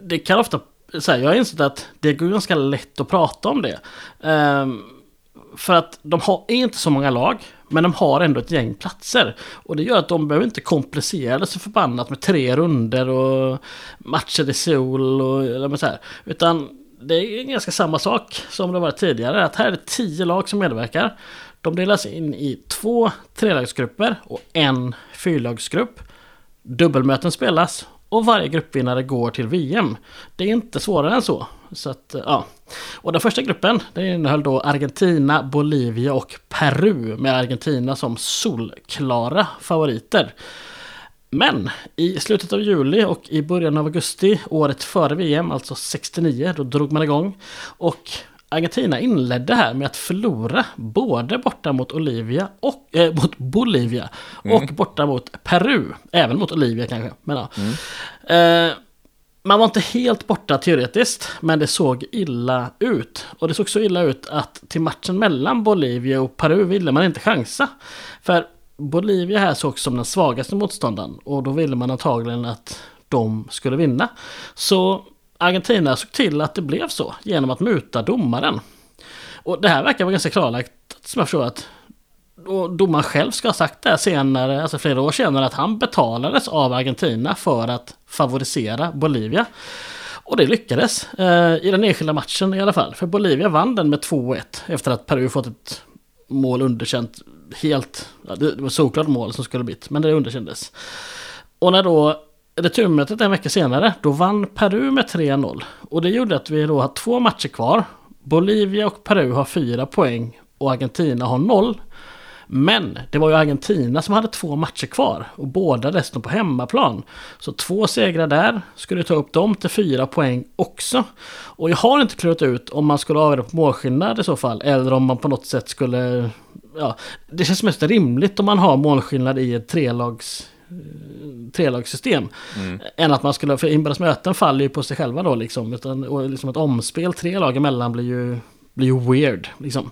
Det kan ofta, så här, jag har insett att det går ganska lätt att prata om det. Um, för att de har är inte så många lag, men de har ändå ett gäng platser. Och det gör att de behöver inte komplicera det så förbannat med tre runder och matcher i sol och eller så här. Utan det är ganska samma sak som det var tidigare. Att här är det tio lag som medverkar. De delas in i två trelagsgrupper och en fyrlagsgrupp. Dubbelmöten spelas och varje gruppvinnare går till VM. Det är inte svårare än så. så att, ja. Och den första gruppen den innehöll då Argentina, Bolivia och Peru med Argentina som solklara favoriter. Men i slutet av juli och i början av augusti året före VM, alltså 69, då drog man igång. Och Argentina inledde här med att förlora både borta mot Olivia och äh, mot Bolivia mm. och borta mot Peru. Även mot Olivia kanske. Men, ja. mm. eh, man var inte helt borta teoretiskt, men det såg illa ut. Och det såg så illa ut att till matchen mellan Bolivia och Peru ville man inte chansa. För Bolivia här sågs som den svagaste motståndaren och då ville man antagligen att de skulle vinna. Så Argentina såg till att det blev så genom att muta domaren. Och det här verkar vara ganska klarlagt, som jag förstår att och domaren själv ska ha sagt det senare, alltså flera år senare, att han betalades av Argentina för att favorisera Bolivia. Och det lyckades eh, i den enskilda matchen i alla fall. För Bolivia vann den med 2-1 efter att Peru fått ett mål underkänt helt. Ja, det var såklart mål som skulle blivit, men det underkändes. Och när då returmötet en vecka senare, då vann Peru med 3-0. Och det gjorde att vi då har två matcher kvar. Bolivia och Peru har fyra poäng och Argentina har noll. Men det var ju Argentina som hade två matcher kvar och båda resten på hemmaplan. Så två segrar där skulle ta upp dem till fyra poäng också. Och jag har inte klurat ut om man skulle avgöra på målskillnad i så fall eller om man på något sätt skulle... Ja, det känns mest rimligt om man har målskillnad i ett trelags trelagssystem. Mm. Än att man skulle, för inbördes möten faller ju på sig själva då liksom. Utan, och liksom ett omspel tre lag emellan blir ju, blir ju weird. Liksom.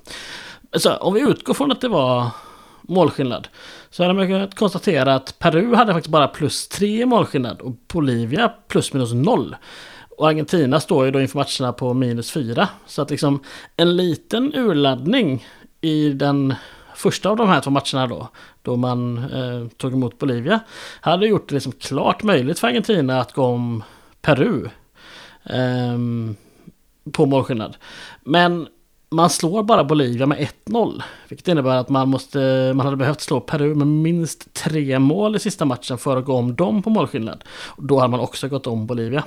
Så om vi utgår från att det var målskillnad. Så hade man kunnat konstatera att Peru hade faktiskt bara plus tre målskillnad och Bolivia plus minus noll. Och Argentina står ju då inför matcherna på minus fyra. Så att liksom en liten urladdning i den första av de här två matcherna då, då man eh, tog emot Bolivia, hade gjort det liksom klart möjligt för Argentina att gå om Peru eh, på målskillnad. Men man slår bara Bolivia med 1-0. Vilket innebär att man, måste, man hade behövt slå Peru med minst tre mål i sista matchen för att gå om dem på målskillnad. Då hade man också gått om Bolivia.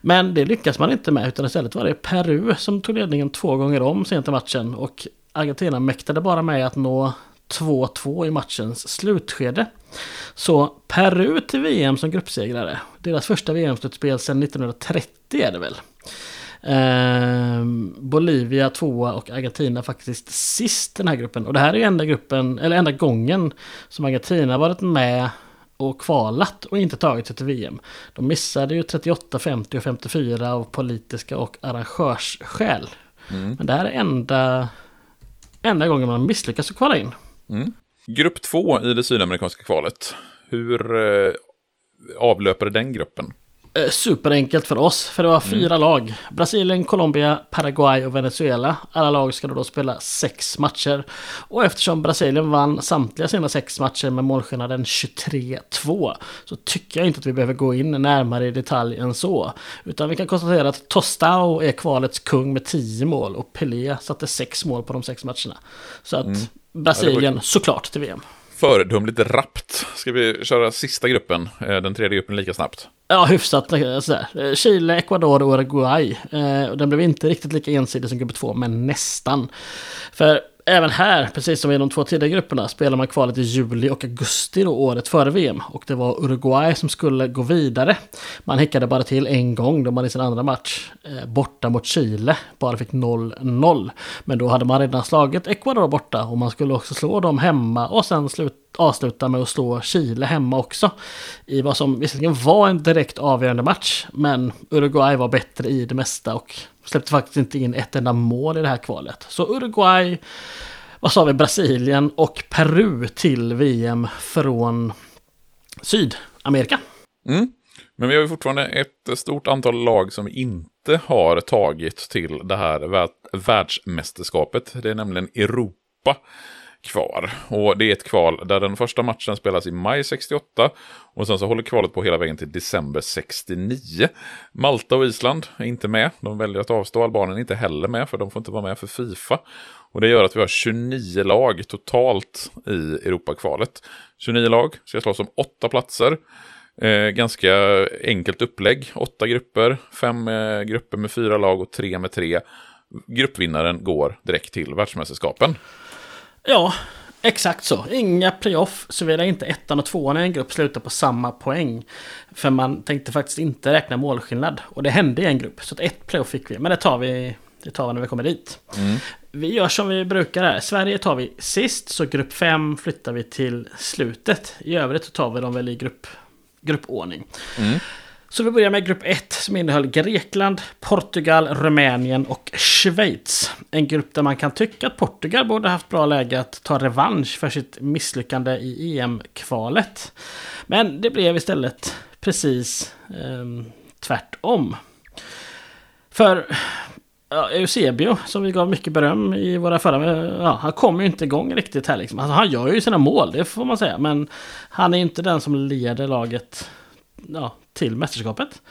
Men det lyckas man inte med utan istället var det Peru som tog ledningen två gånger om sent i matchen. Och Argentina mäktade bara med att nå 2-2 i matchens slutskede. Så Peru till VM som gruppsegrare. Deras första VM-slutspel sedan 1930 är det väl. Eh, Bolivia tvåa och Argentina faktiskt sist den här gruppen. Och det här är enda gruppen, eller enda gången som Argentina varit med och kvalat och inte tagit sig till VM. De missade ju 38, 50 och 54 av politiska och arrangörsskäl. Mm. Men det här är enda, enda gången man misslyckas att kvala in. Mm. Grupp två i det sydamerikanska kvalet. Hur eh, avlöper den gruppen? Eh, superenkelt för oss, för det var fyra mm. lag. Brasilien, Colombia, Paraguay och Venezuela. Alla lag ska då spela sex matcher. Och eftersom Brasilien vann samtliga sina sex matcher med målskillnaden 23-2 så tycker jag inte att vi behöver gå in närmare i detalj än så. Utan vi kan konstatera att Tostao är kvalets kung med 10 mål och Pelé satte sex mål på de sex matcherna. Så att mm. Brasilien ja, såklart till VM föredömligt rappt. Ska vi köra sista gruppen, eh, den tredje gruppen lika snabbt? Ja, hyfsat eh, sådär. Eh, Chile, Ecuador och Uruguay. Den blev inte riktigt lika ensidig som grupp två, men nästan. För även här, precis som i de två tidigare grupperna, spelar man kvalet i juli och augusti då, året före VM. Och det var Uruguay som skulle gå vidare. Man hickade bara till en gång då man i sin andra match eh, borta mot Chile bara fick 0-0. Men då hade man redan slagit Ecuador borta och man skulle också slå dem hemma och sen sluta avsluta med att slå Chile hemma också. I vad som visserligen var en direkt avgörande match, men Uruguay var bättre i det mesta och Släppte faktiskt inte in ett enda mål i det här kvalet. Så Uruguay, vad sa vi, Brasilien och Peru till VM från Sydamerika. Mm. Men vi har ju fortfarande ett stort antal lag som inte har tagit till det här världsmästerskapet. Det är nämligen Europa kvar. Och det är ett kval där den första matchen spelas i maj 68 och sen så håller kvalet på hela vägen till december 69. Malta och Island är inte med. De väljer att avstå. Albanien är inte heller med för de får inte vara med för Fifa. Och det gör att vi har 29 lag totalt i Europakvalet. 29 lag ska slåss om åtta platser. Eh, ganska enkelt upplägg. Åtta grupper, fem eh, grupper med fyra lag och tre med tre. Gruppvinnaren går direkt till världsmästerskapen. Ja, exakt så. Inga playoff, såvida inte ettan och tvåan i en grupp slutar på samma poäng. För man tänkte faktiskt inte räkna målskillnad. Och det hände i en grupp, så ett playoff fick vi. Men det tar vi, det tar vi när vi kommer dit. Mm. Vi gör som vi brukar här. Sverige tar vi sist, så grupp 5 flyttar vi till slutet. I övrigt tar vi dem väl i grupp, gruppordning. Mm. Så vi börjar med grupp 1 som innehöll Grekland, Portugal, Rumänien och Schweiz. En grupp där man kan tycka att Portugal borde haft bra läge att ta revansch för sitt misslyckande i EM-kvalet. Men det blev istället precis eh, tvärtom. För ja, Eusebio, som vi gav mycket beröm i våra förra... Ja, han kommer ju inte igång riktigt här liksom. Alltså, han gör ju sina mål, det får man säga. Men han är inte den som leder laget ja, till mästerskapet.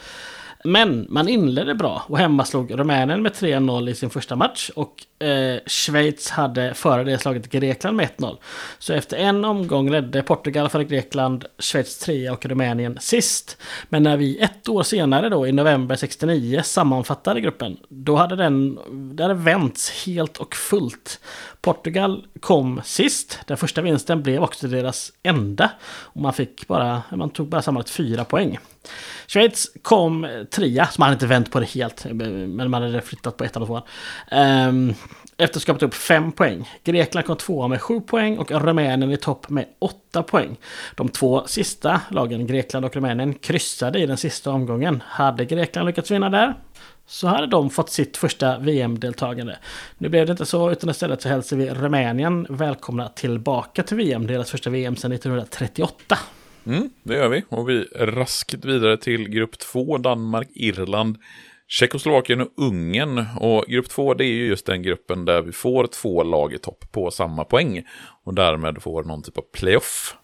Men man inledde bra och hemma slog Rumänien med 3-0 i sin första match. Och eh, Schweiz hade före det slagit Grekland med 1-0. Så efter en omgång ledde Portugal före Grekland, Schweiz 3 och Rumänien sist. Men när vi ett år senare då i november 69 sammanfattade gruppen, då hade den det hade vänts helt och fullt. Portugal kom sist. Den första vinsten blev också deras enda. Och man fick bara, man tog bara sammanlagt fyra poäng. Schweiz kom trea, så man hade inte vänt på det helt. Men man hade flyttat på ettan och tvåan. Um, ehm, efter att ha skapat upp 5 poäng. Grekland kom tvåa med 7 poäng och Rumänien i topp med 8 poäng. De två sista lagen, Grekland och Rumänien, kryssade i den sista omgången. Hade Grekland lyckats vinna där så hade de fått sitt första VM-deltagande. Nu blev det inte så, utan istället så hälsar vi Rumänien välkomna tillbaka till VM, deras första VM sedan 1938. Mm, det gör vi, och vi raskt vidare till grupp 2, Danmark, Irland, Tjeckoslovakien och Ungern. Och grupp två, det är ju just den gruppen där vi får två lag i topp på samma poäng. Och därmed får någon typ av playoff.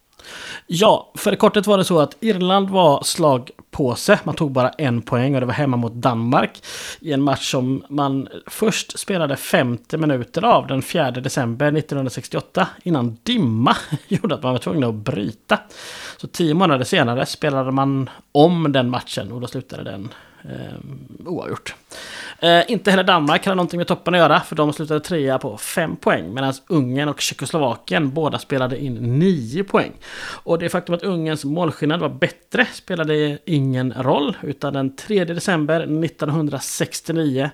Ja, för i korthet var det så att Irland var slagpåse. Man tog bara en poäng och det var hemma mot Danmark. I en match som man först spelade 50 minuter av den 4 december 1968. Innan dimma gjorde att man var tvungen att bryta. Så tio månader senare spelade man om den matchen och då slutade den eh, oavgjort. Eh, inte heller Danmark hade någonting med toppen att göra, för de slutade trea på 5 poäng. Medan Ungern och Tjeckoslovakien båda spelade in 9 poäng. Och det faktum att Ungerns målskillnad var bättre spelade ingen roll. Utan den 3 december 1969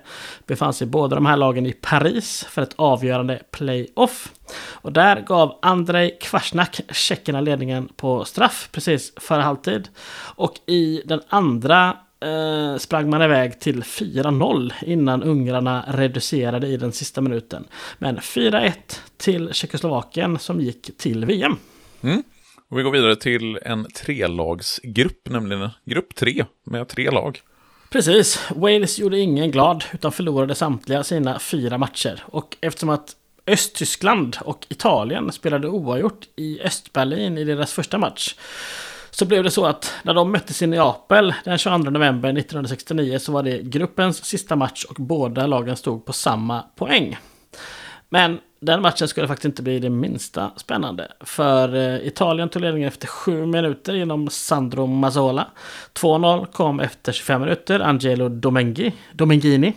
befann sig båda de här lagen i Paris för ett avgörande playoff. Och där gav Andrei Kvarsnak tjeckerna ledningen på straff precis före halvtid. Och i den andra eh, sprang man iväg till 4-0 innan ungrarna reducerade i den sista minuten. Men 4-1 till Tjeckoslovakien som gick till VM. Mm. Och vi går vidare till en trelagsgrupp, nämligen grupp 3 med tre lag. Precis. Wales gjorde ingen glad utan förlorade samtliga sina fyra matcher. Och eftersom att Östtyskland och Italien spelade oavgjort i Östberlin i deras första match så blev det så att när de möttes i Neapel den 22 november 1969 så var det gruppens sista match och båda lagen stod på samma poäng. Men den matchen skulle faktiskt inte bli det minsta spännande. För eh, Italien tog ledningen efter 7 minuter genom Sandro Mazzola. 2-0 kom efter 25 minuter, Angelo Domenghi, Domenghini.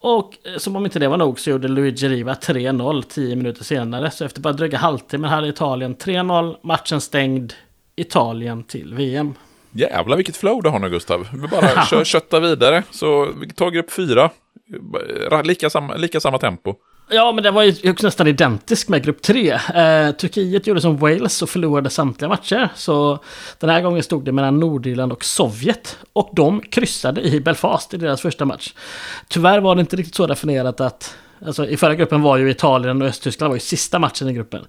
Och eh, som om inte det var nog så gjorde Luigi Riva 3-0 10 minuter senare. Så efter bara dryga halvtimmen hade Italien 3-0, matchen stängd, Italien till VM. Jävlar vilket flow du har nu Gustav. Vi bara kör, kötta vidare. Så vi tar grupp fyra. Lika samma, lika samma tempo. Ja, men det var ju nästan identiskt med grupp 3. Eh, Turkiet gjorde som Wales och förlorade samtliga matcher. Så den här gången stod det mellan Nordirland och Sovjet. Och de kryssade i Belfast i deras första match. Tyvärr var det inte riktigt så definierat att Alltså, I förra gruppen var ju Italien och Östtyskland var ju sista matchen i gruppen.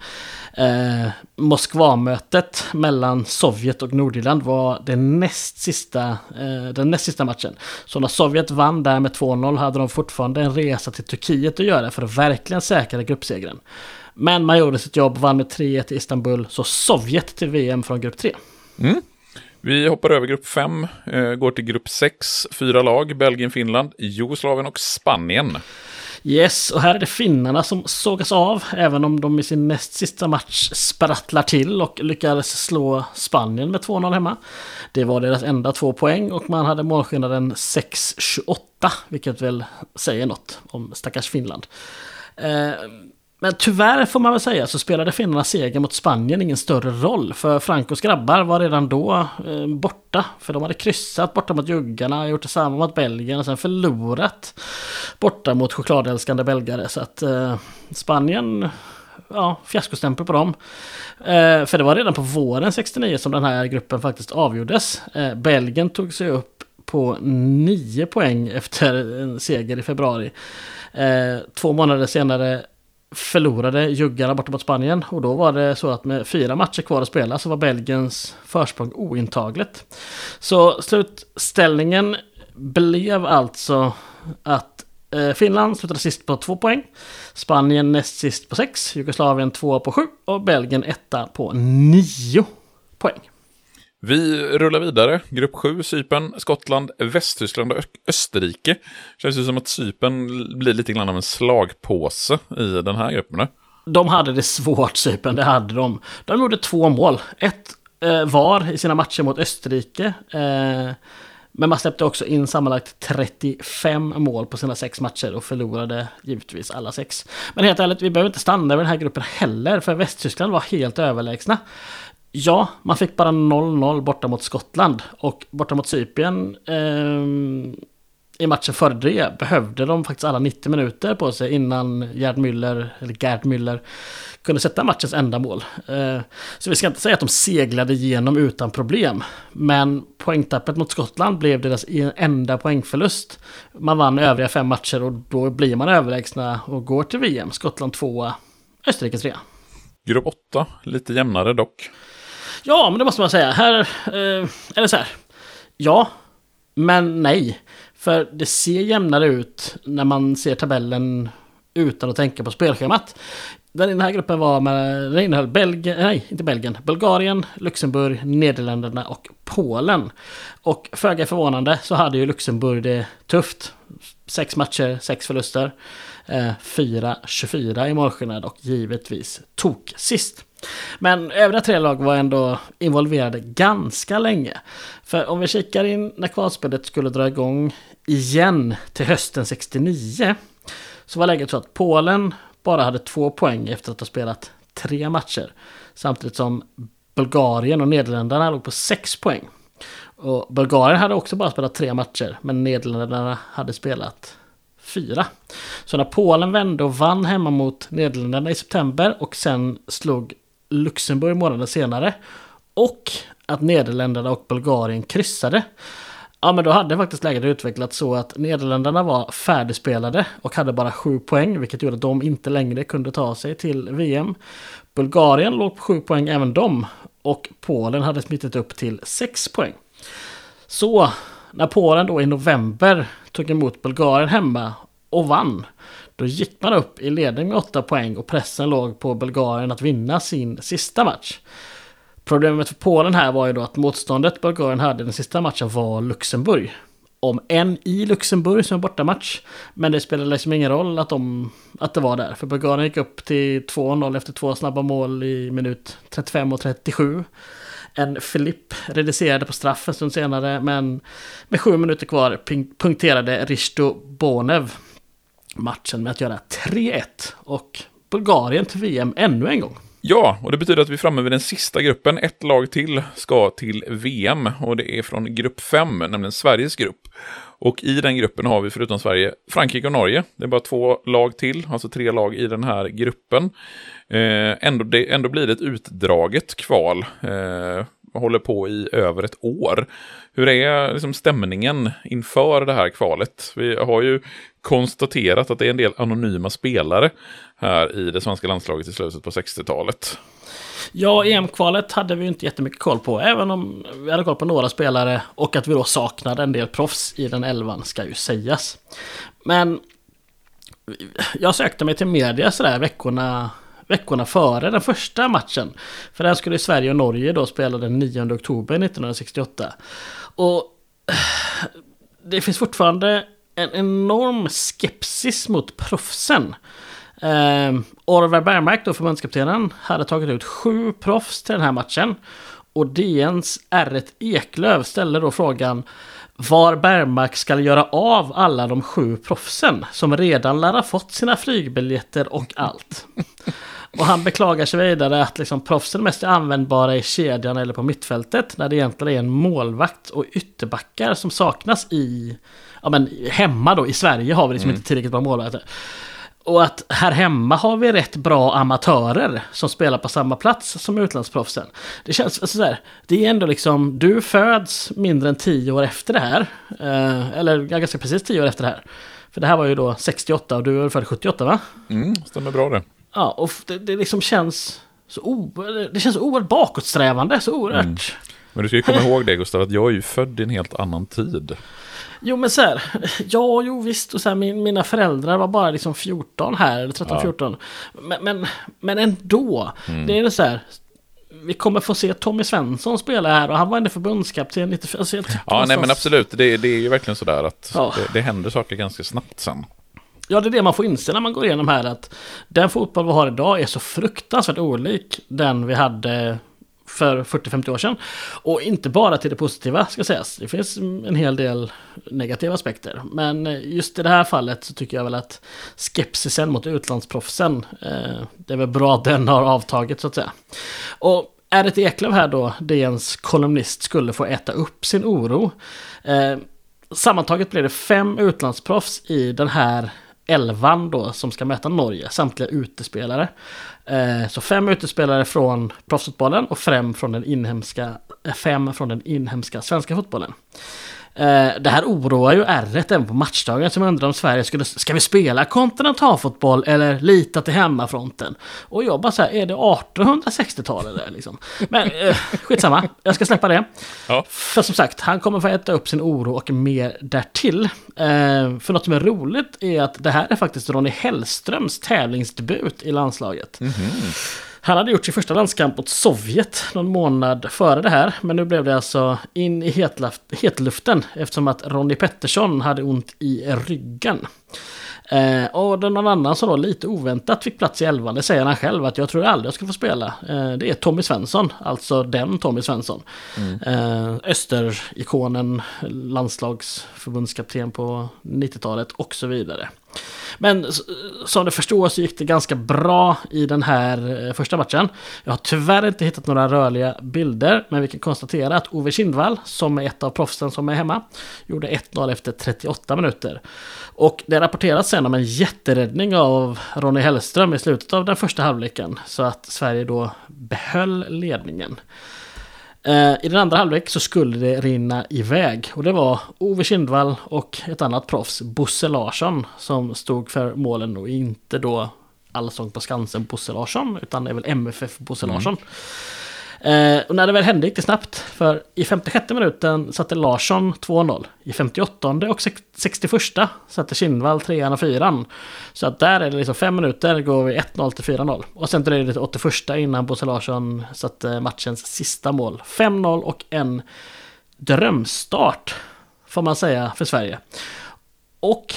Eh, Moskvamötet mellan Sovjet och Nordirland var den näst sista, eh, den näst sista matchen. Så när Sovjet vann där med 2-0 hade de fortfarande en resa till Turkiet att göra för att verkligen säkra gruppsegern. Men man gjorde sitt jobb, vann med 3-1 i Istanbul, så Sovjet till VM från grupp 3. Mm. Vi hoppar över grupp 5, eh, går till grupp 6, fyra lag, Belgien, Finland, Jugoslavien och Spanien. Yes, och här är det finnarna som sågas av, även om de i sin näst sista match sprattlar till och lyckades slå Spanien med 2-0 hemma. Det var deras enda två poäng och man hade målskillnaden 6-28, vilket väl säger något om stackars Finland. Eh, men tyvärr får man väl säga så spelade finnarnas seger mot Spanien ingen större roll. För Francos grabbar var redan då eh, borta. För de hade kryssat borta mot juggarna, gjort detsamma mot Belgien och sen förlorat borta mot chokladälskande belgare. Så att eh, Spanien, ja, fiaskostämpel på dem. Eh, för det var redan på våren 69 som den här gruppen faktiskt avgjordes. Eh, Belgien tog sig upp på 9 poäng efter en seger i februari. Eh, två månader senare förlorade juggarna borta mot Spanien. Och då var det så att med fyra matcher kvar att spela så var Belgiens försprång ointagligt. Så slutställningen blev alltså att eh, Finland slutade sist på två poäng. Spanien näst sist på sex. Jugoslavien två på sju. Och Belgien etta på nio poäng. Vi rullar vidare. Grupp 7, Cypern, Skottland, Västtyskland och Österrike. Känns ju som att Cypern blir lite grann av en slagpåse i den här gruppen. De hade det svårt, Cypern. Det hade de. De gjorde två mål. Ett eh, var i sina matcher mot Österrike. Eh, men man släppte också in sammanlagt 35 mål på sina sex matcher och förlorade givetvis alla sex. Men helt ärligt, vi behöver inte stanna över den här gruppen heller, för Västtyskland var helt överlägsna. Ja, man fick bara 0-0 borta mot Skottland. Och borta mot Cypern eh, i matchen före det behövde de faktiskt alla 90 minuter på sig innan Gerd Müller, eller Gerd Müller, kunde sätta matchens enda mål. Eh, så vi ska inte säga att de seglade igenom utan problem. Men poängtappet mot Skottland blev deras e- enda poängförlust. Man vann övriga fem matcher och då blir man överlägsna och går till VM. Skottland tvåa, Österrike trea. Grupp 8, lite jämnare dock. Ja, men det måste man säga. Här, eh, eller så här. Ja, men nej. För det ser jämnare ut när man ser tabellen utan att tänka på spelschemat. Den här gruppen var med, den innehöll Belgien, nej inte Belgien, Bulgarien, Luxemburg, Nederländerna och Polen. Och föga förvånande så hade ju Luxemburg det tufft. Sex matcher, sex förluster. Eh, 4-24 i målskillnad och givetvis tok sist. Men övriga tre lag var ändå involverade ganska länge. För om vi kikar in när kvalspelet skulle dra igång igen till hösten 69 så var läget så att Polen bara hade två poäng efter att ha spelat tre matcher. Samtidigt som Bulgarien och Nederländerna låg på sex poäng. Och Bulgarien hade också bara spelat tre matcher, men Nederländerna hade spelat fyra. Så när Polen vände och vann hemma mot Nederländerna i september och sen slog Luxemburg månaden senare. Och att Nederländerna och Bulgarien kryssade. Ja men då hade faktiskt läget utvecklats så att Nederländerna var färdigspelade och hade bara sju poäng vilket gjorde att de inte längre kunde ta sig till VM. Bulgarien låg på sju poäng även de och Polen hade smittat upp till sex poäng. Så när Polen då i november tog emot Bulgarien hemma och vann då gick man upp i ledning med 8 poäng och pressen låg på Bulgarien att vinna sin sista match. Problemet för Polen här var ju då att motståndet Bulgarien hade den sista matchen var Luxemburg. Om en i Luxemburg som en bortamatch. Men det spelade liksom ingen roll att, de, att det var där. För Bulgarien gick upp till 2-0 efter två snabba mål i minut 35 och 37. En Filipp reducerade på straff en stund senare, men med sju minuter kvar punkterade Risto Bonev matchen med att göra 3-1 och Bulgarien till VM ännu en gång. Ja, och det betyder att vi är framme vid den sista gruppen. Ett lag till ska till VM och det är från grupp 5, nämligen Sveriges grupp. Och i den gruppen har vi förutom Sverige Frankrike och Norge. Det är bara två lag till, alltså tre lag i den här gruppen. Eh, ändå, det, ändå blir det ett utdraget kval. Eh, håller på i över ett år. Hur är liksom stämningen inför det här kvalet? Vi har ju konstaterat att det är en del anonyma spelare här i det svenska landslaget i slutet på 60-talet. Ja, EM-kvalet hade vi inte jättemycket koll på, även om vi hade koll på några spelare och att vi då saknade en del proffs i den elvan ska ju sägas. Men jag sökte mig till media sådär veckorna, veckorna före den första matchen. För den skulle Sverige och Norge då spela den 9 oktober 1968. Och det finns fortfarande en enorm skepsis mot proffsen. Eh, Orvar Bergmark, då förbundskaptenen, hade tagit ut sju proffs till den här matchen. Och DNs R1 Eklöv ställde då frågan var Bergmark ska göra av alla de sju proffsen som redan lär ha fått sina flygbiljetter och allt. Och han beklagar sig vidare att liksom proffsen mest är användbara i kedjan eller på mittfältet när det egentligen är en målvakt och ytterbackar som saknas i ja men hemma då i Sverige har vi liksom mm. inte tillräckligt bra målvakter. Och att här hemma har vi rätt bra amatörer som spelar på samma plats som utlandsproffsen. Det känns alltså så här, det är ändå liksom, du föds mindre än tio år efter det här. Eh, eller ganska precis tio år efter det här. För det här var ju då 68 och du är född 78 va? Mm, stämmer bra det. Ja, och det, det liksom känns så oerhört, det känns så oerhört bakåtsträvande, så oerhört. Mm. Men du ska ju komma ihåg det Gustav, att jag är ju född i en helt annan tid. Jo men så här, ja jo visst och så här, min, mina föräldrar var bara liksom 14 här, eller 13-14. Ja. Men, men, men ändå, mm. det är så här, vi kommer få se Tommy Svensson spela här och han var ändå förbundskapten lite... Alltså, ja, någonstans... nej men absolut, det, det är ju verkligen sådär att ja. det, det händer saker ganska snabbt sen. Ja, det är det man får inse när man går igenom här att den fotboll vi har idag är så fruktansvärt olik den vi hade för 40-50 år sedan. Och inte bara till det positiva ska sägas. Det finns en hel del negativa aspekter. Men eh, just i det här fallet så tycker jag väl att skepsisen mot utlandsproffsen, eh, det är väl bra att den har avtagit så att säga. Och är det Eklöf här då, DNs kolumnist, skulle få äta upp sin oro. Eh, sammantaget blir det fem utlandsproffs i den här elvan då som ska möta Norge, samtliga utespelare. Eh, så fem utespelare från proffsfotbollen och fem från den inhemska, eh, fem från den inhemska svenska fotbollen. Eh, det här oroar ju r även på matchdagen som undrar om Sverige skulle, ska vi spela kontinentalfotboll eller lita till hemmafronten? Och jag bara så här, är det 1860-tal eller liksom? Men eh, skitsamma, jag ska släppa det. Ja. För som sagt, han kommer få äta upp sin oro och mer därtill. Eh, för något som är roligt är att det här är faktiskt Ronny Hellströms tävlingsdebut i landslaget. Mm -hmm. Han hade gjort sin första landskamp mot Sovjet någon månad före det här. Men nu blev det alltså in i hetluften eftersom att Ronny Pettersson hade ont i ryggen. Eh, och är någon annan som då lite oväntat fick plats i elvan, det säger han själv att jag tror aldrig jag skulle få spela. Eh, det är Tommy Svensson, alltså den Tommy Svensson. Mm. Eh, Österikonen, landslagsförbundskapten på 90-talet och så vidare. Men som du förstår så gick det ganska bra i den här eh, första matchen. Jag har tyvärr inte hittat några rörliga bilder, men vi kan konstatera att Ove Kindvall, som är ett av proffsen som är hemma, gjorde 1-0 efter 38 minuter. Och det rapporteras sen om en jätteräddning av Ronny Hellström i slutet av den första halvleken, så att Sverige då behöll ledningen. Eh, I den andra halvlek så skulle det rinna iväg. Och det var Ove Kindvall och ett annat proffs, Bosse Larsson, som stod för målen. Och inte då Allsång på Skansen Bosse Larsson, utan det är väl MFF Bosse mm. Eh, och när det väl hände gick det snabbt. För i 56 minuten satte Larsson 2-0. I 58 och 61 satte Kindvall 3 och 4 Så att där är det liksom 5 minuter går vi 1-0 till 4-0. Och sen dröjde det till 81 innan Bosse Larsson satte matchens sista mål. 5-0 och en drömstart får man säga för Sverige. Och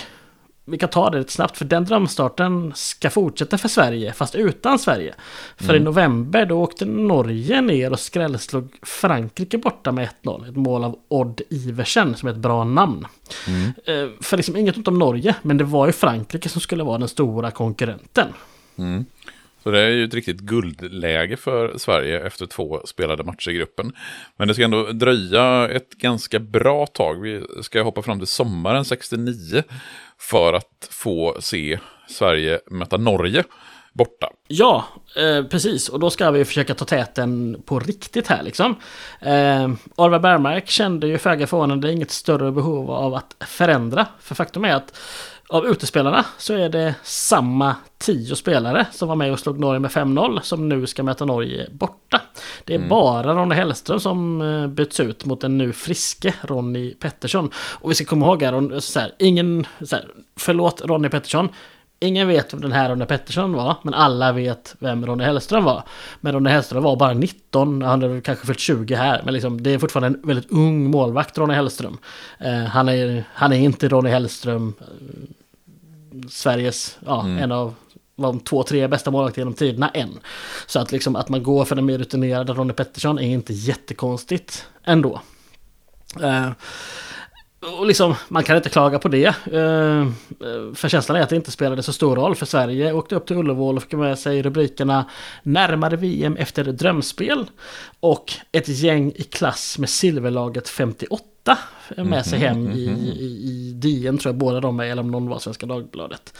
vi kan ta det lite snabbt, för den drömstarten ska fortsätta för Sverige, fast utan Sverige. För mm. i november då åkte Norge ner och skrällslog Frankrike borta med 1-0. Ett mål av Odd Iversen, som är ett bra namn. Mm. Eh, för liksom inget ont om Norge, men det var ju Frankrike som skulle vara den stora konkurrenten. Mm. Så det är ju ett riktigt guldläge för Sverige efter två spelade matcher i gruppen. Men det ska ändå dröja ett ganska bra tag. Vi ska hoppa fram till sommaren 69 för att få se Sverige möta Norge borta. Ja, eh, precis. Och då ska vi försöka ta täten på riktigt här liksom. Eh, Arve Bergmark kände ju föga förvånande inget större behov av att förändra. För faktum är att av utespelarna så är det samma tio spelare som var med och slog Norge med 5-0 som nu ska möta Norge borta. Det är mm. bara Ronny Hellström som eh, byts ut mot den nu friske Ronny Pettersson. Och vi ska komma ihåg här, så här ingen, så här, förlåt Ronny Pettersson, Ingen vet vem den här Ronny Pettersson var, men alla vet vem Ronny Hellström var. Men Ronny Hellström var bara 19, han hade kanske fyllt 20 här, men liksom, det är fortfarande en väldigt ung målvakt, Ronny Hellström. Eh, han, är, han är inte Ronny Hellström, eh, Sveriges, ja, mm. en av de två, tre bästa målvakter genom tiderna än. Så att, liksom, att man går för den mer rutinerade Ronny Pettersson är inte jättekonstigt ändå. Eh, och liksom, man kan inte klaga på det. Eh, för känslan är att det inte spelade så stor roll för Sverige. Åkte upp till Ullevål och fick med sig rubrikerna Närmare VM efter drömspel. Och ett gäng i klass med silverlaget 58 med sig hem i, mhm, i, i DN tror jag båda de är, eller om någon var Svenska Dagbladet.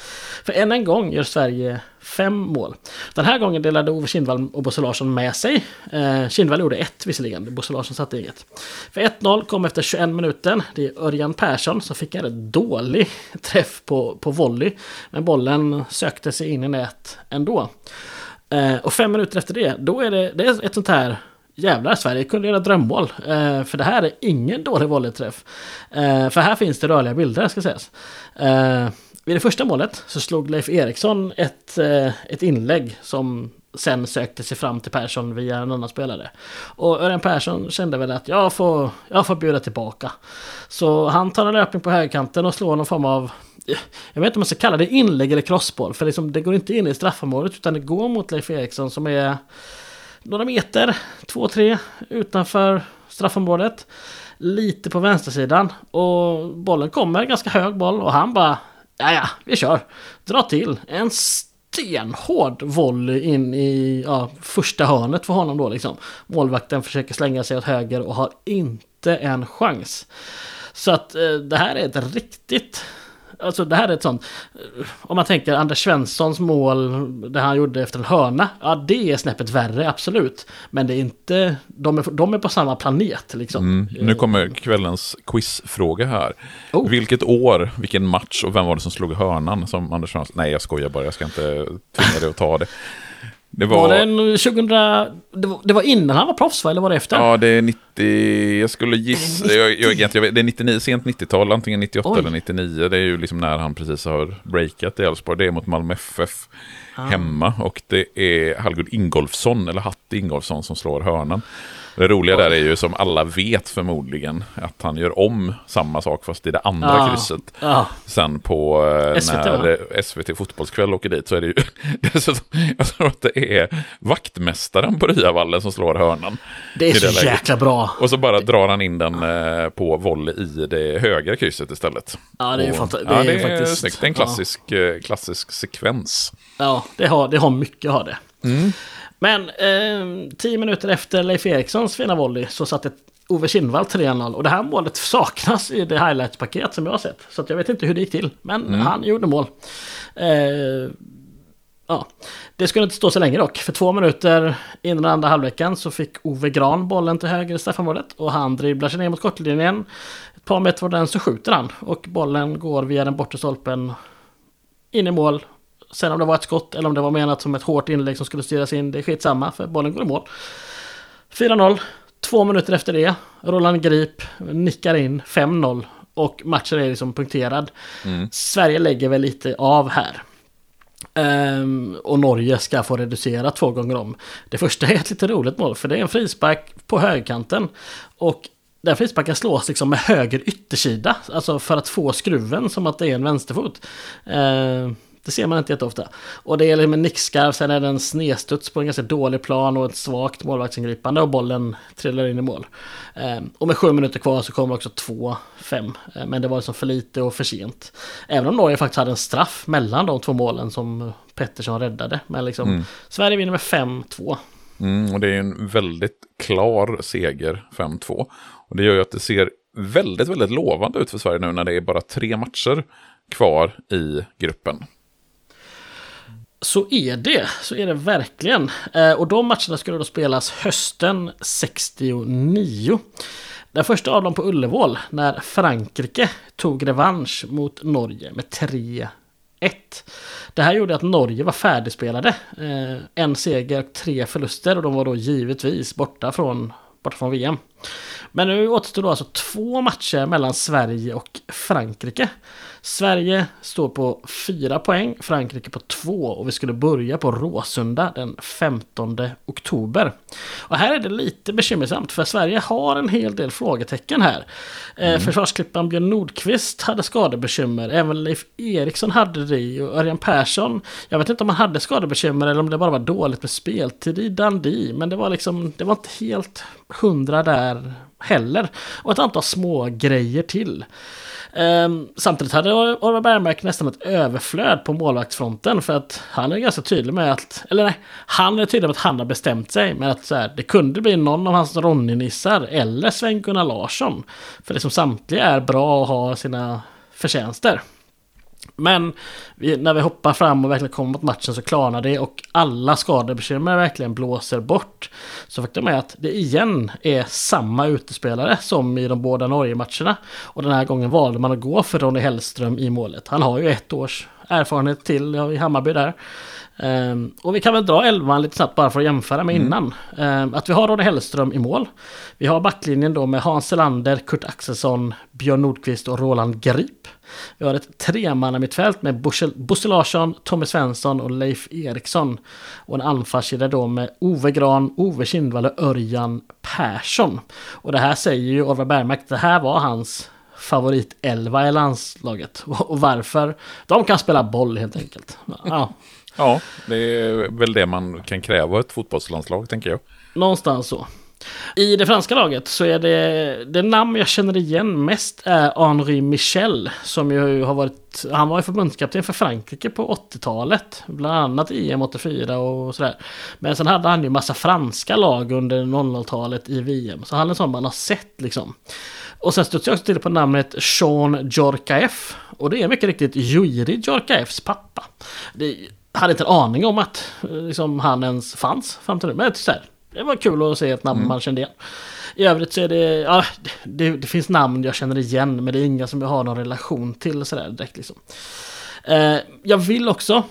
För än en gång gör Sverige fem mål. Den här gången delade Ove Kindvall och Bosse Larsson med sig. Eh, Kindvall gjorde ett visserligen, Bosse Larsson satte inget. För 1-0 kom efter 21 minuter. Det är Örjan Persson som fick en rätt dålig träff på, på volley. Men bollen sökte sig in i nät ändå. Eh, och fem minuter efter det, då är det, det är ett sånt här Jävlar, Sverige kunde göra drömmål. Eh, för det här är ingen dålig volleyträff. Eh, för här finns det rörliga bilder, ska sägas. Eh, vid det första målet så slog Leif Eriksson ett, eh, ett inlägg som sen sökte sig fram till Persson via en annan spelare. Och Örjan Persson kände väl att jag får, jag får bjuda tillbaka. Så han tar en löpning på högerkanten och slår någon form av jag vet inte om man ska kalla det inlägg eller crossboll. För liksom, det går inte in i straffområdet utan det går mot Leif Eriksson som är några meter, två, tre utanför straffområdet. Lite på vänstersidan och bollen kommer, ganska hög boll och han bara Ja, ja, vi kör. Dra till. En stenhård volley in i ja, första hörnet för honom då liksom. Målvakten försöker slänga sig åt höger och har inte en chans. Så att eh, det här är ett riktigt Alltså det här är ett sånt... Om man tänker Anders Svenssons mål, det han gjorde efter en hörna. Ja, det är snäppet värre, absolut. Men det är inte... De är, de är på samma planet liksom. Mm. Nu kommer kvällens quizfråga här. Oh. Vilket år, vilken match och vem var det som slog hörnan som Anders Svensson? Nej, jag skojar bara. Jag ska inte tvinga dig att ta det. Det var... var det en 2000... Det var, det var innan han var proffs va? Eller var det efter? Ja, det är 90... Jag skulle gissa... Det är, 90? Jag, jag, jag, det är 99, sent 90-tal, antingen 98 Oj. eller 99. Det är ju liksom när han precis har breakat i Elfsborg. Det är mot Malmö FF ah. hemma. Och det är Hallgud Ingolfsson, eller Hatt Ingolfsson, som slår hörnan. Det roliga där är ju som alla vet förmodligen att han gör om samma sak fast i det andra ah, krysset. Ah. Sen på eh, SVT, när SVT Fotbollskväll åker dit så är det ju dessutom, jag tror att det är vaktmästaren på Ryavallen som slår hörnan. Det är så det jäkla bra. Och så bara drar han in den eh, på volley i det högra krysset istället. Ja, det är, och, fant- det ja, det är faktiskt... Snyggt. Det är en klassisk, ja. klassisk sekvens. Ja, det har, det har mycket har det. Mm. Men eh, tio minuter efter Leif Erikssons fina volley så satte Ove Kindvall 3-0. Och det här målet saknas i det highlights-paket som jag har sett. Så jag vet inte hur det gick till. Men mm. han gjorde mål. Eh, ja. Det skulle inte stå så länge dock. För två minuter innan andra halvleken så fick Ove Gran bollen till höger i straffområdet. Och han dribblar sig ner mot kortlinjen. Ett par meter från den så skjuter han. Och bollen går via den bortre stolpen in i mål. Sen om det var ett skott eller om det var menat som ett hårt inlägg som skulle styras in, det är skitsamma för bollen går i mål. 4-0. Två minuter efter det, Roland Grip nickar in 5-0 och matchen är liksom punkterad. Mm. Sverige lägger väl lite av här. Um, och Norge ska få reducera två gånger om. Det första är ett lite roligt mål för det är en frispark på högkanten. Och den frisparken slås liksom med höger yttersida. Alltså för att få skruven som att det är en vänsterfot. Uh, Det ser man inte jätteofta. Och det är liksom en nickskarv, sen är det en snedstuds på en ganska dålig plan och ett svagt målvaktsingripande och bollen trillar in i mål. Eh, och med sju minuter kvar så kommer också 2-5. Eh, men det var liksom för lite och för sent. Även om Norge faktiskt hade en straff mellan de två målen som Pettersson räddade. Men liksom, mm. Sverige vinner med 5-2. Mm, och det är en väldigt klar seger, 5-2. Och det gör ju att det ser väldigt, väldigt lovande ut för Sverige nu när det är bara tre matcher kvar i gruppen. Så är det, så är det verkligen. Eh, och de matcherna skulle då spelas hösten 69. Den första av dem på Ullevål när Frankrike tog revansch mot Norge med 3 1. Det här gjorde att Norge var färdigspelade. Eh, en seger och tre förluster och de var då givetvis borta från, borta från VM. Men nu återstår då alltså två matcher mellan Sverige och Frankrike. Sverige står på 4 poäng, Frankrike på 2 och vi skulle börja på Råsunda den 15 oktober. Och här är det lite bekymmersamt för Sverige har en hel del frågetecken här. Eh, mm. Försvarsklippan Björn Nordqvist hade skadebekymmer, även Leif Eriksson hade det och Örjan Persson. Jag vet inte om han hade skadebekymmer eller om det bara var dåligt med speltid i Dundee, men det var liksom, det var inte helt hundra där heller. Och ett antal små grejer till. Um, samtidigt hade Orvar Bergmark nästan ett överflöd på målvaktsfronten för att han är ganska tydlig med att, eller nej, han är tydlig med att han har bestämt sig med att så här, det kunde bli någon av hans Ronny-nissar eller Sven-Gunnar Larsson. För det som samtliga är bra och har sina förtjänster. Men vi, när vi hoppar fram och verkligen kommer mot matchen så klarnar det och alla skadebekymmer verkligen blåser bort. Så faktum är att det igen är samma utespelare som i de båda Norge-matcherna. Och den här gången valde man att gå för Ronny Hellström i målet. Han har ju ett års erfarenhet till i Hammarby där. Um, och vi kan väl dra elvan lite snabbt bara för att jämföra med mm. innan. Um, att vi har Ronny Hellström i mål. Vi har backlinjen då med Hans Selander, Kurt Axelsson, Björn Nordqvist och Roland Grip. Vi har ett tremannamittfält med Bosse Larsson, Tommy Svensson och Leif Eriksson. Och en anfallskedja då med Ove Gran, Ove Kindvall och Örjan Persson. Och det här säger ju Orvar Bergmark, det här var hans favoritelva i landslaget. Och varför? De kan spela boll helt enkelt. Ja. Ja, det är väl det man kan kräva ett fotbollslandslag tänker jag. Någonstans så. I det franska laget så är det, det namn jag känner igen mest är Henri Michel. Som ju har varit, han var ju förbundskapten för Frankrike på 80-talet. Bland annat EM 84 och sådär. Men sen hade han ju massa franska lag under 00-talet i VM. Så han är en sån man har sett liksom. Och sen studsade jag också till på namnet Jean Djorkaeff. Och det är mycket riktigt Juri Djorkaeffs pappa. Det, hade inte en aning om att liksom, han ens fanns fram till nu. Men så här, det var kul att se ett namn mm. man kände igen. I övrigt så är det, ja, det, det, finns namn jag känner igen men det är inga som jag har någon relation till sådär direkt liksom. Eh, jag vill också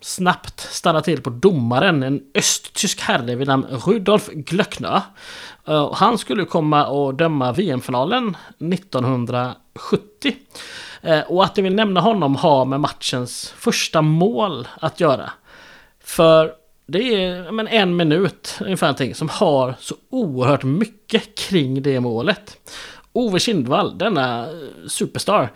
snabbt stanna till på domaren, en östtysk herre vid namn Rudolf Glöckner. Uh, han skulle komma och döma VM-finalen 1970. Eh, och att jag vill nämna honom har med matchens första mål att göra. För det är men, en minut ungefär någonting som har så oerhört mycket kring det målet. Ove Kindvall, denna eh, superstar,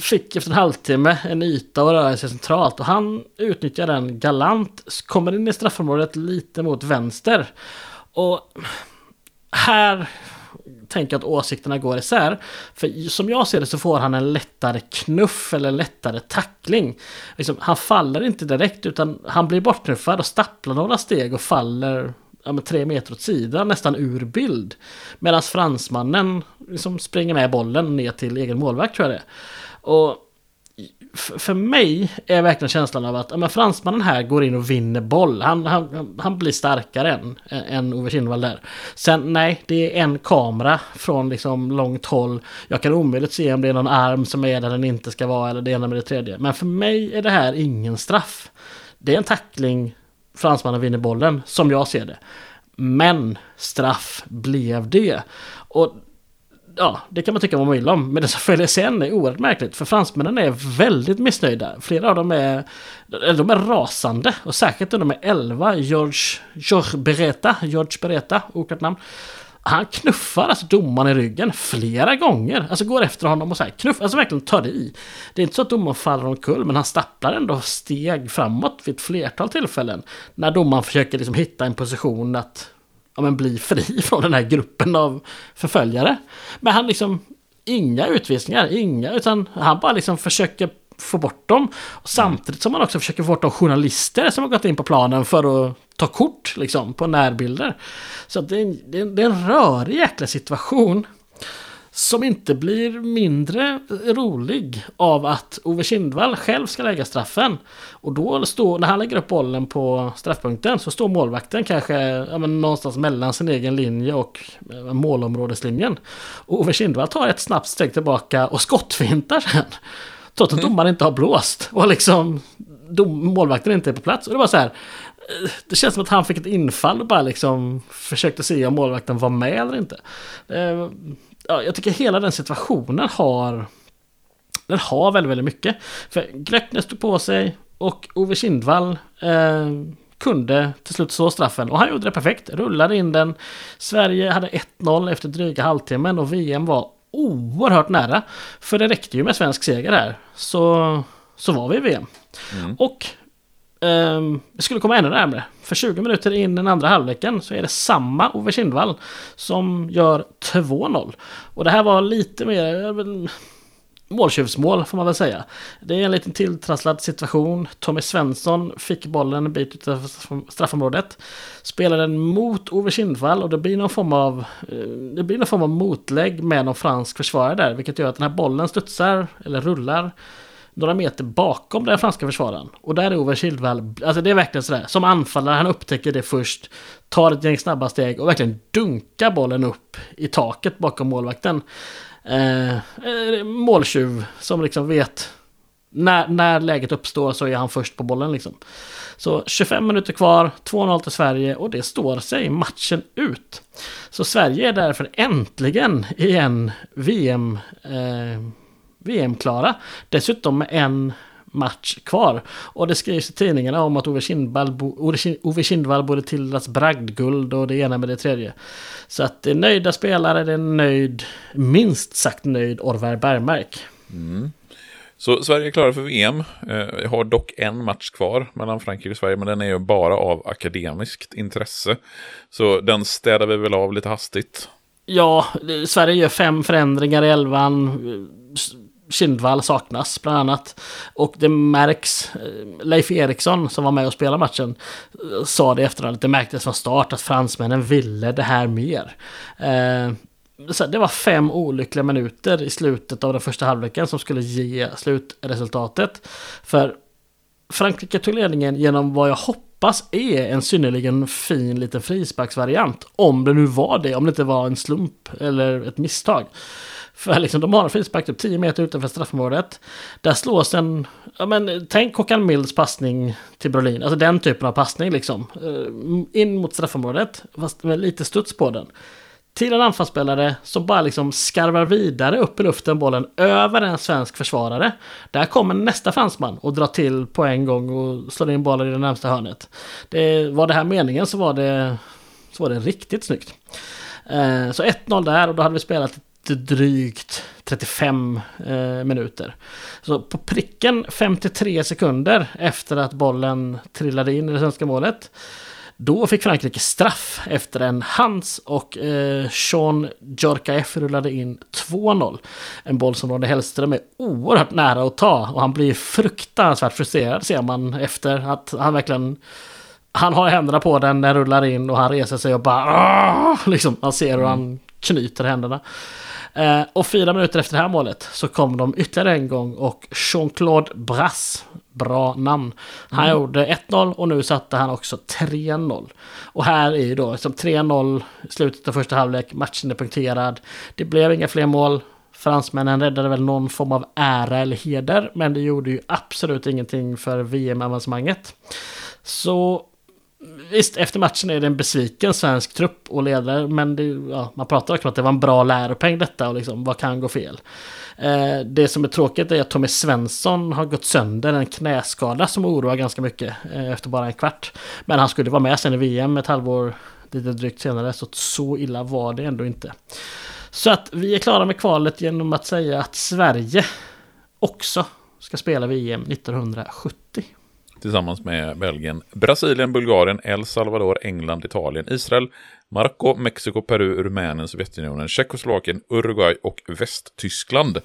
fick efter en halvtimme en yta att röra sig centralt och han utnyttjar den galant, kommer in i straffområdet lite mot vänster. Och här tänker att åsikterna går isär. För som jag ser det så får han en lättare knuff eller lättare tackling. Liksom, han faller inte direkt utan han blir bortknuffad och stapplar några steg och faller ja, tre meter åt sidan nästan ur bild. Medan fransmannen liksom springer med bollen ner till egen målvakt tror jag det är. Och för mig är verkligen känslan av att ja, men fransmannen här går in och vinner boll. Han, han, han blir starkare än, än Ove Kindvall där. Sen nej, det är en kamera från liksom långt håll. Jag kan omöjligt se om det är någon arm som är där den inte ska vara eller det ena med det tredje. Men för mig är det här ingen straff. Det är en tackling, fransmannen vinner bollen, som jag ser det. Men straff blev det. Och ja, det kan man tycka vad man vill om. Men det som följer sen är oerhört märkligt. För fransmännen är väldigt missnöjda. Flera av dem är, de är rasande. Och särskilt de är 11, George, George Beretta, George Beretta, oklart namn. Han knuffar alltså domaren i ryggen flera gånger. Alltså går efter honom och så här knuffar, alltså verkligen tar det i. Det är inte så att domaren faller omkull, men han stapplar ändå steg framåt vid ett flertal tillfällen. När domaren försöker liksom hitta en position att ja, men bli fri från den här gruppen av förföljare. Men han liksom, inga utvisningar, inga, utan han bara liksom försöker få bort dem. Och samtidigt som man också försöker få bort de journalister som har gått in på planen för att ta kort liksom, på närbilder. Så det är, en, det, är en, det är en rörig jäkla situation. Som inte blir mindre rolig av att Ove Kindvall själv ska lägga straffen. Och då står, när han lägger upp bollen på straffpunkten så står målvakten kanske ja, någonstans mellan sin egen linje och målområdeslinjen. Och Ove Kindvall tar ett snabbt steg tillbaka och skottfintar sen. Trots att mm. domaren inte har blåst och liksom dom, målvakten inte är på plats. Och det var så här. Eh, det känns som att han fick ett infall och bara liksom försökte se om målvakten var med eller inte. Ja, jag tycker hela den situationen har den har väldigt, väldigt mycket. För Glöckner stod på sig och Ove Kindvall eh, kunde till slut slå straffen. Och han gjorde det perfekt. Rullade in den. Sverige hade 1-0 efter dryga halvtimmen och VM var oerhört nära. För det räckte ju med svensk seger här. Så, så var vi i VM. Mm. Och Ehm, um, det skulle komma ännu närmare. För 20 minuter in den andra halvleken så är det samma Ove Kindvall som gör 2-0. Och det här var lite mer eh, måltjuvsmål får man väl säga. Det är en liten tilltrasslad situation. Tommy Svensson fick bollen en bit utanför straffområdet. Spelar den mot Ove Kindvall och det blir någon form av eh, det blir någon form av motlägg med någon fransk försvarare där. Vilket gör att den här bollen studsar eller rullar några meter bakom den franska försvararen. Och där är Ove Kildvall, alltså det är verkligen sådär, som anfallare, han upptäcker det först, tar ett gäng snabba steg och verkligen dunkar bollen upp i taket bakom målvakten. Eh, eh måltjuv som liksom vet när, när läget uppstår så är han först på bollen liksom. Så 25 minuter kvar, 2-0 till Sverige och det står sig matchen ut. Så Sverige är därför äntligen igen VM, eh, VM-klara. Dessutom med en match kvar. Och det skrivs i tidningarna om att Ove Kindvall, Ove Kindvall borde tilldelas bragdguld och det ena med det tredje. Så att det är nöjda spelare, det är nöjd, minst sagt nöjd Orvar Bergmark. Mm. Så Sverige är klara för VM. Eh, har dock en match kvar mellan Frankrike och Sverige, men den är ju bara av akademiskt intresse. Så den städar vi väl av lite hastigt. Ja, Sverige gör fem förändringar i elvan Kindvall saknas bland annat. Och det märks, eh, Leif Eriksson som var med och spelade matchen eh, sa det efteråt, det märktes från start att fransmännen ville det här mer. Eh, så det var fem olyckliga minuter i slutet av den första halvleken som skulle ge slutresultatet. För Frankrike tog ledningen genom vad jag hoppas är en synnerligen fin liten frisparksvariant. Om det nu var det, om det inte var en slump eller ett misstag. För liksom, de har en frispark typ 10 meter utanför straffområdet. Där slås en, ja men tänk Håkan Milds passning till Brolin. Alltså den typen av passning liksom. Eh, in mot straffområdet, fast med lite studs på den. Till en anfallsspelare som bara liksom skarvar vidare upp i luften bollen över en svensk försvarare. Där kommer nästa fransman och drar till på en gång och slår in bollen i det närmsta hörnet. Det, var det här meningen så var det, så var det riktigt snyggt. Eh, så 1-0 där och då hade vi spelat drygt 35 eh, minuter. Så på pricken 53 sekunder efter att bollen trillade in i det svenska målet. Då fick Frankrike straff efter en hands och eh, Sean Djorkaeff rullade in 2-0. En boll som Ronny Hellström är oerhört nära att ta och han blir fruktansvärt frustrerad ser man efter att han verkligen han har händerna på den, den rullar in och han reser sig och bara liksom, man ser hur han knyter händerna. Eh, och fyra minuter efter det här målet så kom de ytterligare en gång och Jean-Claude Brass, bra namn, han mm. gjorde 1-0 och nu satte han också 3-0. Och här är ju då som 3-0 slutet av första halvlek, matchen är punkterad. Det blev inga fler mål. Fransmännen räddade väl någon form av ära eller heder, men det gjorde ju absolut ingenting för VM-avancemanget. Så Visst, efter matchen är det en besviken svensk trupp och ledare, men det, ja, man pratar också om att det var en bra läropeng detta och liksom, vad kan gå fel? Eh, det som är tråkigt är att Tommy Svensson har gått sönder en knäskada som oroar ganska mycket eh, efter bara en kvart. Men han skulle vara med sen i VM ett halvår lite drygt senare. Så så illa var det ändå inte. Så att vi är klara med kvalet genom att säga att Sverige också ska spela VM 1970. Tillsammans med Belgien, Brasilien, Bulgarien, El Salvador, England, Italien, Israel, Marocko, Mexiko, Peru, Rumänien, Sovjetunionen, Tjeckoslovakien, Uruguay och Västtyskland.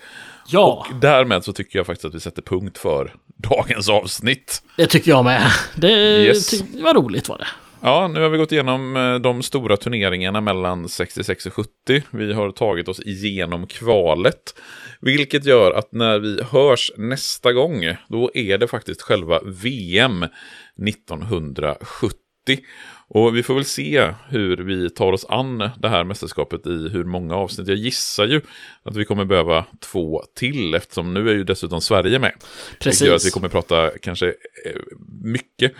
Ja. Och därmed så tycker jag faktiskt att vi sätter punkt för dagens avsnitt. Det tycker jag med. Det yes. var roligt var det. Ja, nu har vi gått igenom eh, de stora turneringarna mellan 66 och 70. Vi har tagit oss igenom kvalet. Vilket gör att när vi hörs nästa gång, då är det faktiskt själva VM 1970. Och vi får väl se hur vi tar oss an det här mästerskapet i hur många avsnitt. Jag gissar ju att vi kommer behöva två till eftersom nu är ju dessutom Sverige med. Precis. Det gör att vi kommer prata kanske eh, mycket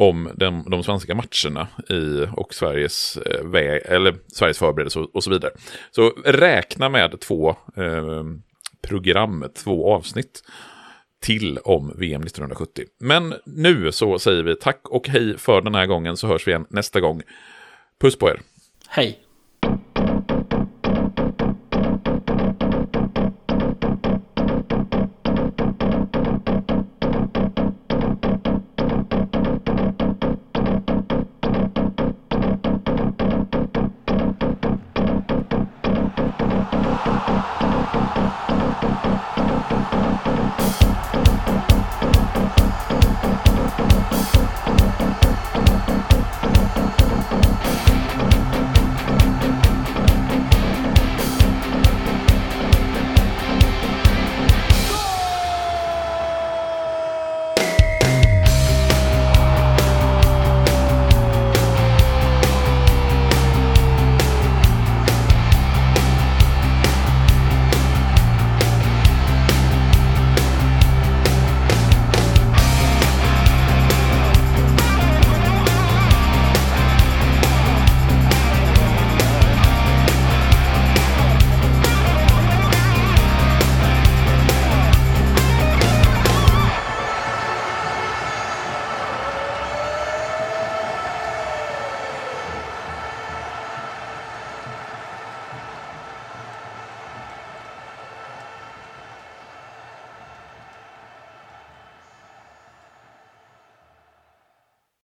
om de, de svenska matcherna i, och Sveriges, eh, väg, eller Sveriges förberedelse och, och, så vidare. Så räkna med två eh, program, två avsnitt till om VM 1970. Men nu så säger vi tack och hej för den här gången så hörs vi igen nästa gång. Puss på er! Hej!